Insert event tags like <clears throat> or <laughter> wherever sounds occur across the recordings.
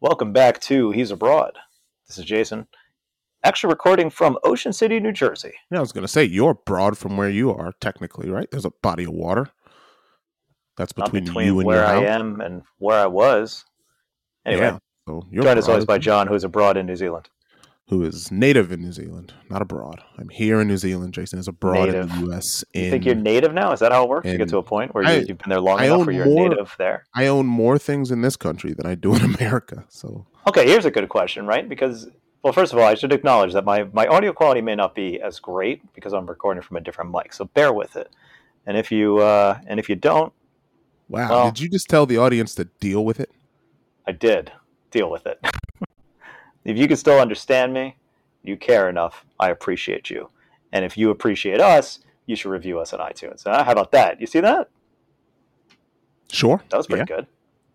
Welcome back to He's Abroad. This is Jason, actually recording from Ocean City, New Jersey. Yeah, I was going to say you're broad from where you are, technically, right? There's a body of water that's between, between you and where your I house. am and where I was. Anyway, Yeah, so you're joined as always by John, who is abroad in New Zealand. Who is native in New Zealand, not abroad. I'm here in New Zealand. Jason is abroad in the U.S. You think you're native now? Is that how it works? You get to a point where I- you, you've been there long I enough where you're more- native there? I own more things in this country than I do in <laughs> America. So Okay, here's a good question, right? Because, well, first of all, I should acknowledge that my, my audio quality may not be as great because I'm recording from a different mic, so bear with it. And if you uh, and if you don't, wow, Well- did you just tell the audience to deal with it? I did deal with it. <laughs> if you can still understand me, you care enough, I appreciate you. And if you appreciate us, you should review us on iTunes. Uh, how about that? You see that? Sure. That was pretty good.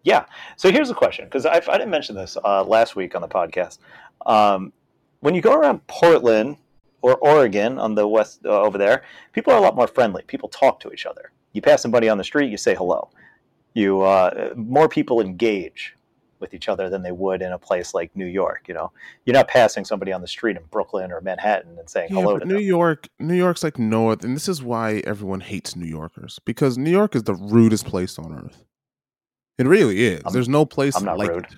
Yeah. So here's the question because I, I didn't mention this uh, last week on the podcast. Um, when you go around Portland or Oregon on the west uh, over there, people are a lot more friendly. People talk to each other. You pass somebody on the street, you say hello. You uh, more people engage with each other than they would in a place like New York. You know, you're not passing somebody on the street in Brooklyn or Manhattan and saying Yeah, hello to New them. York, New York's like no other, and this is why everyone hates New Yorkers because New York is the rudest place on earth. It really is. I'm- There's no place I'm not like rude. it.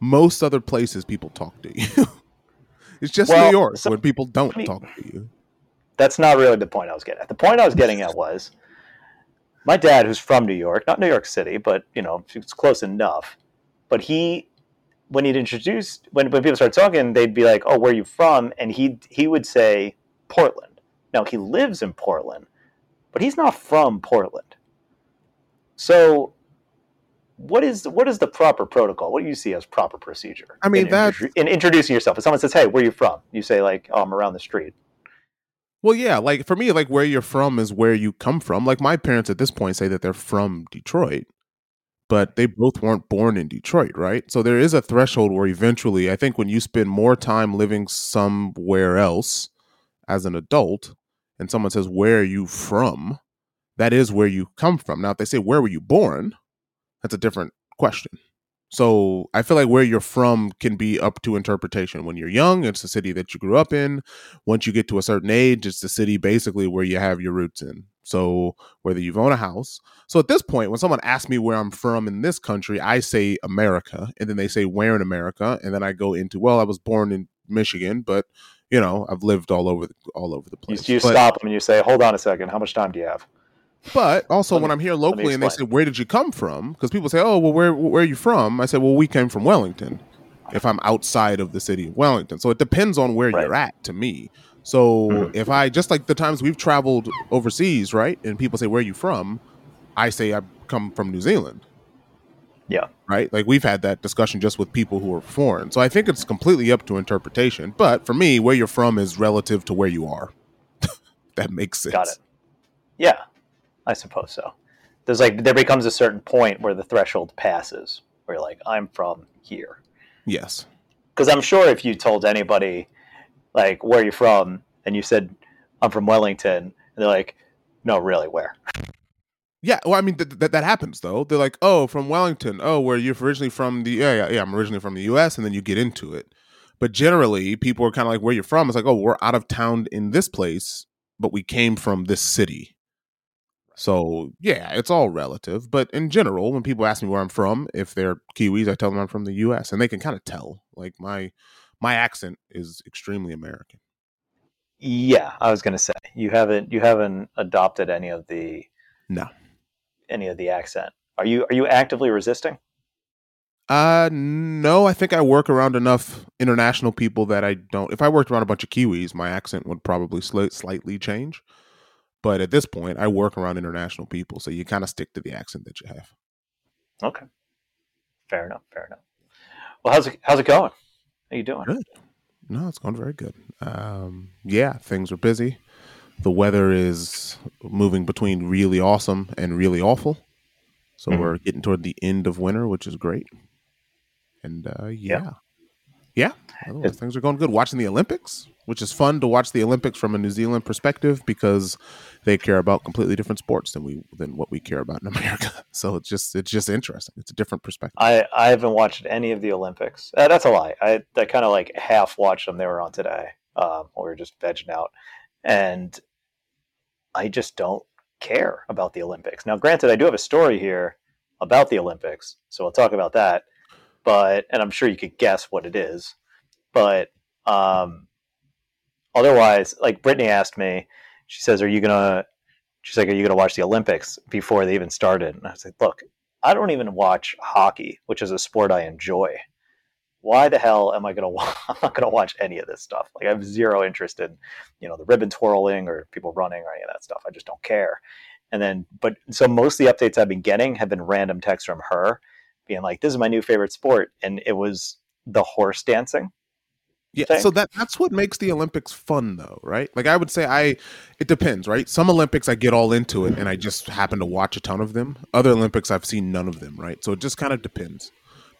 Most other places, people talk to you. <laughs> it's just Well, New York so- where people don't me- talk to you. that's not really the point I was getting at. The point I was getting at was my dad, who's from New York, not New York City, but you know, it's close enough. But he, when he'd introduced, when, when people started talking, they'd be like, "Oh, where are you from?" And he he would say Portland. Now he lives in Portland, but he's not from Portland. So, what is what is the proper protocol? What do you see as proper procedure? I mean, in, that- in introducing yourself. If someone says, "Hey, where are you from?" You say like, "Oh, I'm around the street." Well, yeah, like for me, like where you're from is where you come from. Like my parents at this point say that they're from Detroit, but they both weren't born in Detroit, right? So there is a threshold where eventually, I think when you spend more time living somewhere else as an adult, and someone says, Where are you from? That is where you come from. Now, if they say, Where were you born? That's a different question. So I feel like where you're from can be up to interpretation. When you're young, it's the city that you grew up in once you get to a certain age, it's the city basically where you have your roots in. So whether you've owned a house. So at this point, when someone asks me where I'm from in this country, I say America, and then they say where in America, and then I go into well, I was born in Michigan, but you know I've lived all over the, all over the place. you but, stop them and you say, "Hold on a second. How much time do you have?" but also Let when I'm here locally and they say where did you come from? Because people say oh well where where are you from? I say well we came from Wellington. If I'm outside of the city of Wellington, so it depends on where Right. you're at to me. So Mhm. if I just like the times we've traveled overseas, right, and people say where are you from, I say I come from New Zealand. Yeah. Right? Like we've had that discussion just with people who are foreign. So I think it's completely up to interpretation. But for me, where you're from is relative to where you are. <laughs> that makes sense. Got it. Yeah, I suppose so. There's like there becomes a certain point where the threshold passes, where you're like, "I'm from here." Yes. Because I'm sure if you told anybody, like, "Where are you from?" and you said, "I'm from Wellington," and they're like, "No, really, where?" Yeah, well, I mean th- th- that happens though. They're like, "Oh, from Wellington. Oh, where you're originally from the yeah, yeah, yeah. I'm originally from the U.S." And then you get into it. But generally, people are kind of like, "Where you're from?" It's like, "Oh, we're out of town in this place, but we came from this city." So yeah, it's all relative. But in general, when people ask me where I'm from, if they're Kiwis, I tell them I'm from the U.S. and they can kind of tell. Like my my accent is extremely American. Yeah, I was gonna say you haven't you haven't adopted any of the No. any of the accent. Are you are you actively resisting? Uh no, I think I work around enough international people that I don't. If I worked around a bunch of Kiwis, my accent would probably sli- slightly change. But at this point, I work around international people, so you kind of stick to the accent that you have. Okay, fair enough. Fair enough. Well, how's it how's it going? How you doing? Good. No, it's going very good. Um, yeah, things are busy. The weather is moving between really awesome and really awful. So Mhm. we're getting toward the end of winter, which is great. And uh, yeah. Yeah. Yeah, otherwise things are going good. Watching the Olympics, which is fun to watch the Olympics from a New Zealand perspective because they care about completely different sports than we than what we care about in <laughs> America. So it's just it's just interesting. It's a different perspective. I, I haven't watched any of the Olympics. Uh, that's a lie. I, I kind of like half watched them. They were on today. Um, we were just vegging out, and I just don't care about the Olympics. Now, granted, I do have a story here about the Olympics, so we'll talk about that. But and I'm sure you could guess what it is. But um, otherwise, like Brittany asked me, she says, "Are you gonna?" She's like, "Are you gonna watch the Olympics before they even started?" And I was like, "Look, I don't even watch hockey, which is a sport I enjoy. Why the hell am I gonna? <laughs> Wa- I'm not gonna watch any of this stuff. Like I have zero interest in, you know, the ribbon twirling or people running or any of that stuff. I just don't care. And then, but so most of the updates I've been getting have been random texts from her, being like, "This is my new favorite sport," and it was the horse dancing. Yeah, thing. so that that's what makes the Olympics fun though, right? Like I would say I it depends, right? Some Olympics I get all into it and I just happen to watch a ton of them. Other Olympics I've seen none of them, right? So it just kind of depends.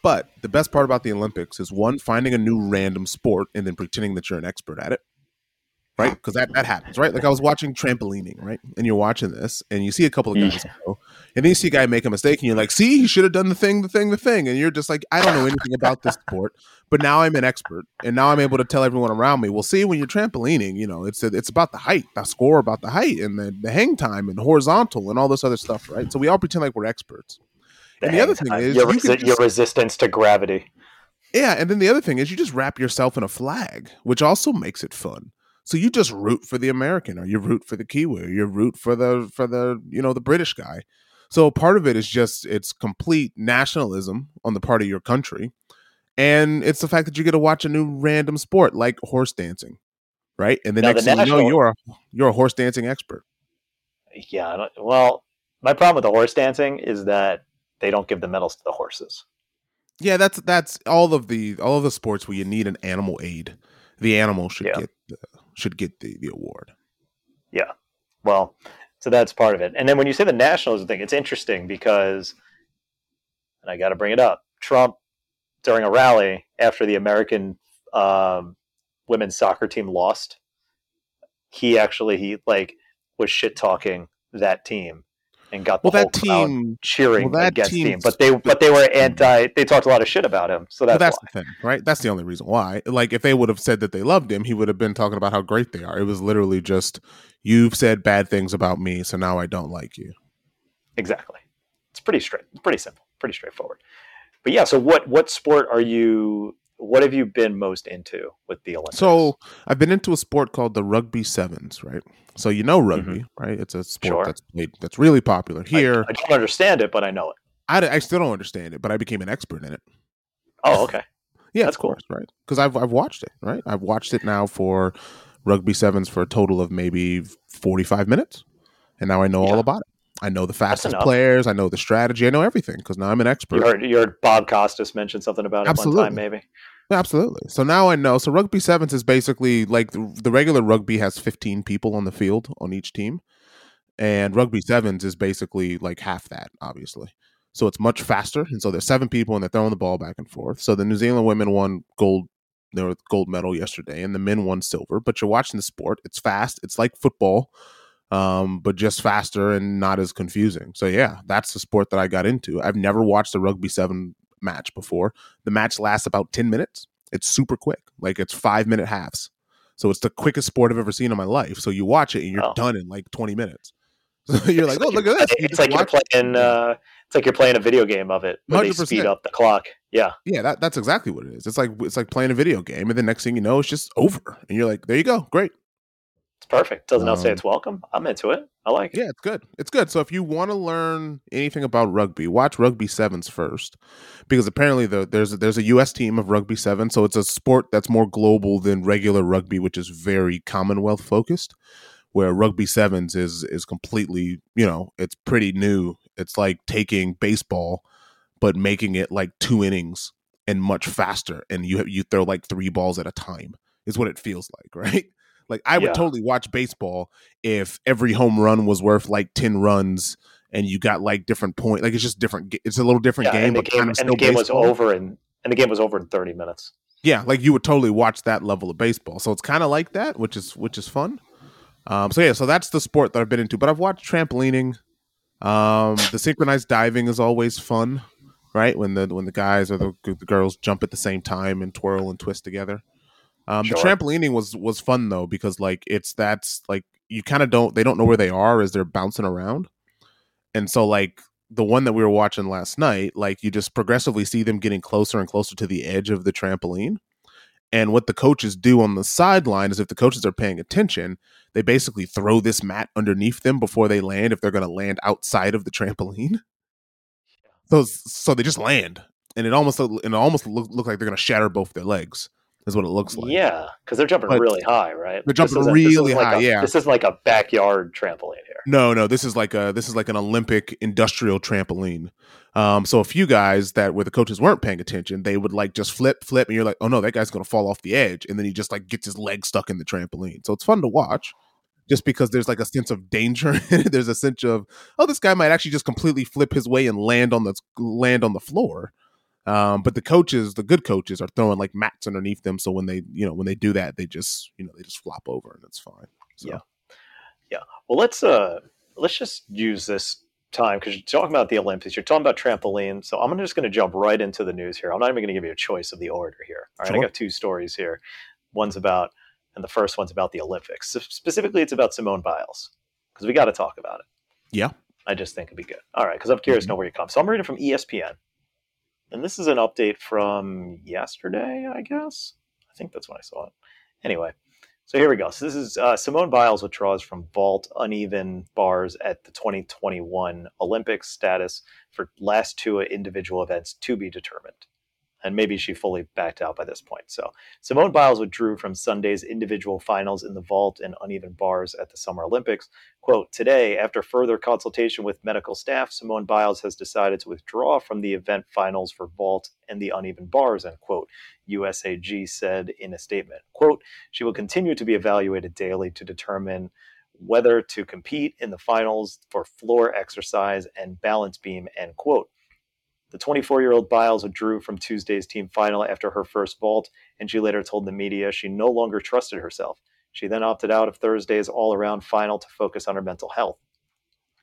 But the best part about the Olympics is one finding a new random sport and then pretending that you're an expert at it. Right? Because that, that happens, right? Like I was watching trampolining, right? And you're watching this and you see a couple of guys Yeah. go, and then you see a guy make a mistake and you're like, see, he should have done the thing, the thing, the thing. And you're just like, I don't know anything about this sport but now I'm an expert, and now I'm able to tell everyone around me. Well, see, when you're trampolining, you know, it's it's about the height, the score about the height, and the, the hang time, and horizontal, and all this other stuff, right? So we all pretend like we're experts. And the other thing is your, you resi- your resistance to gravity. Yeah, and then the other thing is you just wrap yourself in a flag, which also makes it fun. So you just root for the American, or you root for the Kiwi, or you root for the for the you know the British guy. So part of it is just it's complete nationalism on the part of your country, and it's the fact that you get to watch a new random sport like horse dancing, right? And the Now, next the thing you know, you're a you're a horse dancing expert. Yeah. Well, my problem with the horse dancing is that they don't give the medals to the horses. Yeah, that's that's all of the all of the sports where you need an animal aid. The animal should Yeah. get the, should get the, the award. Yeah. Well, so that's part of it. And then when you say the nationalism thing, it's interesting because, and I got to bring it up, Trump during a rally after the American um, women's soccer team lost, he actually he like was shit talking that team and got the Well, whole that team cheering well, that against team team. But they but they were mm-hmm. anti. They talked a lot of shit about him. So that's, that's the thing, right? That's the only reason why. Like, if they would have said that they loved him, he would have been talking about how great they are. It was literally just, you've said bad things about me, so now I don't like you. Exactly. It's pretty straight, pretty simple, pretty straightforward. But yeah, so what what sport are you? What have you been most into with the Olympics? So, I've been into a sport called the rugby sevens, right? So, you know rugby, right? It's a sport Mm-hmm. Sure. that's played, that's really popular here. I, don't understand it, but I know it. I, I still don't understand it, but I became an expert in it. Oh, okay. <laughs> Yeah, That's of cool. course, right? Because I've I've watched it, right? I've watched it now for rugby sevens for a total of maybe forty five minutes, and now I know all about it. I know the fastest players. I know the strategy. I know everything because now I'm an expert. You heard, you heard Bob Costas mention something about it one Absolutely. time, maybe. Absolutely. So now I know. So rugby sevens is basically like the, the regular rugby has 15 people on the field on each team, and rugby sevens is basically like half that, obviously. So it's much faster, and so there's seven people and they're throwing the ball back and forth. So the New Zealand women won gold, their gold medal yesterday, and the men won silver. But you're watching the sport; it's fast. It's like football, um, but just faster and not as confusing. So yeah, that's the sport that I got into. I've never watched a rugby seven match before. The match lasts about 10 minutes. It's super quick. Like it's five minute halves. So it's the quickest sport I've ever seen in my life. So you watch it and you're Oh. done in like 20 minutes. <laughs> So you're like, oh, look at this. You It's like you're watch it. playing. Uh, it's like you're playing a video game of it, where they 100%. speed up the clock. Yeah, Yeah, that, that's exactly what it is. It's like it's like playing a video game, and the next thing you know, it's just over. And you're like, there you go, great. It's perfect. Doesn't outsay say it's um, welcome. I'm into it. I like it. Yeah, it's good. It's good. So if you want to learn anything about rugby, watch Rugby Sevens first, because apparently the, there's a, there's a U.S. team of Rugby Seven, so it's a sport that's more global than regular rugby, which is very Commonwealth focused. Where Rugby Sevens is is completely, you know, it's pretty new. It's like taking baseball, but making it like two innings and much faster, and you you throw like three balls at a time. Is what it feels like, <laughs> right? Like I would Yeah. totally watch baseball if every home run was worth like 10 runs and you got like different point like it's just different it's a little different Yeah, game and the but game kind of and the game was over in and the game was over in 30 minutes. yeah, like you would totally watch that level of baseball. So it's kind of like that, which is which is fun. Um, so yeah, so that's the sport that I've been into. But I've watched trampolining. Um, the synchronized diving is always fun, right? When the when the guys or the, the girls jump at the same time and twirl and twist together. Um, sure. The trampolining was was fun though because like it's that's like you kind of don't they don't know where they are as they're bouncing around, and so like the one that we were watching last night, like you just progressively see them getting closer and closer to the edge of the trampoline. And what the coaches do on the sideline is if the coaches are paying attention, they basically throw this mat underneath them before they land if they're going to land outside of the trampoline. <laughs> So, so they just land, and it almost it almost look, look like they're going to shatter both their legs is what it looks like. Yeah, because they're jumping but really high, right? They're jumping really high. Like a, yeah, this is like a backyard trampoline here. No, no, this is like a this is like an Olympic industrial trampoline. Um, so a few guys that where the coaches weren't paying attention, they would like just flip, flip, and you're like, oh no, that guy's gonna fall off the edge, and then he just like gets his leg stuck in the trampoline. So it's fun to watch. Just because there's like a sense of danger, <laughs> there's a sense of oh, this guy might actually just completely flip his way and land on the land on the floor. Um, but the coaches, the good coaches, are throwing like mats underneath them, so when they, you know, when they do that, they just, you know, they just flop over and it's fine. So. Yeah, yeah. Well, let's uh, let's just use this time because you're talking about the Olympics, you're talking about trampoline. So I'm just going to jump right into the news here. I'm not even going to give you a choice of the order here. All right, sure. I got two stories here. One's about, and the first one's about the Olympics. So specifically, it's about Simone Biles because we got to talk about it. Yeah, I just think it'd be good. All right, because I'm curious mm-hmm. to know where you come. So I'm reading from ESPN. And this is an update from yesterday, I guess. I think that's when I saw it. Anyway, so here we go. So this is uh, Simone Biles withdraws from vault uneven bars at the 2021 Olympics status for last two individual events to be determined and maybe she fully backed out by this point. So Simone Biles withdrew from Sunday's individual finals in the vault and uneven bars at the Summer Olympics. Quote, today, after further consultation with medical staff, Simone Biles has decided to withdraw from the event finals for vault and the uneven bars, end quote, USAG said in a statement. Quote, she will continue to be evaluated daily to determine whether to compete in the finals for floor exercise and balance beam, end quote. The 24 year old Biles withdrew from Tuesday's team final after her first vault, and she later told the media she no longer trusted herself. She then opted out of Thursday's all around final to focus on her mental health.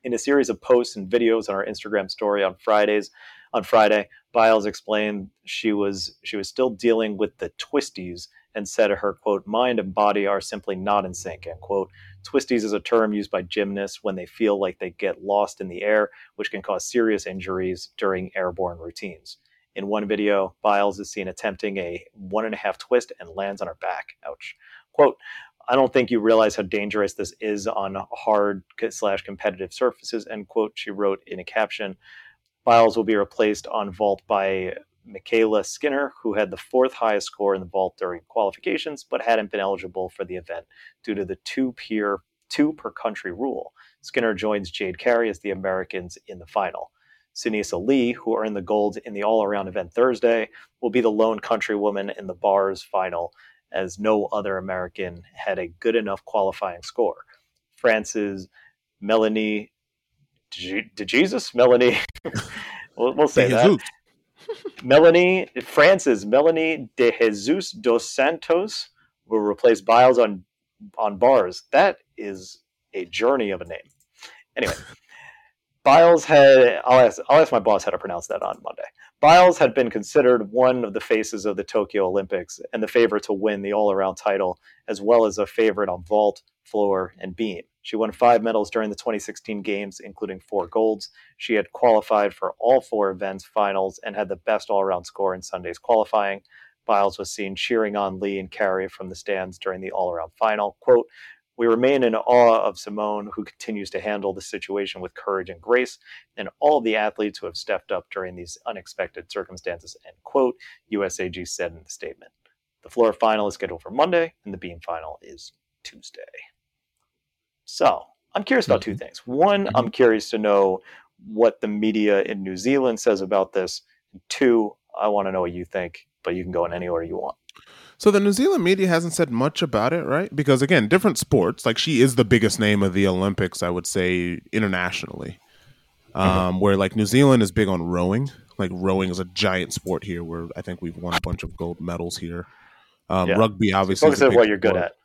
In a series of posts and videos on her Instagram story on Fridays, on Friday, Biles explained she was she was still dealing with the twisties and said her quote mind and body are simply not in sync end quote twisties is a term used by gymnasts when they feel like they get lost in the air which can cause serious injuries during airborne routines in one video biles is seen attempting a one and a half twist and lands on her back ouch quote I don't think you realize how dangerous this is on hard slash competitive surfaces. End quote. She wrote in a caption. Biles will be replaced on vault by MyKayla Skinner, who had the fourth highest score in the vault during qualifications, but hadn't been eligible for the event due to the two peer two per country rule. Skinner joins Jade Carey as the Americans in the final. Sunisa Lee, who earned the gold in the all-around event Thursday, will be the lone countrywoman in the bars final, as no other American had a good enough qualifying score. France's Melanie De Jesus, Melanie, <laughs> we'll, we'll say that. Melanie, France's Melanie de Jesus dos Santos will replace Biles on on bars. That is a journey of a name. Anyway, Biles had I'll ask I'll ask my boss how to pronounce that on Monday. Biles had been considered one of the faces of the Tokyo Olympics and the favorite to win the all-around title, as well as a favorite on vault, floor, and beam. She won five medals during the 2016 Games, including four golds. She had qualified for all four events finals and had the best all around score in Sunday's qualifying. Biles was seen cheering on Lee and Carey from the stands during the all around final. Quote, we remain in awe of Simone, who continues to handle the situation with courage and grace, and all the athletes who have stepped up during these unexpected circumstances, end quote, USAG said in the statement. The floor final is scheduled for Monday, and the beam final is Tuesday. So I'm curious about two mm-hmm. things. One, mm-hmm. I'm curious to know what the media in New Zealand says about this. Two, I want to know what you think, but you can go in any order you want. So the New Zealand media hasn't said much about it, right? Because again, different sports. Like she is the biggest name of the Olympics, I would say internationally. Um, where like New Zealand is big on rowing. Like rowing is a giant sport here. Where I think we've won a bunch of gold medals here. Um, Yeah. Rugby obviously. Focus on what you're good sport. at.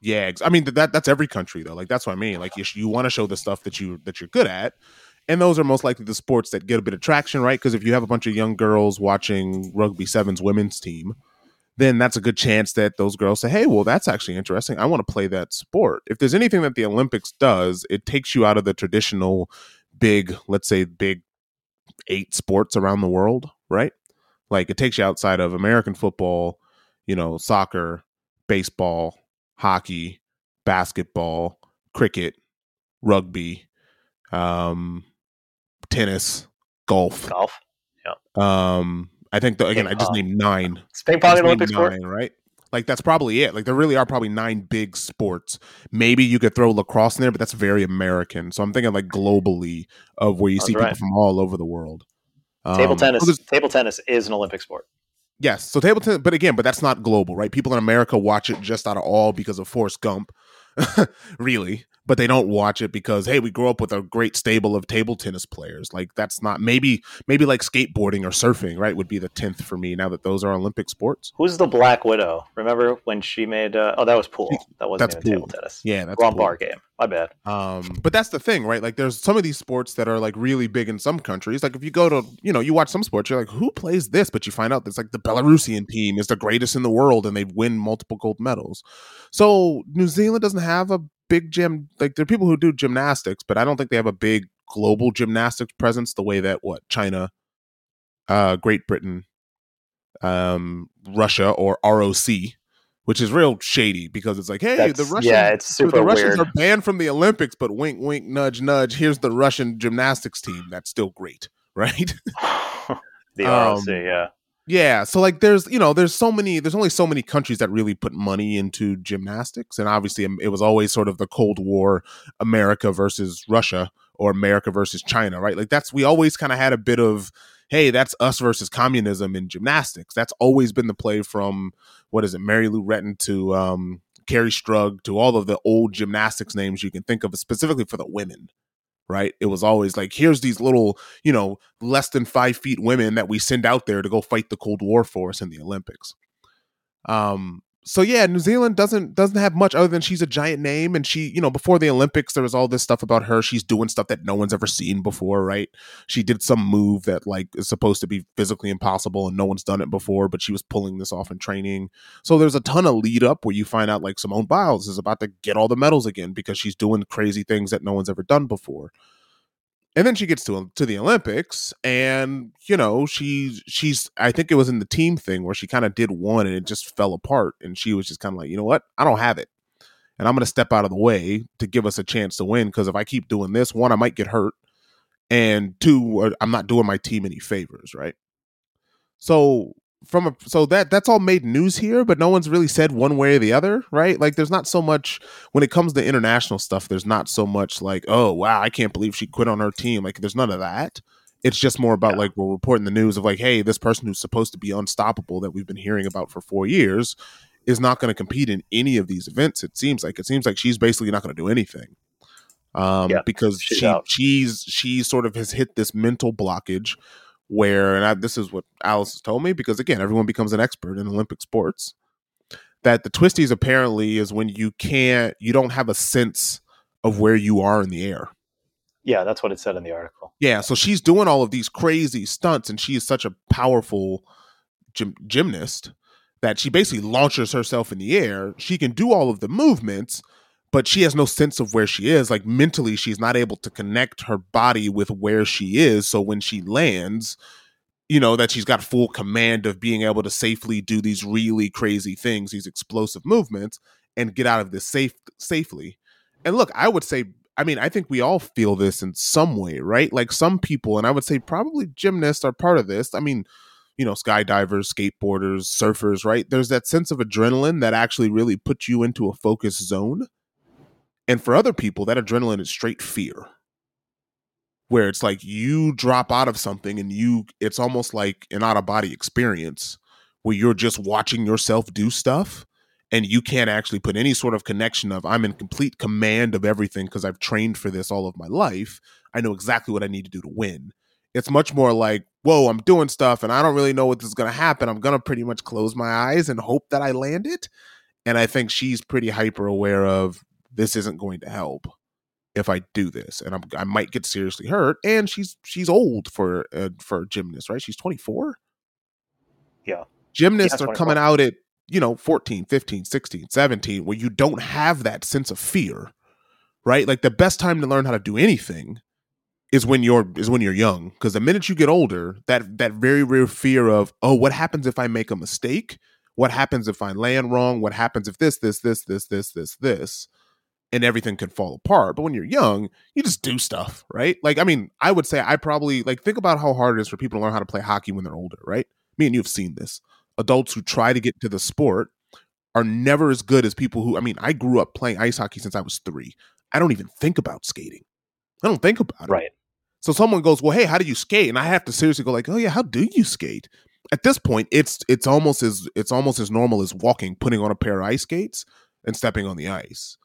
Yeah, I mean that that's every country though. Like that's what I mean. Like you, you want to show the stuff that you that you're good at, and those are most likely the sports that get a bit of traction, right? Because if you have a bunch of young girls watching rugby sevens women's team, then that's a good chance that those girls say, "Hey, well, that's actually interesting. I want to play that sport." If there's anything that the Olympics does, it takes you out of the traditional big, let's say, big eight sports around the world, right? Like it takes you outside of American football, you know, soccer, baseball, hockey, basketball, cricket, rugby, um, tennis, golf. Golf. Um, I think the, again, Ping I just pong. named nine. Is ping pong an Olympic sport? right? Like that's probably it. Like there really are probably nine big sports. Maybe you could throw lacrosse in there, but that's very American. So I'm thinking like globally of where you That's see people from all over the world. Table Um, tennis. so table tennis is an Olympic sport. Yes. So table tennis, but again, but that's not global, right? People in America watch it just out of all because of Forrest Gump, <laughs> really. But they don't watch it because hey, we grew up with a great stable of table tennis players. Like that's not maybe maybe like skateboarding or surfing, right? Would be the tenth for me now that those are Olympic sports. Who's the Black Widow? Remember when she made? Uh, oh, that was pool. That wasn't That's table tennis. Yeah, that's Wrong cool. bar game. My bad. Um, but that's the thing, right? Like, there's some of these sports that are like really big in some countries. Like, if you go to, you know, you watch some sports, you're like, who plays this? But you find out that's like the Belarusian team is the greatest in the world and they win multiple gold medals. So New Zealand doesn't have a big gym. Like, there are people who do gymnastics, but I don't think they have a big global gymnastics presence the way that what China, uh, Great Britain, um, Russia, or ROC. Which is real shady because it's like, hey, the Russians, yeah, it's super the Russians weird. are banned from the Olympics, but wink, wink, nudge, nudge. Here's the Russian gymnastics team. That's still great, <laughs> right? <sighs> the Um, ROC. Yeah. Yeah. So like, there's you know, there's so many, there's only so many countries that really put money into gymnastics, and obviously, um, it was always sort of the Cold War, America versus Russia or America versus China, right? Like that's we always kind of had a bit of, hey, that's us versus communism in gymnastics. That's always been the play from what is it, Mary Lou Retton to um, Kerri Strug to all of the old gymnastics names you can think of, specifically for the women. Right. It was always like, here's these little, you know, less than five feet women that we send out there to go fight the Cold War for us in the Olympics. Um, so yeah, New Zealand doesn't doesn't have much other than she's a giant name, and she, you know, before the Olympics, there was all this stuff about her. She's doing stuff that no one's ever seen before, right? She did some move that like is supposed to be physically impossible, and no one's done it before, but she was pulling this off in training. So there's a ton of lead up where you find out like Simone Biles is about to get all the medals again because she's doing crazy things that no one's ever done before. And then she gets to to the Olympics, and you know she's she's I think it was in the team thing where she kind of did one and it just fell apart, and she was just kind of like, you know what, I don't have it, and I'm going to step out of the way to give us a chance to win because if I keep doing this, one I might get hurt, and two uh, I'm not doing my team any favors, right? So from a so that that's all made news here, but no one's really said one way or the other, right? Like there's not so much when it comes to international stuff. There's not so much like, oh wow, I can't believe she quit on her team. Like there's none of that. It's just more about Yeah. like we're reporting the news of like, hey, this person who's supposed to be unstoppable that we've been hearing about for four years is not going to compete in any of these events. It seems like it seems like she's basically not going to do anything. Um, Yeah, because she's she out. she's she sort of has hit this mental blockage where and I, this is what Alice has told me because again everyone becomes an expert in Olympic sports that the twisties apparently is when you can't you don't have a sense of where you are in the air Yeah, that's what it said in the article. yeah so she's doing all of these crazy stunts and she is such a powerful gym, gymnast that she basically launches herself in the air she can do all of the movements but she has no sense of where she is like mentally she's not able to connect her body with where she is so when she lands you know that she's got full command of being able to safely do these really crazy things these explosive movements and get out of this safe safely. And look i would say i mean i think we all feel this in some way right? Like some people and i would say probably gymnasts are part of this i mean you know skydivers skateboarders surfers right? There's that sense of adrenaline that actually really puts you into a focus zone and for other people, that adrenaline is straight fear. Where it's like you drop out of something and you, it's almost like an out of body experience where you're just watching yourself do stuff and you can't actually put any sort of connection of I'm in complete command of everything because I've trained for this all of my life. I know exactly what I need to do to win. It's much more like, whoa, I'm doing stuff and I don't really know what is going to happen. I'm going to pretty much close my eyes and hope that I land it. And I think she's pretty hyper aware of this isn't going to help if I do this, and I'm, i might get seriously hurt. And she's she's old for uh, for a gymnast, right? She's 24. Yeah, gymnasts yeah, are coming out at you know 14, 15, 16, 17, where you don't have that sense of fear, right? Like the best time to learn how to do anything is when you're is when you're young because the minute you get older that that very real fear of oh what happens if i make a mistake what happens if i land wrong what happens if this this this this this this this and everything can fall apart but when you're young you just do stuff right? Like i mean i would say i probably like think about how hard it is for people to learn how to play hockey when they're older right? Me and you have seen this. Adults who try to get to the sport are never as good as people who i mean i grew up playing ice hockey since i was three. I don't even think about skating. I don't think about it. Right. So someone goes, "Well, hey, how do you skate?" And I have to seriously go like, "Oh yeah, how do you skate?" At this point, it's it's almost as it's almost as normal as walking, putting on a pair of ice skates and stepping on the ice.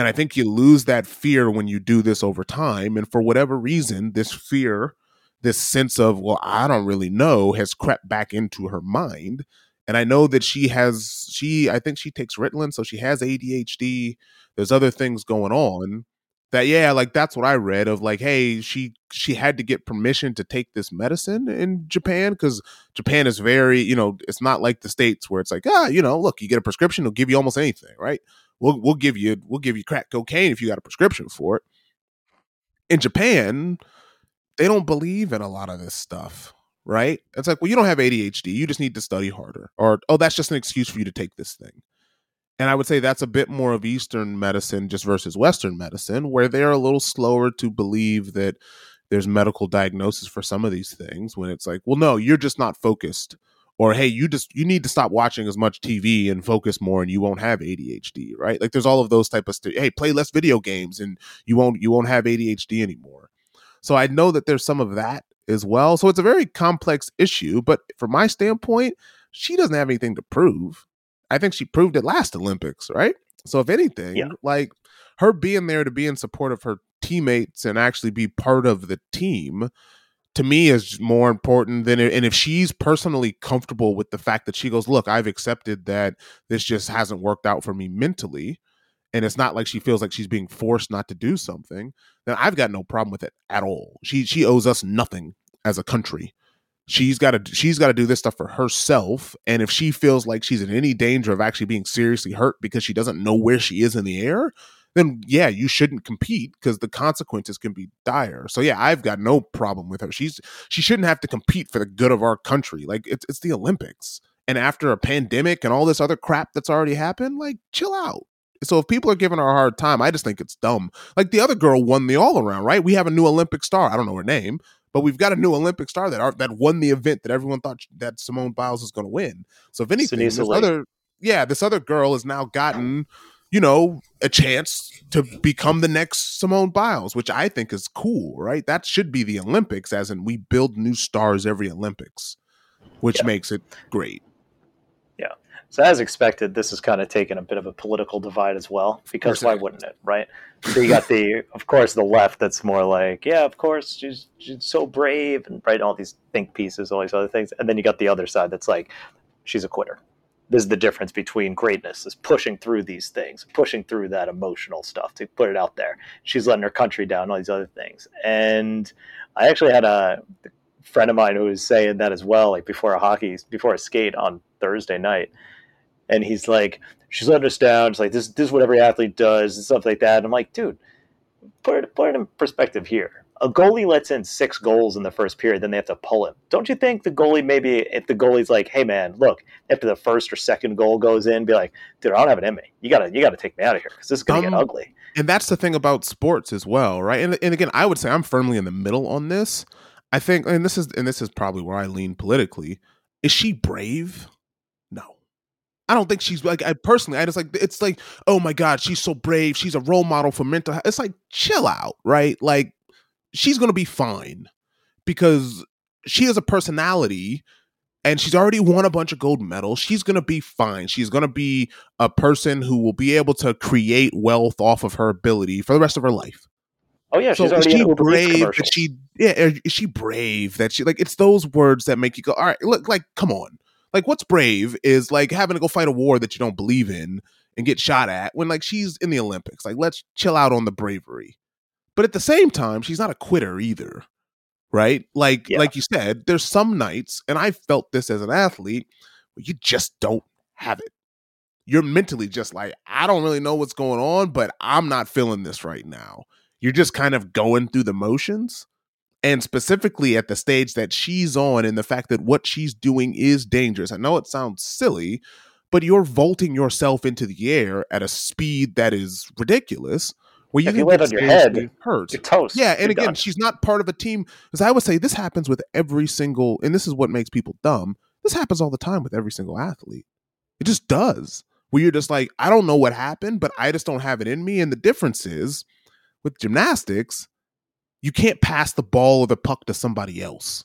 And I think you lose that fear when you do this over time. And for whatever reason, this fear, this sense of, well, I don't really know, has crept back into her mind. And I know that she has, she, I think she takes Ritalin, so she has ADHD. There's other things going on that yeah like that's what i read of like hey she she had to get permission to take this medicine in japan because japan is very you know it's not like the states where it's like ah you know look you get a prescription they'll give you almost anything right we'll, we'll give you we'll give you crack cocaine if you got a prescription for it in japan they don't believe in a lot of this stuff right it's like well you don't have adhd you just need to study harder or oh that's just an excuse for you to take this thing and I would say that's a bit more of Eastern medicine just versus Western medicine, where they're a little slower to believe that there's medical diagnosis for some of these things when it's like, well, no, you're just not focused. Or hey, you just you need to stop watching as much TV and focus more, and you won't have ADHD, right? Like there's all of those type of st- hey, play less video games, and you won't you won't have ADHD anymore. So I know that there's some of that as well. So it's a very complex issue, but from my standpoint, she doesn't have anything to prove. I think she proved it last Olympics, right? So if anything, yeah. like her being there to be in support of her teammates and actually be part of the team to me is more important than it, and if she's personally comfortable with the fact that she goes look i've accepted that this just hasn't worked out for me mentally and it's not like she feels like she's being forced not to do something then i've got no problem with it at all. She she owes us nothing as a country. She's got to she's got to do this stuff for herself and if she feels like she's in any danger of actually being seriously hurt because she doesn't know where she is in the air then yeah you shouldn't compete because the consequences can be dire so yeah i've got no problem with her she's she shouldn't have to compete for the good of our country like it's, it's the olympics and after a pandemic and all this other crap that's already happened like chill out so if people are giving her a hard time, I just think it's dumb. Like the other girl won the all around, right? We have a new Olympic star. I don't know her name, but we've got a new Olympic star that are, that won the event that everyone thought that Simone Biles was going to win. So if anything, this other yeah, this other girl has now gotten you know a chance to become the next Simone Biles, which I think is cool, right? That should be the Olympics, as in we build new stars every Olympics, which yeah. makes it great. Yeah. So as expected, this has kind of taken a bit of a political divide as well, because why wouldn't it, right? So you got the, <laughs> of course, the left that's more like, yeah, of course, she's she's so brave, and right, all these think pieces, all these other things, and then you got the other side that's like, she's a quitter. This is the difference between greatness is pushing through these things, pushing through that emotional stuff to put it out there. She's letting her country down, all these other things, and I actually had a friend of mine who was saying that as well, like before a hockey, before a skate on Thursday night and he's like, she's letting us down. It's like this, this is what every athlete does and stuff like that. And I'm like, dude, put it, put it in perspective here. A goalie lets in six goals in the first period, then they have to pull him. Don't you think the goalie maybe if the goalie's like, hey man, look, after the first or second goal goes in, be like, dude, I don't have it in me. You gotta you gotta take me out of here because this is gonna um, get ugly. And that's the thing about sports as well, right? And, and again, I would say I'm firmly in the middle on this. I think, and this is and this is probably where I lean politically. Is she brave? No. I don't think she's like I personally I just like it's like oh my god she's so brave she's a role model for mental health. It's like chill out, right? Like she's going to be fine because she has a personality and she's already won a bunch of gold medals. She's going to be fine. She's going to be a person who will be able to create wealth off of her ability for the rest of her life. Oh yeah, so she's already is she brave that she yeah er, is she brave that she like it's those words that make you go all right look like come on like what's brave is like having to go fight a war that you don't believe in and get shot at when like she's in the Olympics like let's chill out on the bravery but at the same time she's not a quitter either right? Like Yeah. like you said there's some nights and I felt this as an athlete where you just don't have it. You're mentally just like I don't really know what's going on but I'm not feeling this right now. You're just kind of going through the motions and specifically at the stage that she's on and the fact that what she's doing is dangerous. I know it sounds silly but you're vaulting yourself into the air at a speed that is ridiculous where you If you land on your head, hurt You're toast. yeah, and You're again, done. she's not part of a team. Because I would say this happens with every single, and this is what makes people dumb. This happens all the time with every single athlete. It just does. Where you're just like, I don't know what happened, but I just don't have it in me. And the difference is with gymnastics, you can't pass the ball or the puck to somebody else.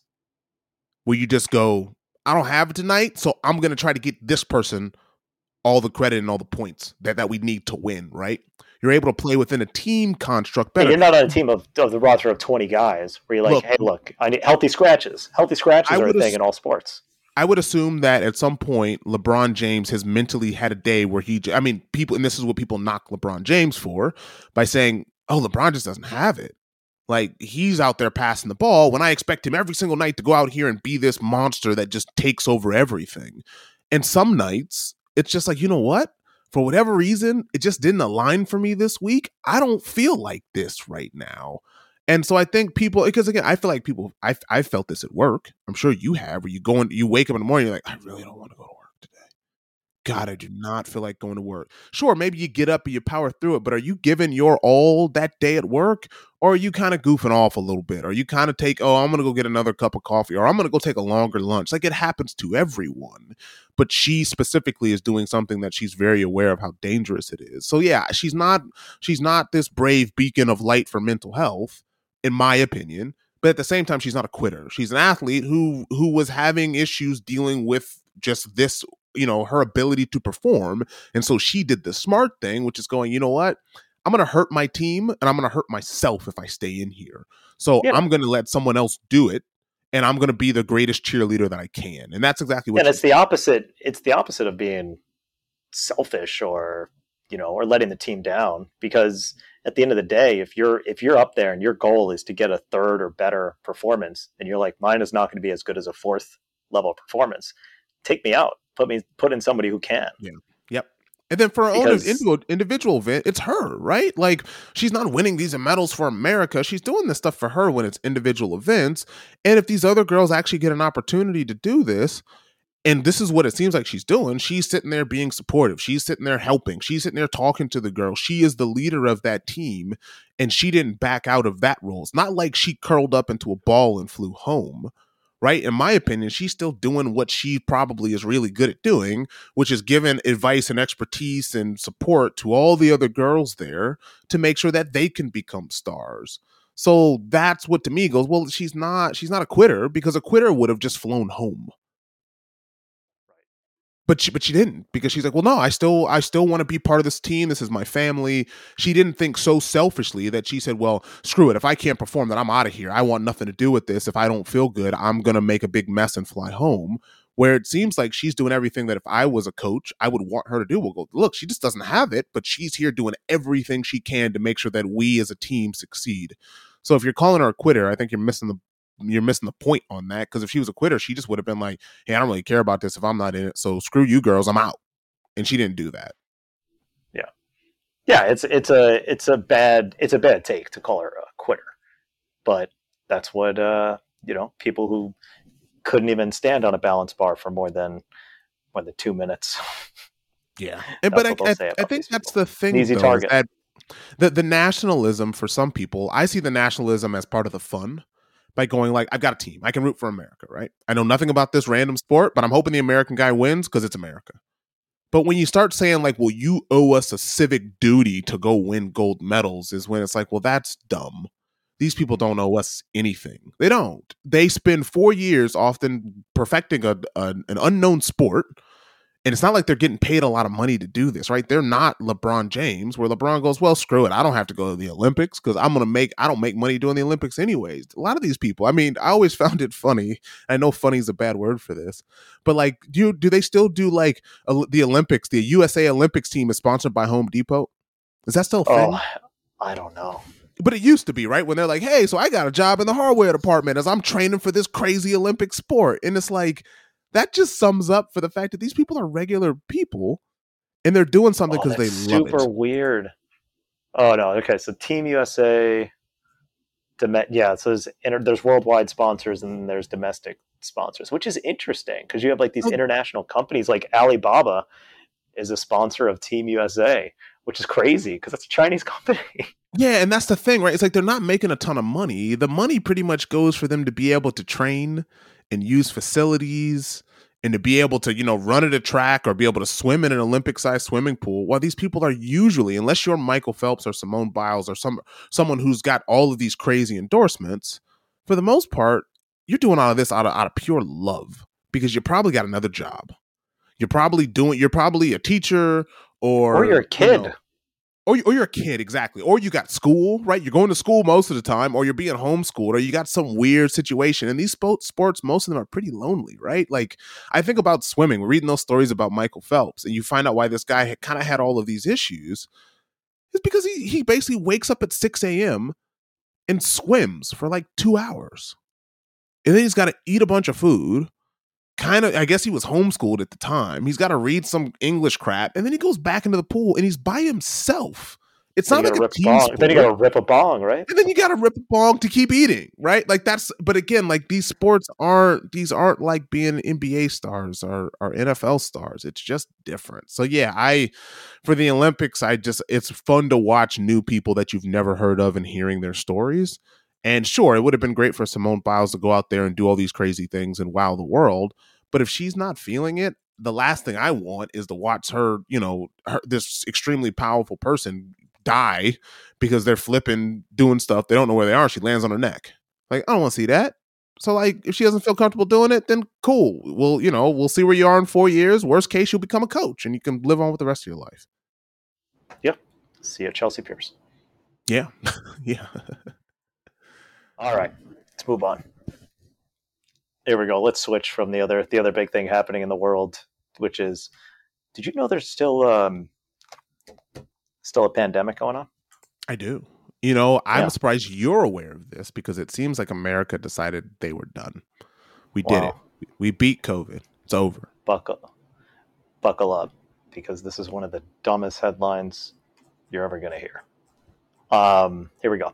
Where you just go, I don't have it tonight, so I'm gonna try to get this person all the credit and all the points that, that we need to win, right? You're able to play within a team construct Yeah, better. you're not on a team of, of the roster of 20 guys where you're like, Look- hey, look, I need healthy scratches. Healthy scratches I are a thing s- in all sports. I would assume that at some point LeBron James has mentally had a day where he I mean people and this is what people knock LeBron James for by saying, "Oh, LeBron just doesn't have it." Like he's out there passing the ball when I expect him every single night to go out here and be this monster that just takes over everything. And some nights it's just like, "You know what? For whatever reason, it just didn't align for me this week. I don't feel like this right now." And so I think people, because again, I feel like people, I I felt this at work. I'm sure you have, where you go and you wake up in the morning, you're like, I really don't want to go to. God, I do not feel like going to work. Sure, maybe you get up and you power through it, but are you giving your all that day at work? Or are you kind of goofing off a little bit? Or you kind of take, oh, I'm going to go get another cup of coffee, or I'm going to go take a longer lunch? Like it happens to everyone. But she specifically is doing something that she's very aware of how dangerous it is. So yeah, she's not she's not this brave beacon of light for mental health in my opinion. But at the same time, she's not a quitter. She's an athlete who who was having issues dealing with just this, you know, her ability to perform. And so she did the smart thing, which is going, you know what? I'm gonna hurt my team and I'm gonna hurt myself if I stay in here. So Yeah. I'm gonna let someone else do it and I'm gonna be the greatest cheerleader that I can. And that's exactly what and it's the opposite. It's the opposite of being selfish or you know or letting the team down because at the end of the day if you're if you're up there and your goal is to get a third or better performance and you're like mine is not going to be as good as a fourth level performance take me out put me put in somebody who can Yeah. Yep. And then for her own individual, individual event, it's her, right? Like she's not winning these medals for America. She's doing this stuff for her when it's individual events. And if these other girls actually get an opportunity to do this, and this is what it seems like she's doing, she's sitting there being supportive. She's sitting there helping. She's sitting there talking to the girl. She is the leader of that team, and she didn't back out of that role. It's not like she curled up into a ball and flew home. Right? In my opinion, she's still doing what she probably is really good at doing, which is giving advice and expertise and support to all the other girls there to make sure that they can become stars. So that's what to me goes, well, she's not she's not a quitter because a quitter would have just flown home. But she but she didn't because she's like, well, no, I still I still want to be part of this team. This is my family. She didn't think so selfishly that she said, well, screw it. If I can't perform, then I'm out of here. I want nothing to do with this. If I don't feel good, I'm gonna make a big mess and fly home where it seems like she's doing everything that if I was a coach, I would want her to do. We'll go, look, she just doesn't have it, but she's here doing everything she can to make sure that we as a team succeed. So if you're calling her a quitter, I think you're missing the you're missing the point on that. Because if she was a quitter, she just would have been like, Hey, I don't really care about this if I'm not in it. So screw you girls, I'm out. And she didn't do that. yeah yeah, it's it's a it's a bad it's a bad take to call her a quitter but that's what uh you know people who couldn't even stand on a balance bar for more than more than two minutes <laughs> Yeah. And but I, I, I think that's people. the thing. An easy though, target. that the the nationalism for some people, I see the nationalism as part of the fun by going like, I've got a team. I can root for America, right? I know nothing about this random sport, but I'm hoping the American guy wins because it's America. But when you start saying like, well, you owe us a civic duty to go win gold medals, is when it's like, well, that's dumb. These people don't owe us anything. They don't. They spend four years often perfecting a, a an unknown sport And it's not like they're getting paid a lot of money to do this, right? They're not LeBron James, where LeBron goes, Well, screw it. I don't have to go to the Olympics because I'm gonna make I don't make money doing the Olympics anyways. A lot of these people, I mean, I always <laughs> found it funny. I know funny is a bad word for this, but like, do you, do they still do like uh, the Olympics? The USA Olympics team is sponsored by Home Depot. Is that still a thing? Oh, I don't know. But it used to be, right? When they're like, hey, so I got a job in the hardware department as I'm training for this crazy Olympic sport. And it's like, that just sums up for the fact that these people are regular people and they're doing something Oh, because they that's love super it. weird. Oh no. Okay, so Team USA. Dom- yeah, so there's inter- there's worldwide sponsors and then there's domestic sponsors, which is interesting because you have like these Oh. international companies like Alibaba is a sponsor of Team USA, which is crazy because that's a Chinese <laughs> company. Yeah, and that's the thing, right? It's like they're not making a ton of money. The money pretty much goes for them to be able to train and use facilities and to be able to, you know, run at a track or be able to swim in an Olympic sized swimming pool. While these people are usually, unless you're Michael Phelps or Simone Biles or some someone who's got all of these crazy endorsements, for the most part, you're doing all of this out of out of pure love because you probably got another job. You're probably doing you're probably a teacher or Or you're a you kid. know, or, or you're a kid exactly. Or you got school right? You're going to school most of the time or you're being homeschooled or you got some weird situation. And these spo- sports most of them are pretty lonely right? Like i think about swimming we're reading those stories about michael phelps and you find out why this guy kind of had all of these issues it's because he, he basically wakes up at 6 a.m and swims for like two hours. And then he's got to eat a bunch of food kind of i guess he was homeschooled at the time. He's got to read some english crap and then he goes back into the pool and he's by himself. It's Then not like a team sport. Then you got to rip a bong, right? and then you got to rip a bong to keep eating right? Like that's but again like these sports aren't these aren't like being nba stars or, or nfl stars. It's just different. So yeah i for the olympics i just it's fun to watch new people that you've never heard of and hearing their stories and sure it would have been great for simone biles to go out there and do all these crazy things and wow the world but if she's not feeling it the last thing i want is to watch her you know her, this extremely powerful person die because they're flipping doing stuff they don't know where they are she lands on her neck. Like i don't want to see that. So like if she doesn't feel comfortable doing it then cool. We'll you know we'll see where you are in four years. Worst case you'll become a coach and you can live on with the rest of your life. Yep. See you at Chelsea Piers. yeah. <laughs> Yeah <laughs> All right, let's move on. Here we go. Let's switch from the other the other big thing happening in the world, which is, did you know there's still um, still a pandemic going on? i do you know i'm Yeah. surprised you're aware of this because it seems like america decided they were done we did it we beat covid it's over Buckle, buckle up, because this is one of the dumbest headlines you're ever going to hear. Um, here we go.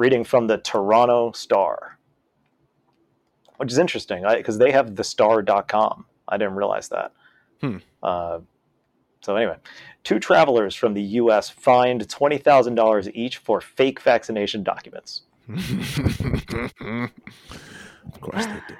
Reading from the Toronto Star, which is interesting because they have thestar.com. I didn't realize that. Hmm. Uh, so anyway, two travelers from the U.S. fined twenty thousand dollars each for fake vaccination documents. <laughs> of course they do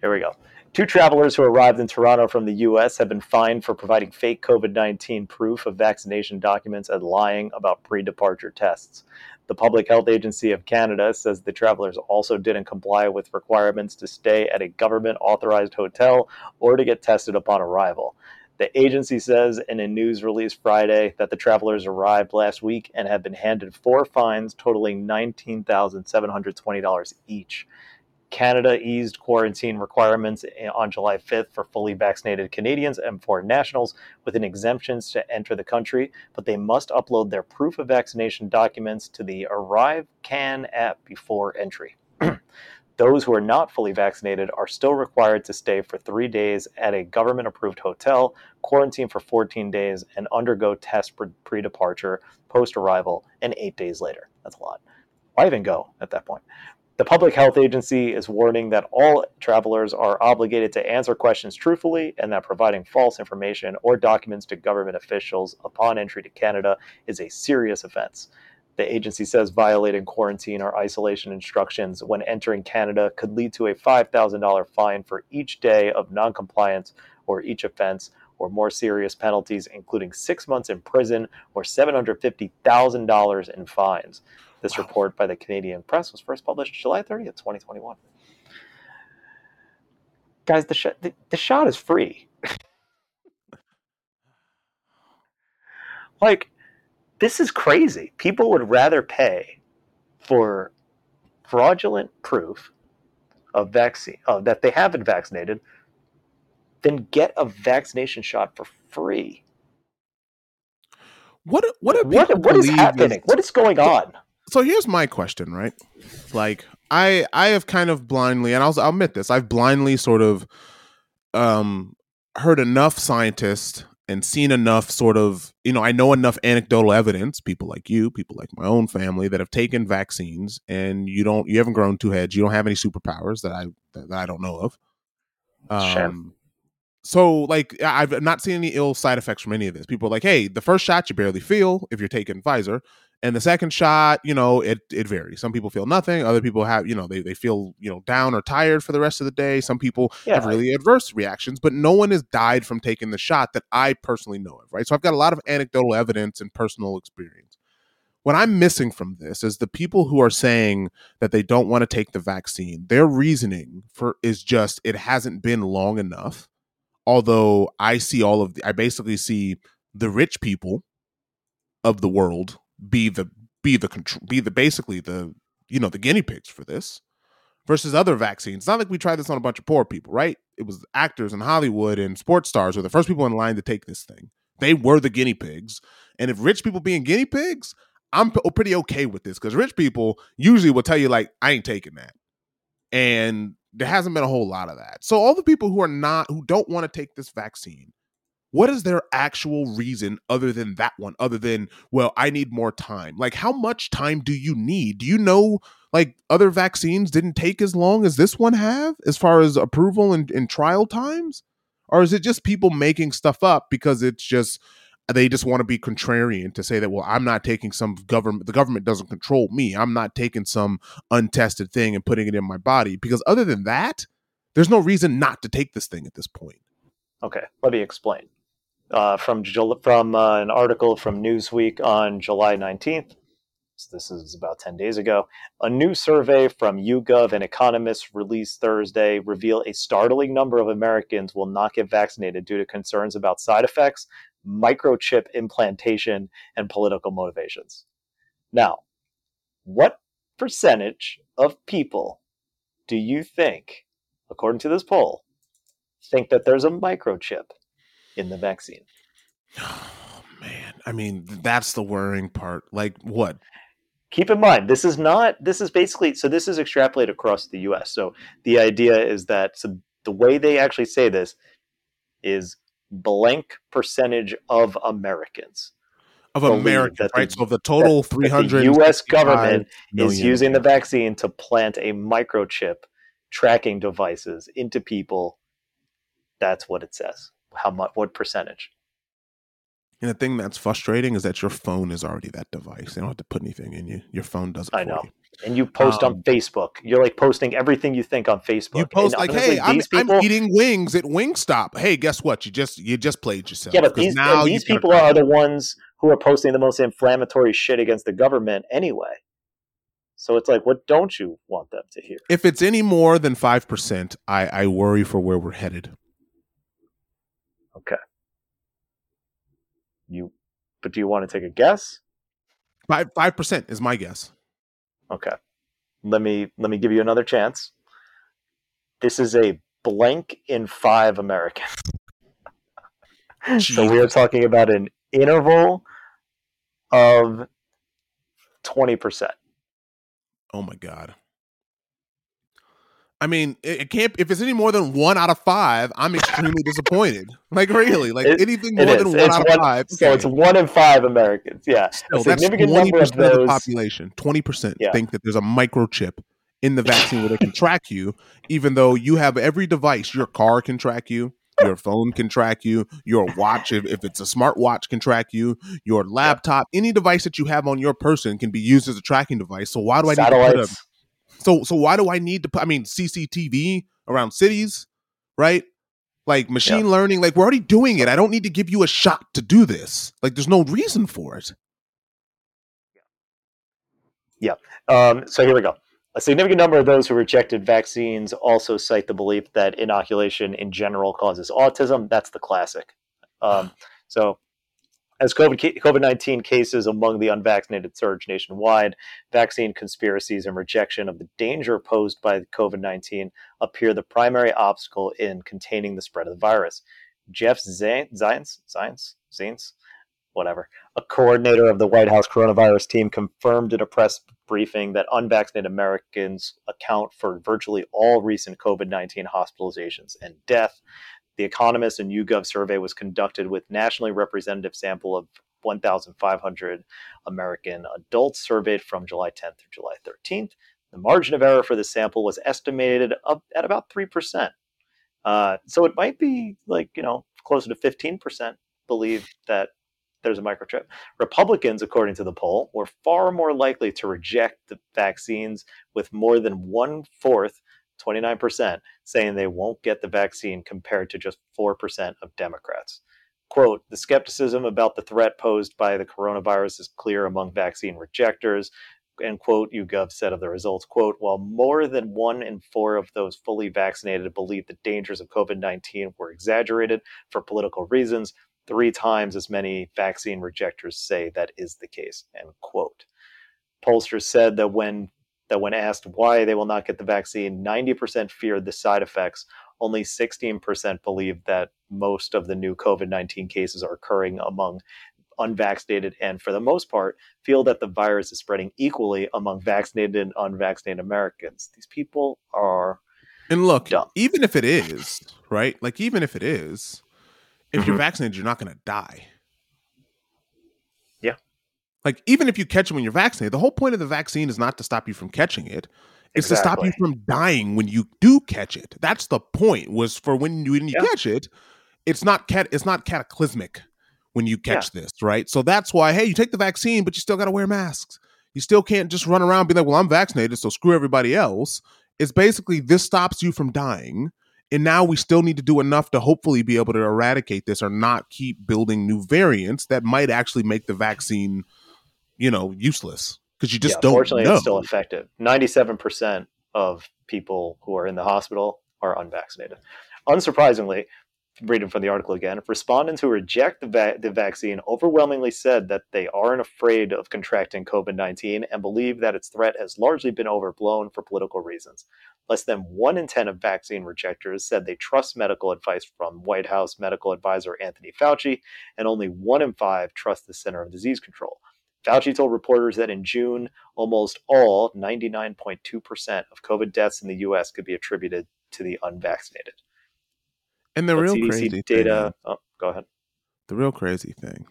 Here we go. Two travelers who arrived in Toronto from the U.S. have been fined for providing fake COVID 19 proof of vaccination documents and lying about pre departure tests. The Public Health Agency of Canada says the travelers also didn't comply with requirements to stay at a government authorized hotel or to get tested upon arrival. The agency says in a news release Friday that the travelers arrived last week and have been handed four fines totaling $19,720 each. Canada eased quarantine requirements on July 5th for fully vaccinated Canadians and foreign nationals within exemptions to enter the country, but they must upload their proof of vaccination documents to the Arrive Can app before entry. <clears throat> Those who are not fully vaccinated are still required to stay for three days at a government approved hotel, quarantine for 14 days, and undergo tests pre departure, post arrival, and eight days later. That's a lot. Why even go at that point? The Public Health Agency is warning that all travelers are obligated to answer questions truthfully and that providing false information or documents to government officials upon entry to Canada is a serious offense. The agency says violating quarantine or isolation instructions when entering Canada could lead to a $5,000 fine for each day of noncompliance or each offense, or more serious penalties, including six months in prison or $750,000 in fines. This Wow. report by the Canadian Press was first published July 30th, 2021. Guys, the, sh- the, the shot is free. <laughs> Like, this is crazy. People would rather pay for fraudulent proof of vaccine uh, that they have been vaccinated than get a vaccination shot for free. What what what, what is happening? Is, what is going on? So here's my question, right? Like I I have kind of blindly, and I'll, I'll admit this, I've blindly sort of um heard enough scientists and seen enough sort of you know i know enough anecdotal evidence people like you people like my own family that have taken vaccines and you don't you haven't grown two heads you don't have any superpowers that i that i don't know of um sure. so like i've not seen any ill side effects from any of this people are like hey the first shot you barely feel if you're taking pfizer and the second shot you know it it varies. Some people feel nothing. Other people have you know they, they feel you know down or tired for the rest of the day. Some people yeah. have really adverse reactions but no one has died from taking the shot that i personally know of right? So i've got a lot of anecdotal evidence and personal experience. What i'm missing from this is the people who are saying that they don't want to take the vaccine their reasoning for is just it hasn't been long enough although i see all of the i basically see the rich people of the world be the be the control be the basically the you know the guinea pigs for this versus other vaccines. It's not like we tried this on a bunch of poor people, right? It was actors in Hollywood and sports stars were the first people in line to take this thing. They were the guinea pigs. And if rich people being guinea pigs, I'm p- oh, pretty okay with this because rich people usually will tell you, like, I ain't taking that. And there hasn't been a whole lot of that. So all the people who are not, who don't want to take this vaccine, what is their actual reason other than that one other than well i need more time. Like how much time do you need? Do you know like other vaccines didn't take as long as this one have as far as approval and, and trial times? Or is it just people making stuff up because it's just they just want to be contrarian to say that well i'm not taking some government the government doesn't control me. I'm not taking some untested thing and putting it in my body. Because other than that there's no reason not to take this thing at this point. Okay let me explain uh, from from uh, an article from Newsweek on July 19th. So this is about 10 days ago. A new survey from YouGov and economists released Thursday reveal a startling number of Americans will not get vaccinated due to concerns about side effects, microchip implantation, and political motivations. Now, what percentage of people do you think, according to this poll, think that there's a microchip in the vaccine. Oh man, I mean that's the worrying part. Like what? Keep in mind, this is not. This is basically so. This is extrapolated across the U.S. So the idea is that so the way they actually say this is blank percentage of Americans of Americans, right? so the total three hundred U.S. government is using the vaccine to plant a microchip tracking devices into people. That's what it says how much what percentage and the thing that's frustrating is that your phone is already that device. They don't have to put anything in you. Your phone does it. I know. You. And you post um, on Facebook. You're like posting everything you think on Facebook. You post and like, honestly, "Hey, I'm, people, I'm, eating wings at Wingstop." Hey, guess what? You just you just played yourself. Yeah, but these now these people are the ones who are posting the most inflammatory shit against the government anyway. So it's like, what don't you want them to hear? If it's any more than five percent, I, I worry for where we're headed. Okay. You, but do you want to take a guess? Five five percent is my guess. Okay. Let me let me give you another chance. This is a blank in five Americans. <laughs> so we are talking about an interval of twenty percent. Oh my god. I mean, it, it, can't. If it's any more than one out of five, I'm extremely disappointed. <laughs> Like really, like it, anything more than one it's out one, of five. So it's one in five Americans. Yeah, Still, a significant number of those. Of the population, twenty percent yeah. think that there's a microchip in the <laughs> vaccine where they can track you, even though you have every device. Your car can track you. Your phone can track you. Your watch, if, if it's a smart watch, can track you. Your laptop, any device that you have on your person can be used as a tracking device. So why do I need to put a so so why do I need to put I mean CCTV around cities, right? Like machine yeah. learning, like we're already doing it. I don't need to give you a shot to do this. Like there's no reason for it. Yeah. Um, so here we go. A significant number of those who rejected vaccines also cite the belief that inoculation in general causes autism. That's the classic. Um, so As COVID 19 cases among the unvaccinated surge nationwide, vaccine conspiracies and rejection of the danger posed by COVID 19 appear the primary obstacle in containing the spread of the virus. Jeff Zients, Zients, Zients, whatever, a coordinator of the White House coronavirus team, confirmed in a press briefing that unvaccinated Americans account for virtually all recent COVID 19 hospitalizations and death. The Economist and YouGov survey was conducted with nationally representative sample of 1,500 American adults surveyed from July 10th through July 13th. The margin of error for the sample was estimated at about 3%. Uh, so it might be like, you know, closer to 15% believe that there's a microchip. Republicans, according to the poll, were far more likely to reject the vaccines, with more than one fourth 29%, saying they won't get the vaccine compared to just 4% of Democrats. Quote, the skepticism about the threat posed by the coronavirus is clear among vaccine rejectors. And quote, YouGov said of the results, quote, while more than one in four of those fully vaccinated believe the dangers of COVID 19 were exaggerated for political reasons, three times as many vaccine rejectors say that is the case, end quote. Pollsters said that when that when asked why they will not get the vaccine, 90% feared the side effects. Only 16% believe that most of the new COVID 19 cases are occurring among unvaccinated, and for the most part, feel that the virus is spreading equally among vaccinated and unvaccinated Americans. These people are. And look, dumb. even if it is, right? Like, even if it is, if mm-hmm. you're vaccinated, you're not going to die. Like even if you catch it when you're vaccinated, the whole point of the vaccine is not to stop you from catching it. It's exactly. to stop you from dying when you do catch it. That's the point. Was for when you when you yeah. catch it, it's not cat it's not cataclysmic when you catch yeah. this, right? So that's why hey, you take the vaccine, but you still got to wear masks. You still can't just run around be like, "Well, I'm vaccinated, so screw everybody else." It's basically this stops you from dying. And now we still need to do enough to hopefully be able to eradicate this or not keep building new variants that might actually make the vaccine you know useless because you just yeah, don't. Fortunately, know. it's still effective. Ninety-seven percent of people who are in the hospital are unvaccinated. Unsurprisingly, reading from the article again, respondents who reject the, va- the vaccine overwhelmingly said that they aren't afraid of contracting COVID 19 and believe that its threat has largely been overblown for political reasons. Less than one in 10 of vaccine rejectors said they trust medical advice from White House medical advisor Anthony Fauci, and only one in five trust the Center of Disease Control. Fauci told reporters that in June, almost all, 99.2% of COVID deaths in the U.S. could be attributed to the unvaccinated. And the but real CDC crazy data. Thing, oh, go ahead. The real crazy thing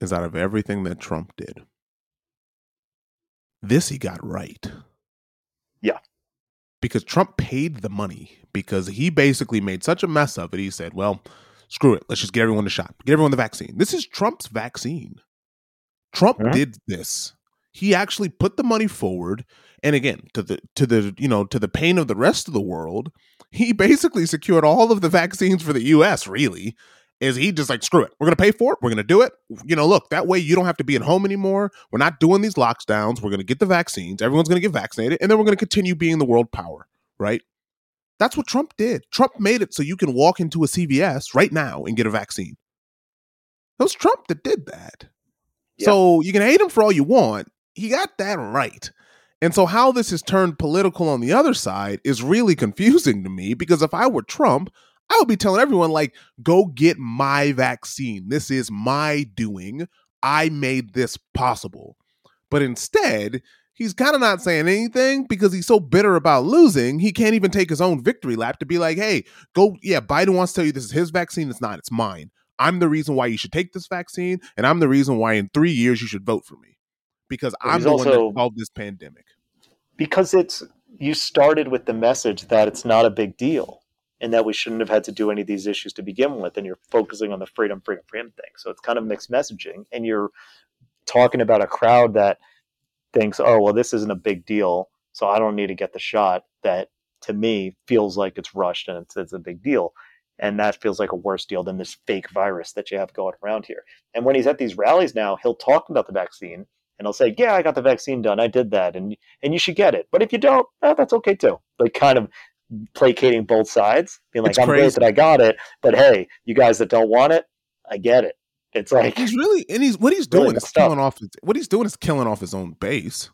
is out of everything that Trump did, this he got right. Yeah. Because Trump paid the money because he basically made such a mess of it. He said, well, screw it. Let's just get everyone the shot, get everyone the vaccine. This is Trump's vaccine. Trump mm-hmm. did this. He actually put the money forward, and again, to the to the you know to the pain of the rest of the world, he <laughs> basically secured all of the vaccines for the U.S. Really, is he just like screw it? We're gonna pay for it. We're gonna do it. You know, look that way you don't have to be at home anymore. We're not doing these lockdowns. We're gonna get the vaccines. Everyone's gonna get vaccinated, and then we're gonna continue being the world power. Right? That's what Trump did. Trump made it so you can walk into a CVS right now and get a vaccine. It was Trump that did that. So you can hate him for all you want. He got that right. And so, how this has turned political on the other side is really <laughs> confusing to me because if I were Trump, I would be telling everyone, like, go get my vaccine. This is my doing. I made this possible. But instead, he's kind of not saying anything because he's so bitter about losing, he can't even take his own victory lap to be like, hey, go, yeah, Biden wants to tell you this is his vaccine. It's not, it's mine. I'm the reason why you should take this vaccine, and I'm the reason why in three years you should vote for me because I'm the also, one that solved this pandemic. Because it's you started with the message that it's not a big deal and that we shouldn't have had to do any of these issues to begin with, and you're focusing on the freedom, freedom, freedom thing. So it's kind of mixed messaging, and you're talking about a crowd that thinks, "Oh, well, this isn't a big deal, so I don't need to get the shot." That to me feels like it's rushed and it's, it's a big deal. And that feels like a worse deal than this fake virus that you have going around here. And when he's at these rallies now, he'll talk about the vaccine and he'll say, "Yeah, I got the vaccine done. I did that, and and you should get it. But if you don't, eh, that's okay too." Like kind of placating both sides, being like, it's "I'm crazy. great that I got it, but hey, you guys that don't want it, I get it." It's like he's really and he's what he's really doing is killing off his, what he's doing is killing off his own base.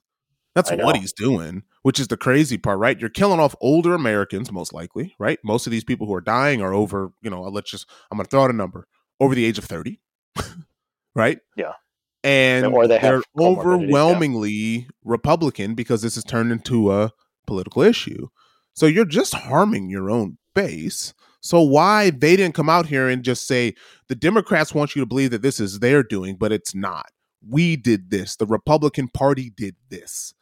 That's what he's doing, which is the crazy part, right? You're killing off older Americans, most likely, right? Most of these people who are dying are over, you know, let's just, I'm going to throw out a number, over the age of 30, <laughs> right? Yeah. And Or they they're comorbidities, yeah. overwhelmingly Republican because this has turned into a political issue. So you're just harming your own base. So why they didn't come out here and just say the Democrats want you to believe that this is their doing, but it's not. We did this. The Republican Party did this.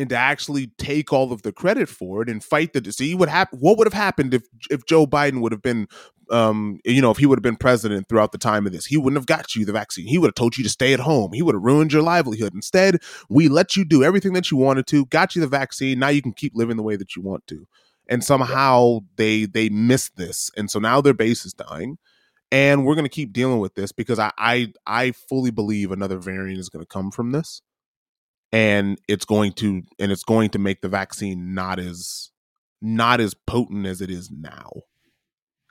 And to actually take all of the credit for it and fight the see what happened what would have happened if if Joe Biden would have been um you know if he would have been president throughout the time of this? He wouldn't have got you the vaccine. He would have told you to stay at home. He would have ruined your livelihood. Instead we let you do everything that you wanted to got you the vaccine. Now you can keep living the way that you want to. And somehow they they missed this. And so now their base is dying. And we're going to keep dealing with this because I, I i fully believe another variant is going to come from this and it's going to and it's going to make the vaccine not as not as potent as it is now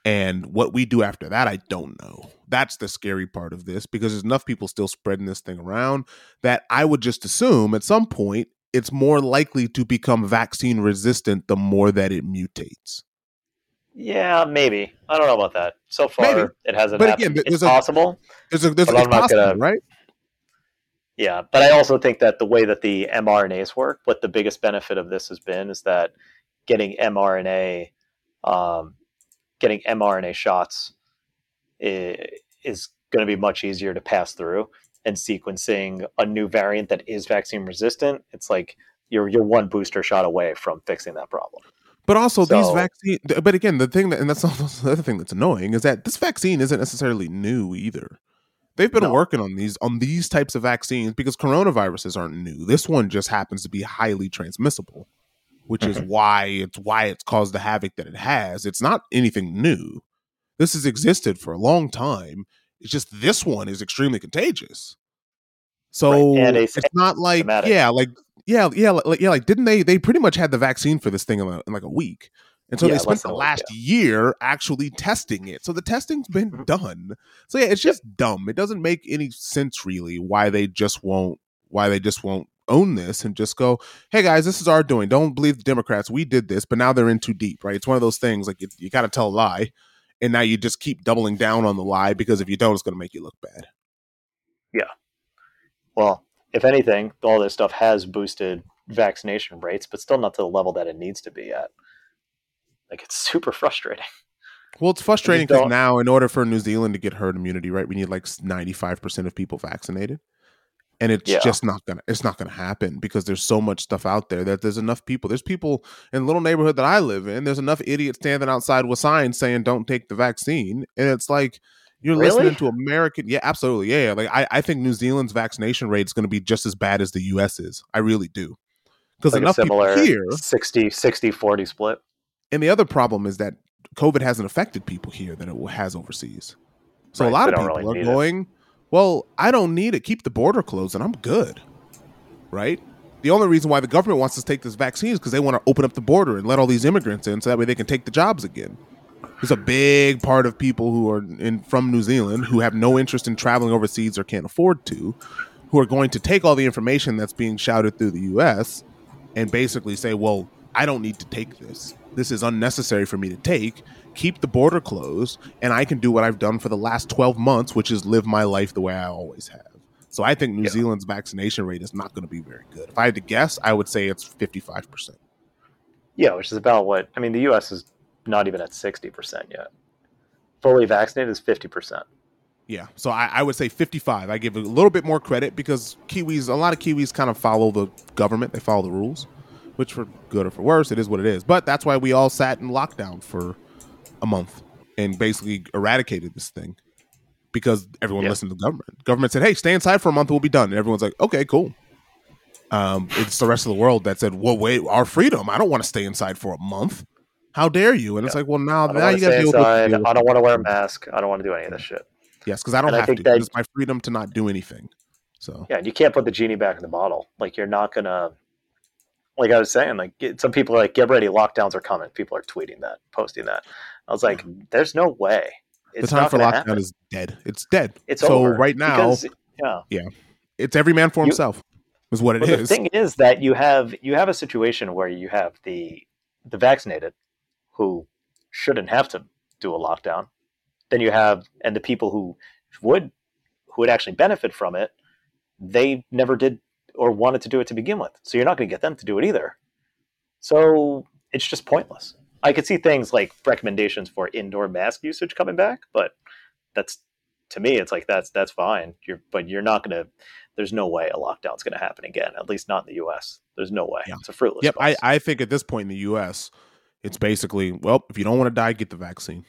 and what we do after that i don't know that's the scary part of this because there's enough people still spreading this thing around that i would just assume at some point it's more likely to become vaccine resistant the more that it mutates Yeah, maybe. I don't know about that. So far, Maybe. it hasn't But happened. again, it's there's a- possible. there's a there's it's possible, gonna- right Yeah, but I also think that the way that the mRNAs work, what the biggest benefit of this has been is that getting mRNA, um, getting mRNA shots is, is going to be much easier to pass through. And sequencing a new variant that is vaccine resistant, it's like you're you're one booster shot away from fixing that problem. But also these vaccine but again the thing that and that's <laughs> also the other thing that's annoying is that this vaccine isn't necessarily new either. They've been No. working on these on these types of vaccines because coronaviruses aren't new. This one just happens to be highly transmissible, which is Mhm. why it's why it's caused the havoc that it has. It's not anything new. This has existed for a long time. It's just this one is extremely contagious. So Right, it's not like yeah, like yeah, yeah, like, yeah, like didn't they? They pretty much had the vaccine for this thing in, a, in like a week, and so Yeah, they spent the a week, last year actually testing it. So the testing's been Mhm. done. So yeah, it's just dumb. It doesn't make any sense really why they just won't why they just won't own this and just go, hey guys, this is our doing. Don't believe the Democrats. We did this, but now they're in too deep, right? It's one of those things like you, you got to tell a lie, and now you just keep doubling down on the lie because if you don't, it's going to make you look bad. Yeah. Well, if anything, all this stuff has boosted vaccination rates, but still not to the level that it needs to be at. Like it's super <laughs> frustrating. Well, it's frustrating because now, in order for New Zealand to get herd immunity, right, we need like ninety five percent of people vaccinated, and it's Yeah. just not gonna it's not gonna happen because there's so much stuff out there that there's enough people. There's people in the little neighborhood that I live in. There's enough idiots standing outside with signs saying "Don't take the vaccine," and it's like you're Really? listening to American. Yeah, absolutely. Yeah, yeah. like I, I think New Zealand's vaccination rate is going to be just as bad as the U.S. is. I really do because Like enough similar people here 60, 60 40 split. And the other problem is that COVID hasn't affected people here that it has overseas. So Right, a lot of people really are need it. going, well, I don't need it. Keep the border closed and I'm good. Right? The only reason why the government wants to take this vaccine is because they want to open up the border and let all these immigrants in so that way they can take the jobs again. There's a big part of people who are in from New Zealand who have no interest in traveling overseas or can't afford to, who are going to take all the information that's being shouted through the US and basically say, well, I don't need to take this. This is unnecessary for me to take. Keep the border closed, and I can do what I've done for the last 12 months, which is live my life the way I always have. So I think New Yeah. Zealand's vaccination rate is not going to be very good. If I had to guess, I would say it's 55%. Yeah, which is about what I mean. The U.S. is not even at sixty percent yet. Fully vaccinated is fifty percent. Yeah, so I, I would say 55. I give a little bit more credit because Kiwis, a lot of Kiwis kind of follow the government, they follow the rules, which for good or for worse, it is what it is. But that's why we all sat in lockdown for a month and basically eradicated this thing because everyone Yeah. listened to the government. Government said, hey, stay inside for a month, we'll be done. And everyone's like, okay, cool. Um, it's the rest of the world that said, well, wait, our freedom. I don't want to stay inside for a month. How dare you? And it's like, well, now, I now you to got to deal inside. with. I don't want to wear a mask. I don't want to do any of this shit. Yes, because I don't And I have to. think that- It's my freedom to not do anything. So Yeah, and you can't put the genie back in the bottle. Like you're not gonna. Like I was saying, like get, some people are like, "Get ready, lockdowns are coming." People are tweeting that, posting that. I was like, "There's no way." the time for lockdown happen. is dead. It's dead. It's so over right now. Because, yeah, yeah, it's every man for himself. is what it well, is. The thing is that you have you have a situation where you have the the vaccinated who shouldn't have to do a lockdown. Then you have and the people who would who would actually benefit from it, they never did or wanted to do it to begin with. So you're not going to get them to do it either. So it's just pointless. I could see things like recommendations for indoor mask usage coming back, but that's to me, it's like that's that's fine. You're, but you're not going to. There's no way a lockdown's going to happen again. At least not in the U.S. There's no way. Yeah. It's a fruitless. Yep. I, I think at this point in the U.S., it's basically well, if you don't want to die, get the vaccine.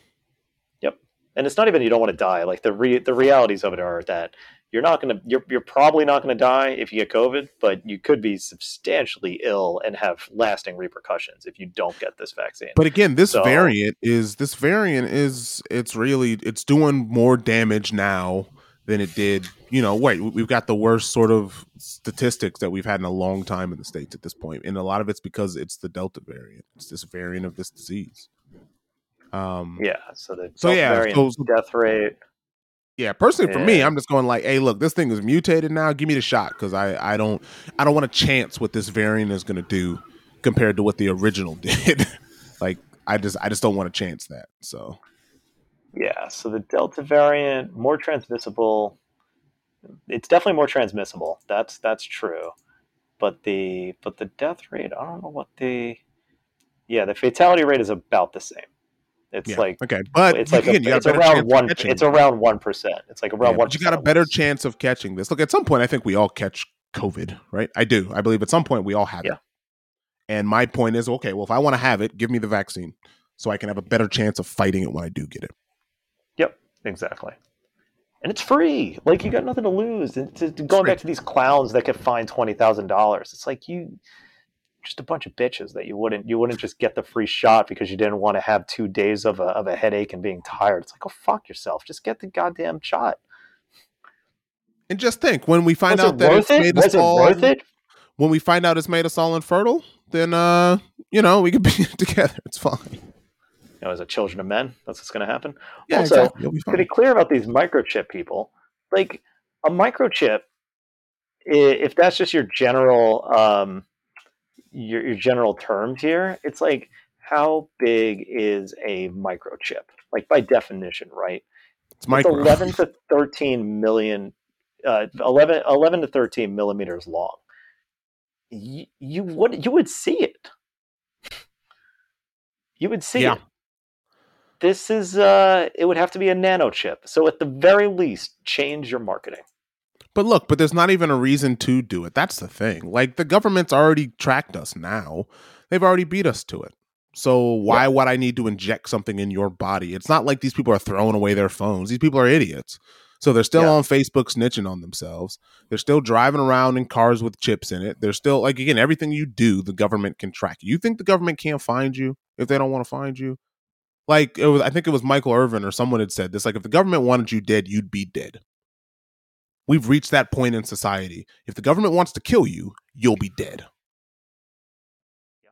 And it's not even you don't want to die. Like the re- the realities of it are that you're not going to you're, you're probably not going to die if you get covid but you could be substantially ill and have lasting repercussions if you don't get this vaccine but again this so, variant is this variant is it's really it's doing more damage now than it did you know wait we've got the worst sort of statistics that we've had in a long time in the states at this point and a lot of it's because it's the delta variant it's this variant of this disease um yeah so the so yeah so, death rate yeah, personally for yeah. me, I'm just going like, hey, look, this thing is mutated now. Give me the shot because I, I don't I don't want to chance what this variant is going to do compared to what the original <laughs> did. like, I just I just don't want to chance that. So, yeah. So the Delta variant more transmissible. It's definitely more transmissible. That's that's true. But the but the death rate, I don't know what the yeah the fatality rate is about the same. It's yeah. like okay, but it's like again, a, it's around one. It's around one percent. It's like around one. Yeah, you got a better chance of catching this. Look, at some point, I think we all catch COVID, right? I do. I believe at some point we all have yeah. it. And my point is, okay, well, if I want to have it, give me the vaccine, so I can have a better chance of fighting it when I do get it. Yep, exactly. And it's free. Like you got nothing to lose. And to, to going back to these clowns that could find twenty thousand dollars, it's like you just a bunch of bitches that you wouldn't you wouldn't just get the free shot because you didn't want to have two days of a of a headache and being tired. It's like, oh fuck yourself. Just get the goddamn shot. And just think, when we find was out that it's it? made us all worth it? when we find out it's made us all infertile, then uh, you know, we could be <laughs> together. It's fine. You know, as a children of men, that's what's gonna happen. Yeah, also, exactly. to be clear about these microchip people, like a microchip, if that's just your general um, your, your general terms here, it's like how big is a microchip? Like by definition, right? It's, micro. it's 11 to <laughs> 13 million, uh, 11, 11 to 13 millimeters long. You, you would you would see it. You would see yeah. it. This is uh, it would have to be a nano chip. So at the very least, change your marketing. But look, but there's not even a reason to do it. That's the thing. Like the government's already tracked us now. They've already beat us to it. So why would I need to inject something in your body? It's not like these people are throwing away their phones. These people are idiots. So they're still yeah. on Facebook snitching on themselves. They're still driving around in cars with chips in it. They're still like again, everything you do, the government can track. You think the government can't find you if they don't want to find you? Like it was I think it was Michael Irvin or someone had said this like if the government wanted you dead, you'd be dead. We've reached that point in society. If the government wants to kill you, you'll be dead. Yeah.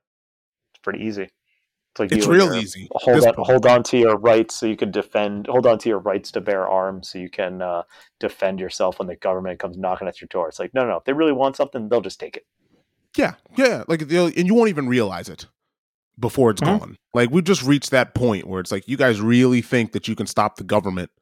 It's pretty easy. It's like it's real easy. Hold on, hold on to your rights so you can defend. Hold on to your rights to bear arms so you can uh, defend yourself when the government comes knocking at your door. It's like no, no, no. If they really want something, they'll just take it. Yeah, yeah. Like and you won't even realize it before it's mm-hmm. gone. Like we've just reached that point where it's like you guys really think that you can stop the government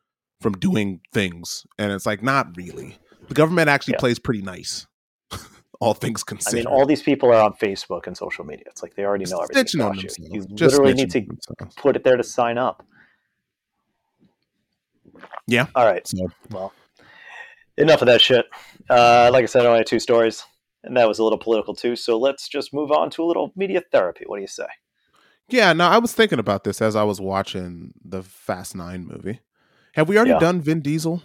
from doing things, and it's like not really. The government actually yeah. plays pretty nice. <laughs> all things considered. I mean, all these people are on Facebook and social media. It's like they already know everything about you. You literally need to put it there to sign up. Yeah. All right. So. Well, enough of that shit. Uh, like I said, I only had two stories, and that was a little political too. So let's just move on to a little media therapy. What do you say? Yeah. No, I was thinking about this as I was watching the Fast Nine movie. Have we already yeah. done Vin Diesel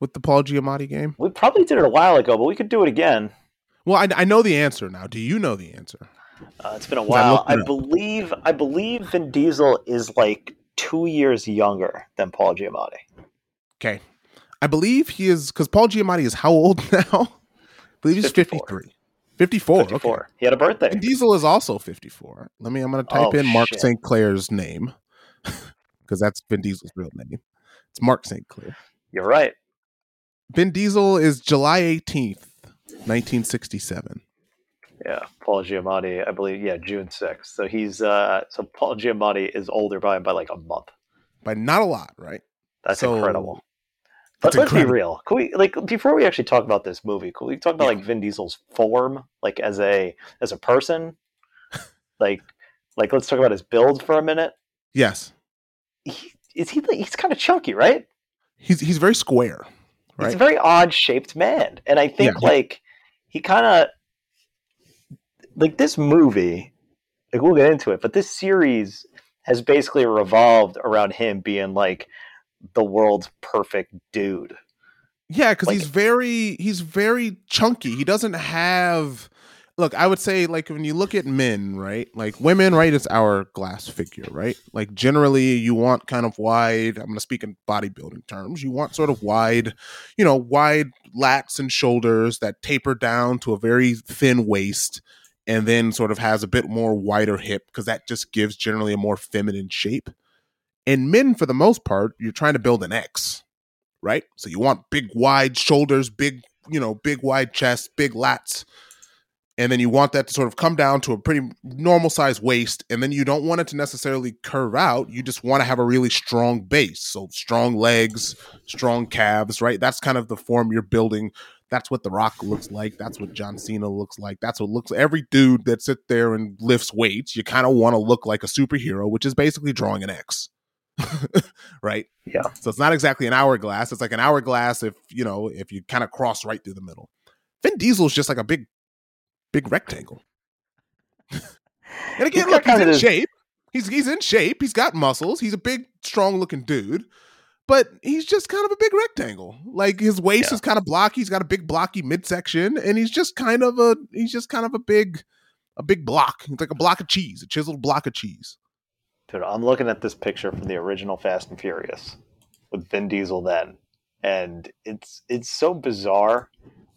with the Paul Giamatti game? We probably did it a while ago, but we could do it again. Well, I, I know the answer now. Do you know the answer? Uh, it's been a while. I, I believe I believe Vin Diesel is like two years younger than Paul Giamatti. Okay, I believe he is because Paul Giamatti is how old <laughs> now? I believe he's 53. 54. 54. Okay. He had a birthday. And Diesel is also 54. Let me, I'm going to type oh, in Mark Sinclair's name <laughs> because that's Vin Diesel's real name. It's Mark Sinclair. You're right. Vin Diesel is July 18th, 1967. Yeah, Paul Giamatti, I believe. Yeah, June 6th. So he's uh so Paul Giamatti is older by by like a month. By not a lot, right? That's So, incredible. But let's incredible. be real. Can we like before we actually talk about this movie? Can we talk about Yeah. like Vin Diesel's form, like as a as a person? <laughs> like, like let's talk about his build for a minute. Yes. He, is he? He's kind of chunky, right? He's he's very square, He's right? a very odd shaped man, and I think Yeah. like he kind of like this movie. Like we'll get into it, but this series has basically revolved around him being like the world's perfect dude. Yeah, because Like- he's very he's very chunky. He doesn't have look, I would say like when you look at men, right? Like women, right, it's hourglass figure, right? Like generally you want kind of wide, I'm gonna speak in bodybuilding terms, you want sort of wide, you know, wide lats and shoulders that taper down to a very thin waist and then sort of has a bit more wider hip because that just gives generally a more feminine shape. And men, for the most part, you're trying to build an X, right? So you want big, wide shoulders, big, you know, big, wide chest, big lats. And then you want that to sort of come down to a pretty normal size waist. And then you don't want it to necessarily curve out. You just want to have a really strong base. So strong legs, strong calves, right? That's kind of the form you're building. That's what The Rock looks like. That's what John Cena looks like. That's what looks every dude that sit there and lifts weights, you kind of want to look like a superhero, which is basically drawing an X. <laughs> right? Yeah. So it's not exactly an hourglass. It's like an hourglass if you know if you kind of cross right through the middle. Vin Diesel's just like a big, big rectangle. <laughs> and again, got look, he's in shape. He's he's in shape. He's got muscles. He's a big, strong looking dude. But he's just kind of a big rectangle. Like his waist Yeah. is kind of blocky. He's got a big blocky midsection, and he's just kind of a he's just kind of a big, a big block. It's like a block of cheese, a chiseled block of cheese. Dude, I'm looking at this picture from the original Fast and Furious with Vin Diesel then, and it's it's so bizarre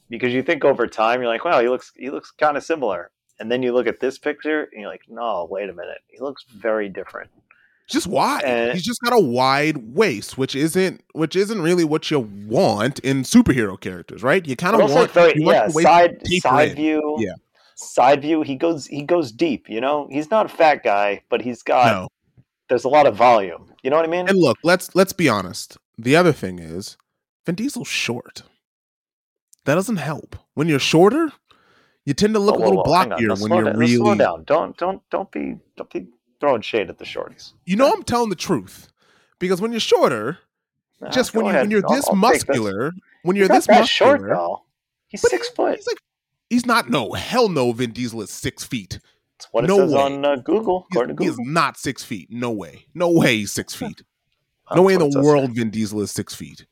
because you think over time you're like, wow, he looks he looks kind of similar, and then you look at this picture and you're like, no, wait a minute, he looks very different. just wide. And- He's just got a wide waist, which isn't which isn't really what you want in superhero characters, right? You kind of want, very you want yeah side side in. view Yeah. side view he goes he goes deep you know he's not a fat guy but he's got No. there's a lot of volume you know what I mean And look, let's let's be honest. The other thing is Vin Diesel's short. That doesn't help. When you're shorter, you tend to look Whoa, a little whoa, on. blockier when you're down, really slow down don't don't don't be don't be throwing shade at the shorties You know I'm telling the truth. Because when you're shorter, Nah, just when you ahead. when you're I'll- this I'll take this. muscular, when you're not this muscular, short though he's six he- foot He's like he's not no hell no. Vin Diesel is six feet. that's what it no says way. on uh, Google He's, to he is not six feet. No way. No way. He's six feet. No way in the world Vin Diesel is six feet.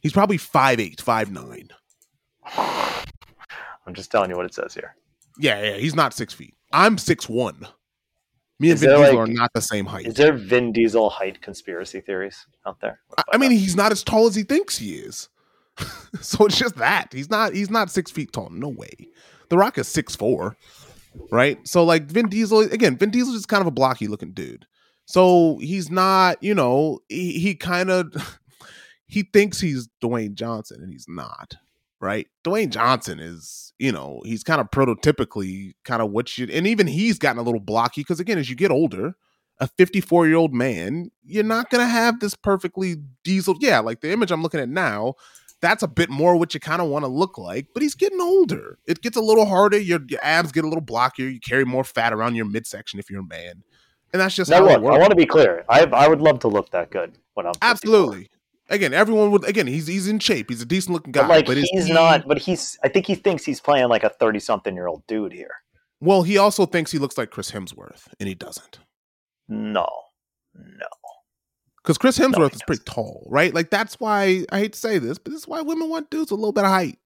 He's probably five eight, five nine. <sighs> I'm just telling you what it says here Yeah, yeah. He's not six feet. I'm six one. Me and Is Vin Diesel like- are not the same height. is there Vin Diesel height conspiracy theories out there I, I mean, he's not as tall as he thinks he is. <laughs> so it's just that he's not. He's not six feet tall. No way. The Rock is six four, right? So like Vin Diesel again. Vin Diesel is kind of a blocky looking dude. So he's not. You know, he, he kind of <laughs> he thinks he's Dwayne Johnson, and he's not. Right? Dwayne Johnson is. You know, he's kind of prototypically kind of what you. And even he's gotten a little blocky because again, as you get older, a 54 year old man, you're not going to have this perfectly diesel. Yeah, like the image I'm looking at now, that's a bit more what you kind of want to look like, but he's getting older. It gets a little harder. Your, your abs get a little blockier. You carry more fat around your midsection if you're a man. And that's just now how look I want to be clear I I would love to look that good when I'm 54. Absolutely. Again, everyone would. Again, he's he's in shape. He's a decent looking guy. but like but he's he- not but he's I think he thinks he's playing like a 30 something year old dude here Well, he also thinks he looks like Chris Hemsworth, and he doesn't. no no Because Chris Hemsworth he is pretty tall, right? Like that's why I hate to say this, but this is why women want dudes with a little bit of height.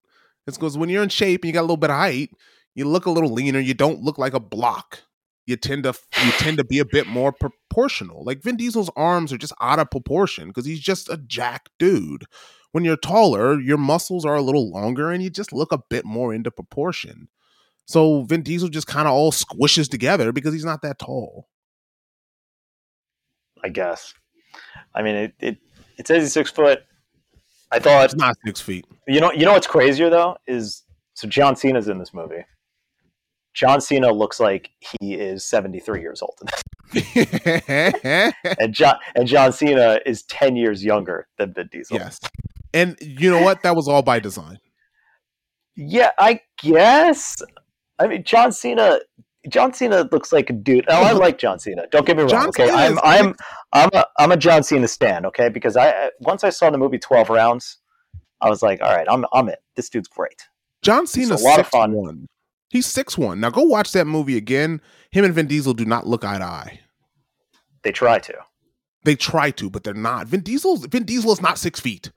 It's because when you're in shape and you got a little bit of height, you look a little leaner. You don't look like a block. You tend to you tend to be a bit more proportional. Like Vin Diesel's arms are just out of proportion because he's just a jack dude. When you're taller, your muscles are a little longer and you just look a bit more into proportion. So Vin Diesel just kind of all squishes together because he's not that tall. I guess. I mean, it, it It says he's six foot. I thought It's not six feet. you know you know what's crazier though is so John Cena's in this movie. John Cena looks like he is 73 years old. <laughs> and John and John Cena is 10 years younger than Vin Diesel. yes. And you know what? That was all by design. Yeah, I guess. I mean, John Cena. John Cena looks like a dude. Oh, I <laughs> like John Cena. Don't get me wrong. John okay, Cena I'm is- I'm I'm a I'm a John Cena stan. Okay, because I once I saw the movie Twelve Rounds, I was like, all right, I'm I'm it. This dude's great. John Cena's a lot of fun. one. He's six one. Now go watch that movie again. Him and Vin Diesel do not look eye to eye. They try to. They try to, but they're not. Vin Diesel's Vin Diesel is not six feet.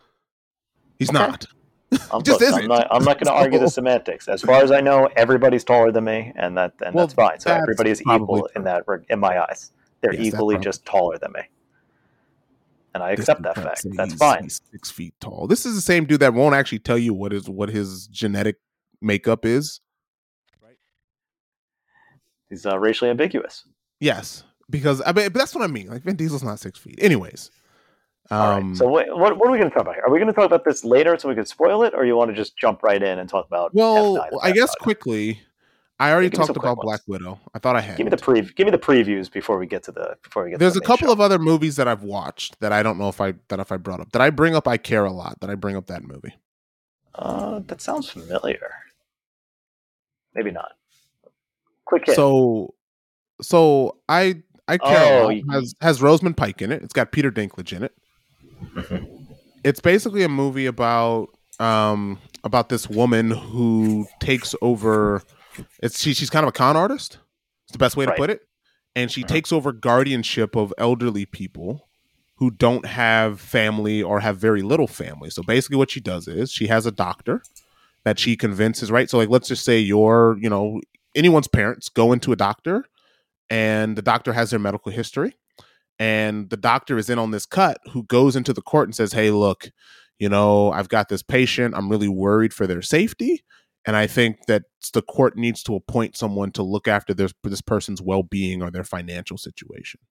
He's Okay. not. <laughs> I'm, Just look, I'm isn't. I'm not going to argue the <laughs> semantics. As far as I know, everybody's taller than me, and that and Well, that's fine. So that's everybody is equal in that in my eyes. They're Yes, equally just taller than me, and I accept that fact. That's fine. He's six feet tall. This is the same dude that won't actually tell you what is what his genetic makeup is. He's uh, racially ambiguous. Yes, because I mean, but that's what I mean. Like Vin Diesel's not six feet. Anyways, All right. um, So what, what, what are we going to talk about here? Are we going to talk about this later so we can spoil it, or you want to just jump right in and talk about? well, I guess F9? quickly. I already me talked about. Black Widow. I thought I had. Give me the pre. Give me the previews before we get to the before we get. There's to a the main couple show. of other movies that I've watched that I don't know if I that if I brought up. Did I bring up I Care a Lot? Did I bring up that movie? Uh, that sounds familiar. Maybe not. So, so I I Care a Oh, has has Rosamund Pike in it. It's got Peter Dinklage in it. Mhm. It's basically a movie about um about this woman who takes over. It's she, she's kind of a con artist. It's the best way to put it. And she Mhm. takes over guardianship of elderly people who don't have family or have very little family. So basically, what she does is she has a doctor that she convinces. Right. So like, let's just say you're, you know anyone's parents go into a doctor, and the doctor has their medical history, and the doctor is in on this cut who goes into the court and says, "Hey, look." you know, I've got this patient. I'm really worried for their safety. And I think that the court needs to appoint someone to look after this, this person's well being or their financial situation.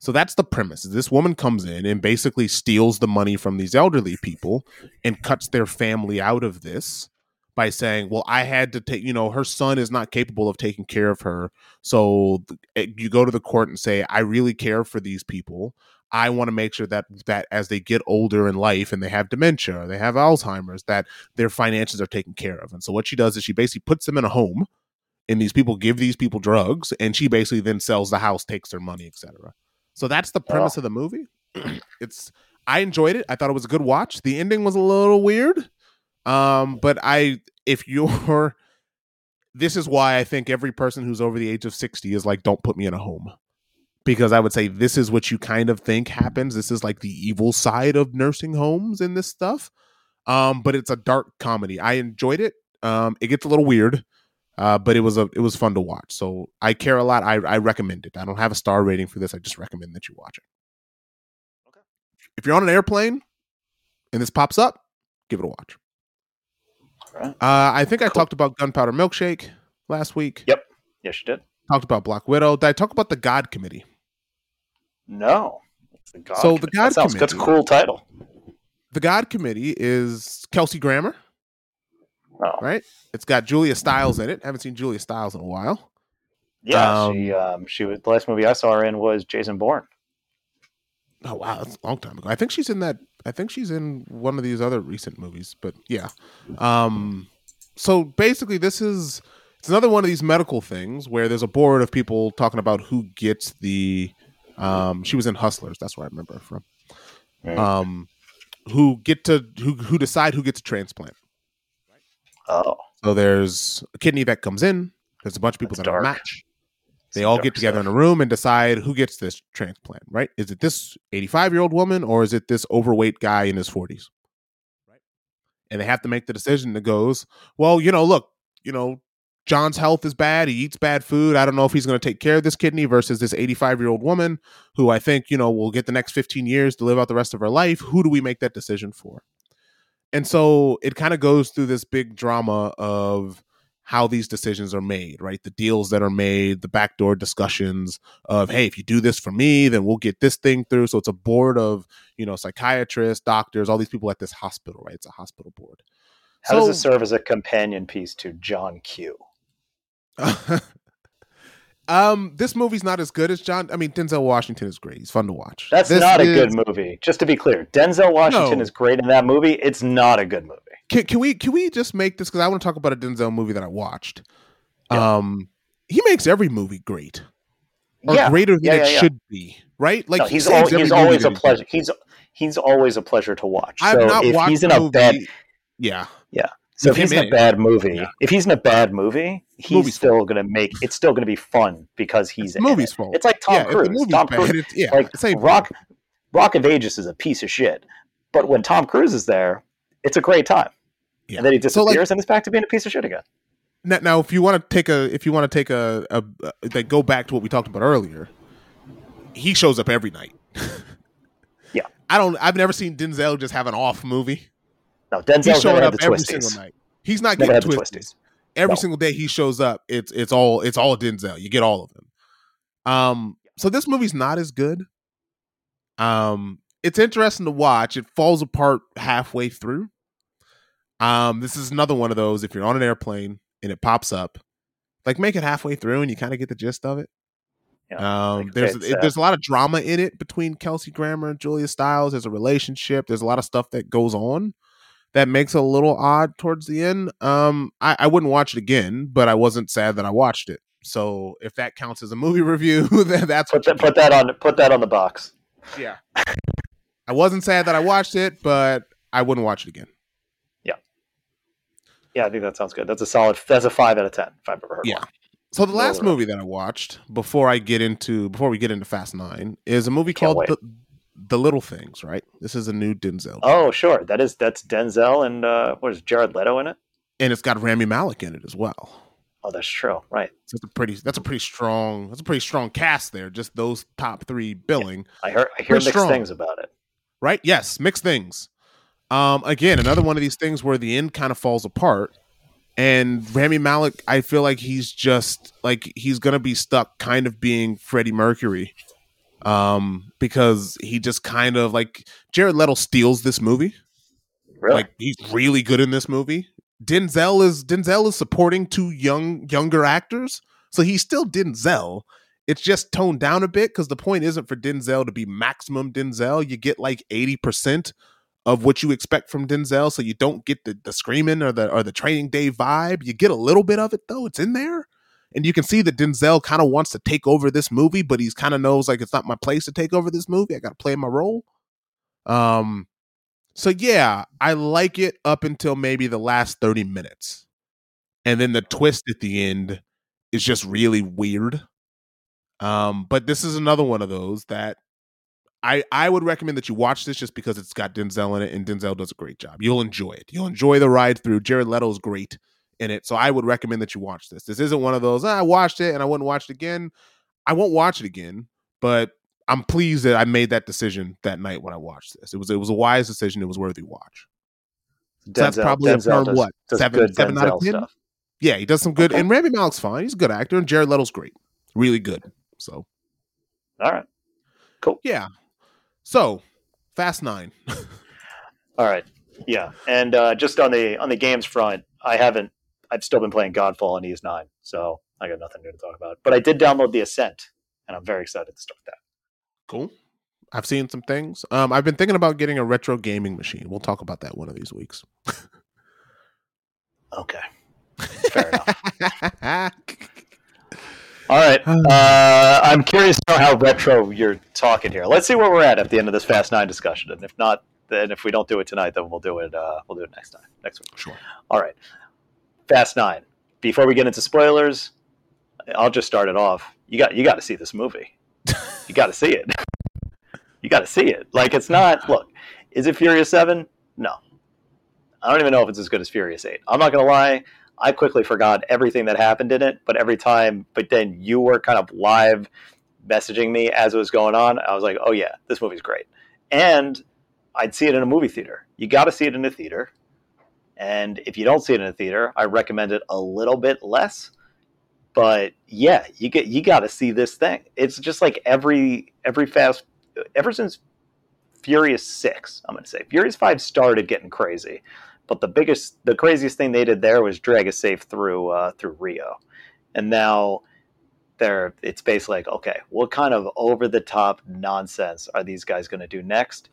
So that's the premise. This woman comes in and basically steals the money from these elderly people and cuts their family out of this by saying, Well, I had to take, you know, her son is not capable of taking care of her. So th- eh, you go to the court and say, I really care for these people. I want to make sure that that as they get older in life and they have dementia or they have Alzheimer's, that their finances are taken care of. And so what she does is she basically puts them in a home, and these people give these people drugs, and she basically then sells the house, takes their money, etc. So that's the premise Oh. of the movie. <clears throat> it's I enjoyed it. I thought it was a good watch. The ending was a little weird, um, but I if you're <laughs> this is why I think every person who's over the age of 60 is like, don't put me in a home because I would say this is what you kind of think happens. This is like the evil side of nursing homes and this stuff. Um, but it's a dark comedy. I enjoyed it. Um, it gets a little weird, uh, but it was a it was fun to watch. So I care a lot. I, I recommend it. I don't have a star rating for this. I just recommend that you watch it. Okay. If you're on an airplane and this pops up, give it a watch. Right. Uh, I think I Cool. talked about Gunpowder Milkshake last week. Yep. Yes, you did. Talked about Black Widow. Did I talk about the God Committee? No. The God So the Committee. God that sounds that's a Committee- cool title. The God Committee is Kelsey Grammer, Oh, right? It's got Julia Stiles in it. Haven't seen Julia Stiles in a while. yeah. she um she was the last movie I saw her in was Jason Bourne. Oh wow, that's a long time ago. I think she's in that. I think she's in one of these other recent movies. But yeah, um, so basically, this is it's another one of these medical things where there's a board of people talking about who gets the. Um, she was in Hustlers. That's where I remember her from. Um, who get to who who decide who gets a transplant. Oh, So there's a kidney that comes in. There's a bunch of people That's that dark. match. They all get together stuff. in a room and decide who gets this transplant, right? Is it this 85 year old woman or is it this overweight guy in his 40s? Right. And they have to make the decision that goes, well, you know, look, you know, John's health is bad. He eats bad food. I don't know if he's going to take care of this kidney versus this 85 year old woman who I think, you know, will get the next 15 years to live out the rest of her life. Who do we make that decision for? And so it kind of goes through this big drama of how these decisions are made, right? The deals that are made, the backdoor discussions of, hey, if you do this for me, then we'll get this thing through. So it's a board of, you know, psychiatrists, doctors, all these people at this hospital, right? It's a hospital board. How so, does it serve as a companion piece to John Q? <laughs> um, this movie's not as good as John. I mean, Denzel Washington is great. He's fun to watch. That's this not a good movie. Just to be clear, Denzel Washington no. is great in that movie. It's not a good movie. Can, can we can we just make this because I want to talk about a Denzel movie that I watched. Yeah. Um, he makes every movie great, or yeah. greater than yeah, it should be. Right? Like no, he's, al- he's always a pleasure. He's he's always a pleasure to watch. I've so if he's in a movie, bad, yeah, yeah. So if he's in a bad movie, if he's in a bad movie, he's movie's still going to make it's still going to be fun because he's the movie's fault. It's like Tom Cruise. Tom Cruise, yeah, like Rock Rock of Ages is a piece of shit, but when Tom Cruise is there, it's a great time. Yeah. And then he disappears so like, and it's back to being a piece of shit again. Now, now if you want to take a, if you want to take a, a, a, like go back to what we talked about earlier, he shows up every night. <laughs> yeah, I don't. I've never seen Denzel just have an off movie. No, Denzel's showing up every single night. He's not never getting twisties. Every no. single day he shows up, it's it's all it's all Denzel. You get all of them. Um, so this movie's not as good. Um, it's interesting to watch. It falls apart halfway through. Um, this is another one of those. If you're on an airplane and it pops up, like make it halfway through and you kind of get the gist of it. Yeah, um, there's it, there's a lot of drama in it between Kelsey Grammer and Julia Stiles. There's a relationship. There's a lot of stuff that goes on that makes it a little odd towards the end. Um, I, I wouldn't watch it again, but I wasn't sad that I watched it. So if that counts as a movie <laughs> review, then that's put that, put that on put that on the box. Yeah, I wasn't sad that I watched it, but I wouldn't watch it again. Yeah, I think that sounds good. That's a solid. That's a five out of ten if I've ever heard. Yeah. One. So the last movie that I watched before I get into before we get into Fast Nine is a movie Can't called the, the, Little Things. Right. This is a new Denzel. Oh, sure. That is that's Denzel and uh, what is Jared Leto in it? And it's got Rami Malek in it as well. Oh, that's true. Right. So that's a pretty. That's a pretty strong. That's a pretty strong cast there. Just those top three billing. Yeah. I heard. I hear mixed strong. things about it. Right. Yes, mixed things. Um, again, another one of these things where the end kind of falls apart. And Rami Malek, I feel like he's just like he's gonna be stuck kind of being Freddie Mercury. Um, because he just kind of like Jared Leto steals this movie. Really? Like he's really good in this movie. Denzel is Denzel is supporting two young younger actors. So he's still Denzel. It's just toned down a bit because the point isn't for Denzel to be maximum Denzel. You get like 80% of what you expect from Denzel, so you don't get the the screaming or the or the training day vibe. You get a little bit of it though; it's in there, and you can see that Denzel kind of wants to take over this movie, but he's kind of knows like it's not my place to take over this movie. I got to play my role. Um, so yeah, I like it up until maybe the last thirty minutes, and then the twist at the end is just really weird. Um, but this is another one of those that I I would recommend that you watch this just because it's got Denzel in it and Denzel does a great job. You'll enjoy it. You'll enjoy the ride through. Jared Leto's great in it, so I would recommend that you watch this. This isn't one of those ah, I watched it and I wouldn't watch it again. I won't watch it again, but I'm pleased that I made that decision that night when I watched this. It was it was a wise decision. It was worthy watch. Denzel, so that's probably Denzel a does, what does seven seven Denzel out of ten. Stuff. Yeah, he does some good. Okay. And Rami Malek's fine. He's a good actor, and Jared Leto's great, really good. So, all right, cool. Yeah, so, Fast Nine. All right, yeah, and uh, just on the on the games front, I haven't. I've still been playing Godfall on Ys Nine, so I got nothing new to talk about. But I did download the Ascent, and I'm very excited to start that. Cool. I've seen some things. Um, I've been thinking about getting a retro gaming machine. We'll talk about that one of these weeks. okay. Fair enough. <laughs> All right. <sighs> Uh, I'm curious to know how retro you're talking here. Let's see where we're at at the end of this Fast Nine discussion, and if not, then if we don't do it tonight, then we'll do it. Uh, we'll do it next time, next week. Sure. All right. Fast Nine. Before we get into spoilers, I'll just start it off. You got you got to see this movie. <laughs> you got to see it. you got to see it. Like it's not. Look, is it Furious Seven? No. I don't even know if it's as good as Furious Eight. I'm not gonna lie. I quickly forgot everything that happened in it. But every time, but then you were kind of live messaging me as it was going on. I was like, oh yeah, this movie's great. And I'd see it in a movie theater. You got to see it in a theater. And if you don't see it in a theater, I recommend it a little bit less. But yeah, you get you got to see this thing. It's just like every every fast ever since Furious Six. I'm going to say Furious Five started getting crazy, but the biggest, the craziest thing they did there was drag a safe through uh, through Rio, and now they're it's basically like okay, what kind of over the top nonsense are these guys going to do next?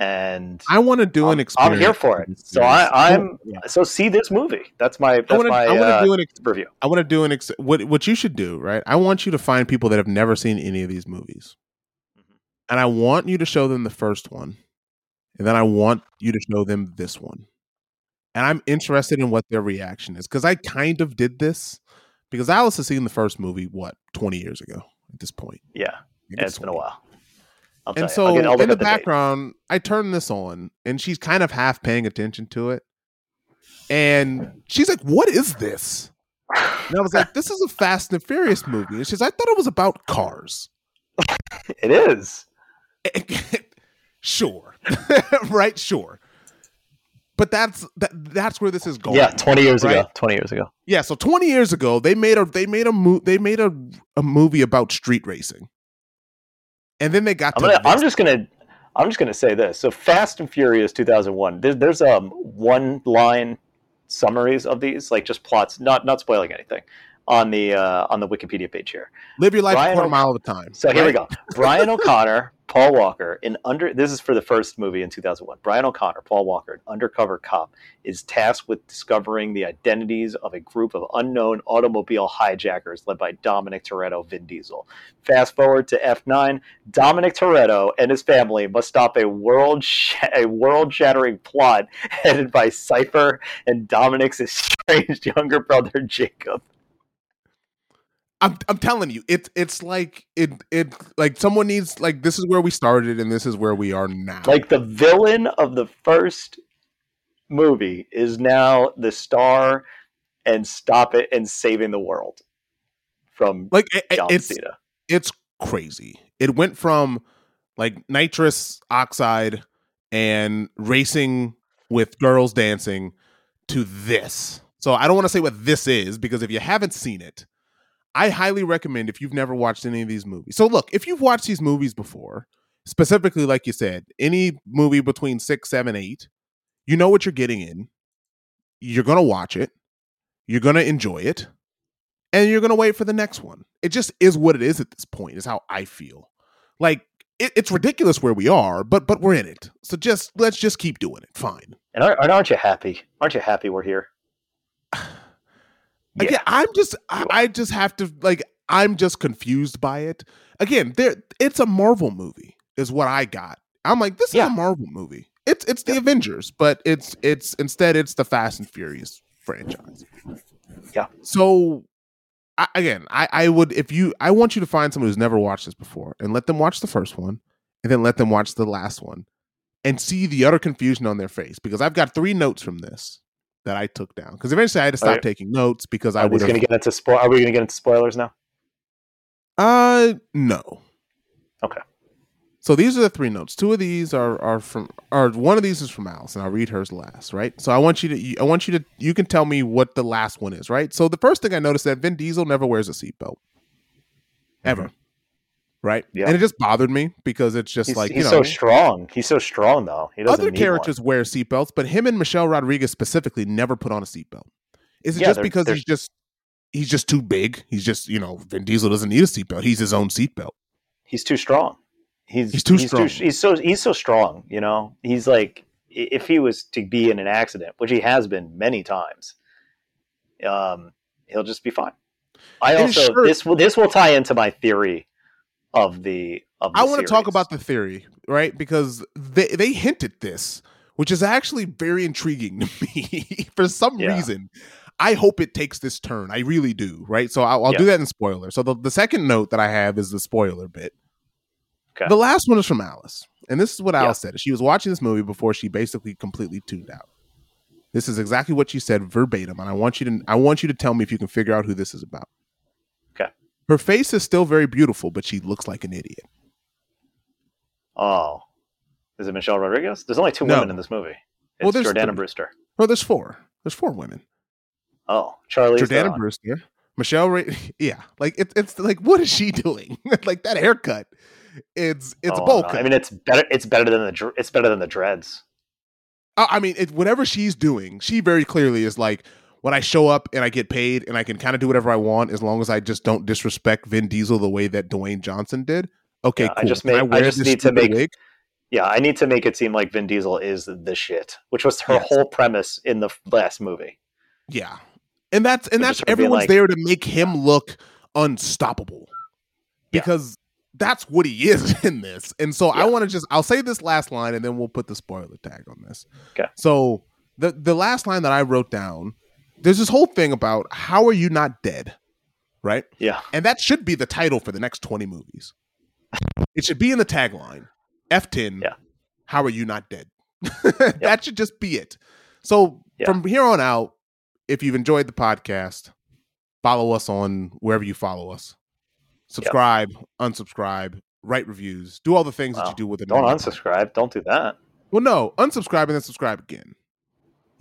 And I want to do I'm, an experience. I'm here for it. So I, I'm so see this movie. That's my that's I want to. my I want to uh, do an ex- review. I want to do an ex- what what you should do, right? I want you to find people that have never seen any of these movies. Mhm. And I want you to show them the first one. And then I want you to show them this one. And I'm interested in what their reaction is cuz I kind of did this because Alice has seen the first movie what 20 years ago at this point. Yeah, it's been a while. I'll And so I'll in the date. background, I turn this on and she's kind of half paying attention to it. And she's like, "What is this?" And I was like, "This is a Fast and Furious movie." And she's, "I thought it was about cars." <laughs> it is. <laughs> sure, <laughs> right? Sure, but that's that. That's where this is going. Yeah, twenty years ago. Twenty years ago. Yeah. So twenty years ago, they made a they made a mo- they made a a movie about street racing, and then they got I'm to gonna. I'm just gonna. I'm just gonna say this. So, Fast and Furious 2001. There's, there's um one line summaries of these, like just plots, not not spoiling anything, on the uh, on the Wikipedia page here. live your life a Brian quarter O- mile at a time. So here we go. Brian O'Conner, Paul Walker, in under this is for the first movie in 2001. Brian O'Conner, Paul Walker, an undercover cop, is tasked with discovering the identities of a group of unknown automobile hijackers led by Dominic Toretto, Vin Diesel. Fast forward to F9, Dominic Toretto and his family must stop a world sh- a world shattering plot headed by Cypher and Dominic's <laughs> estranged younger brother Jacob. I'm I'm telling you, it's it's like it it like someone needs like this is where we started and this is where we are now. like the villain of the first movie is now the star and stop it and saving the world from like it- it's Cena. it's crazy. It went from like nitrous oxide and racing with girls dancing to this. So I don't want to say what this is because if you haven't seen it, I highly recommend if you've never watched any of these movies. So look, if you've watched these movies before, specifically like you said, any movie between six, seven, eight, you know what you're getting in. You're gonna watch it. You're gonna enjoy it and you're gonna wait for the next one. It just is what it is at this point. Is how I feel. Like it, it's ridiculous where we are, but but we're in it. So just let's just keep doing it. Fine. And aren't, aren't you happy? Aren't you happy we're here? Again, I'm just I, I just have to like I'm just confused by it. Again, there it's a Marvel movie, is what I got. I'm like, this is Yeah. a Marvel movie. It's it's the Avengers, but it's it's instead it's the Fast and Furious franchise. Yeah. So I, again, I, I would if you I want you to find someone who's never watched this before and let them watch the first one and then let them watch the last one and see the utter confusion on their face because I've got three notes from this that I took down because eventually I had to stop you- taking notes because I was going to get into spo- Are we going to get into spoilers now? uh no. Okay. so these are the three notes. Two of these are are from or one of these is from Alice and I'll read hers last right? So I want you to I want you to you can tell me what the last one is right? So the first thing I noticed that Vin Diesel never wears a seatbelt. Ever right Yeah. and it just bothered me because it's just He's, like he's you know so strong. He's so strong though. He doesn't other characters wear seatbelts, but him and Michelle Rodriguez specifically never put on a seatbelt. Is it Yeah, just they're- because they're- he's just he's just too big? He's just you know Vin Diesel doesn't need a seatbelt. He's his own seatbelt. He's too strong. He's He's too strong. he's so he's so strong. You know, he's like if he was to be in an accident, which he has been many times, um, he'll just be fine. I And also this will this will tie into my theory of the of. The I want to talk about the theory, right? Because they they hinted this, which is actually very intriguing <laughs> to me. For some Yeah. reason, I hope it takes this turn. I really do, right? So I'll, I'll do that in spoiler. So the, the second note that I have is the spoiler bit. Okay. The last one is from Alice, and this is what Yeah. Alice said. She was watching this movie before she basically completely tuned out. This is exactly what she said verbatim, and I want you to I want you to tell me if you can figure out who this is about. Her face is still very beautiful, but she looks like an idiot. Oh, is it Michelle Rodriguez? There's only two No. women in this movie. It's Well, there's Jordana three. Brewster. No, there's four. There's four women. Oh, Charlie Jordana Brewster, Michelle Ray. <laughs> Yeah, like it's it's like what is she <laughs> doing? <laughs> like that haircut. It's it's oh, bowl no. I mean, it's better. It's better than the. It's better than the dreads. I mean, it, whatever she's doing, she very clearly is like when I show up and I get paid and I can kind of do whatever I want as long as I just don't disrespect Vin Diesel the way that Dwayne Johnson did. Okay, Yeah, I cool. just Can make- I wear just need to make- wig? Yeah, I need to make it seem like Vin Diesel is the shit, which was her Yes. whole premise in the last movie. Yeah, and that's and So that's just everyone's like- there to make him look unstoppable Yeah. because that's what he is <laughs> in this. And so I want to just I'll say this last line and then we'll put the spoiler tag on this. Okay. So the the last line that I wrote down, there's this whole thing about how are you not dead, right? Yeah, And that should be the title for the next 20 movies. It should be in the tagline. F10. Yeah. How are you not dead? <laughs> that should just be it. So Yeah. from here on out, if you've enjoyed the podcast, follow us on wherever you follow us. Subscribe, unsubscribe, write reviews, do all the things that you do with it. don't unsubscribe. Don't do that. Well, no, unsubscribe and then subscribe again.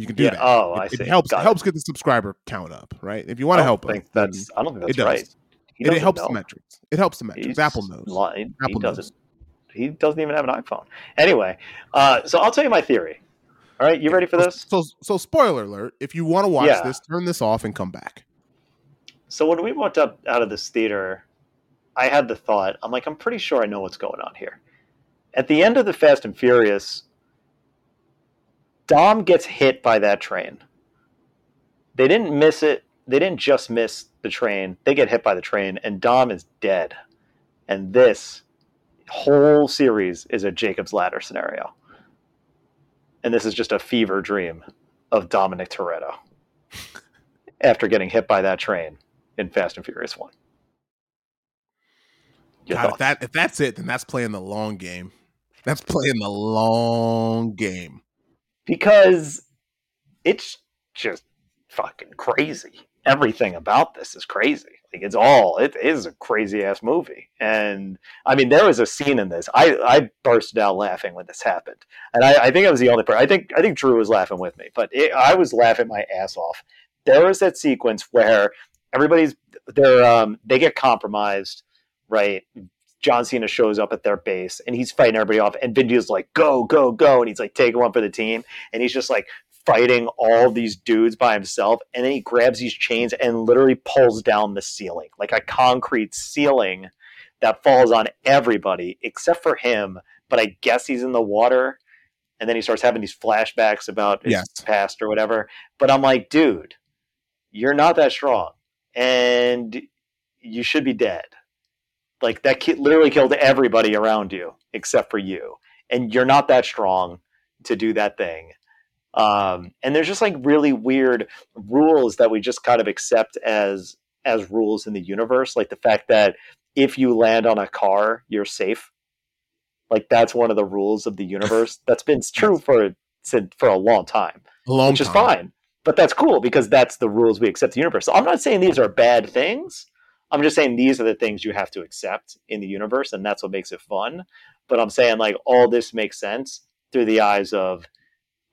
You can do Yeah. that. Oh, it, I it helps. Got It it. helps get the subscriber count up, right? If you want to help, us, think then that's. I don't think it that's does. right. He it, it helps know. the metrics. It helps the metrics. He's Apple knows. he Apple knows. doesn't. He doesn't even have an iPhone. Anyway, uh, so I'll tell you my theory. All right, you ready for this? So, so spoiler alert: if you want to watch Yeah. this, turn this off and come back. So when we walked up out of this theater, I had the thought, I'm like, I'm pretty sure I know what's going on here. At the end of the Fast and Furious, Dom gets hit by that train. They didn't miss it. They didn't just miss the train. They get hit by the train, and Dom is dead. And this whole series is a Jacob's Ladder scenario. And this is just a fever dream of Dominic Toretto <laughs> after getting hit by that train in Fast and Furious One. God, if that if that's it, then that's playing the long game. That's playing the long game. Because it's just fucking crazy. Everything about this is crazy. Like it's all it is a crazy ass movie. And I mean, there was a scene in this. I I bursted out laughing when this happened, and I, I think I was the only person. I think I think Drew was laughing with me, but it, I was laughing my ass off. There was that sequence where everybody's they're um they get compromised, right? John Cena shows up at their base and he's fighting everybody off, and Vin Diesel's like, "Go, go, go!" and he's like taking one for the team, and he's just like fighting all these dudes by himself, and then he grabs these chains and literally pulls down the ceiling, like a concrete ceiling that falls on everybody except for him. But I guess he's in the water, and then he starts having these flashbacks about his Yes. past or whatever. But I'm like, dude, you're not that strong, and you should be dead. Like that kid literally killed everybody around you except for you, and you're not that strong to do that thing. Um, and there's just like really weird rules that we just kind of accept as as rules in the universe, like the fact that if you land on a car, you're safe. Like that's one of the rules of the universe. <laughs> That's been true for since- for a long time A long which is fine. But that's cool because that's the rules we accept in the universe. So I'm not saying these are bad things. I'm just saying these are the things you have to accept in the universe, and that's what makes it fun. But I'm saying like all this makes sense through the eyes of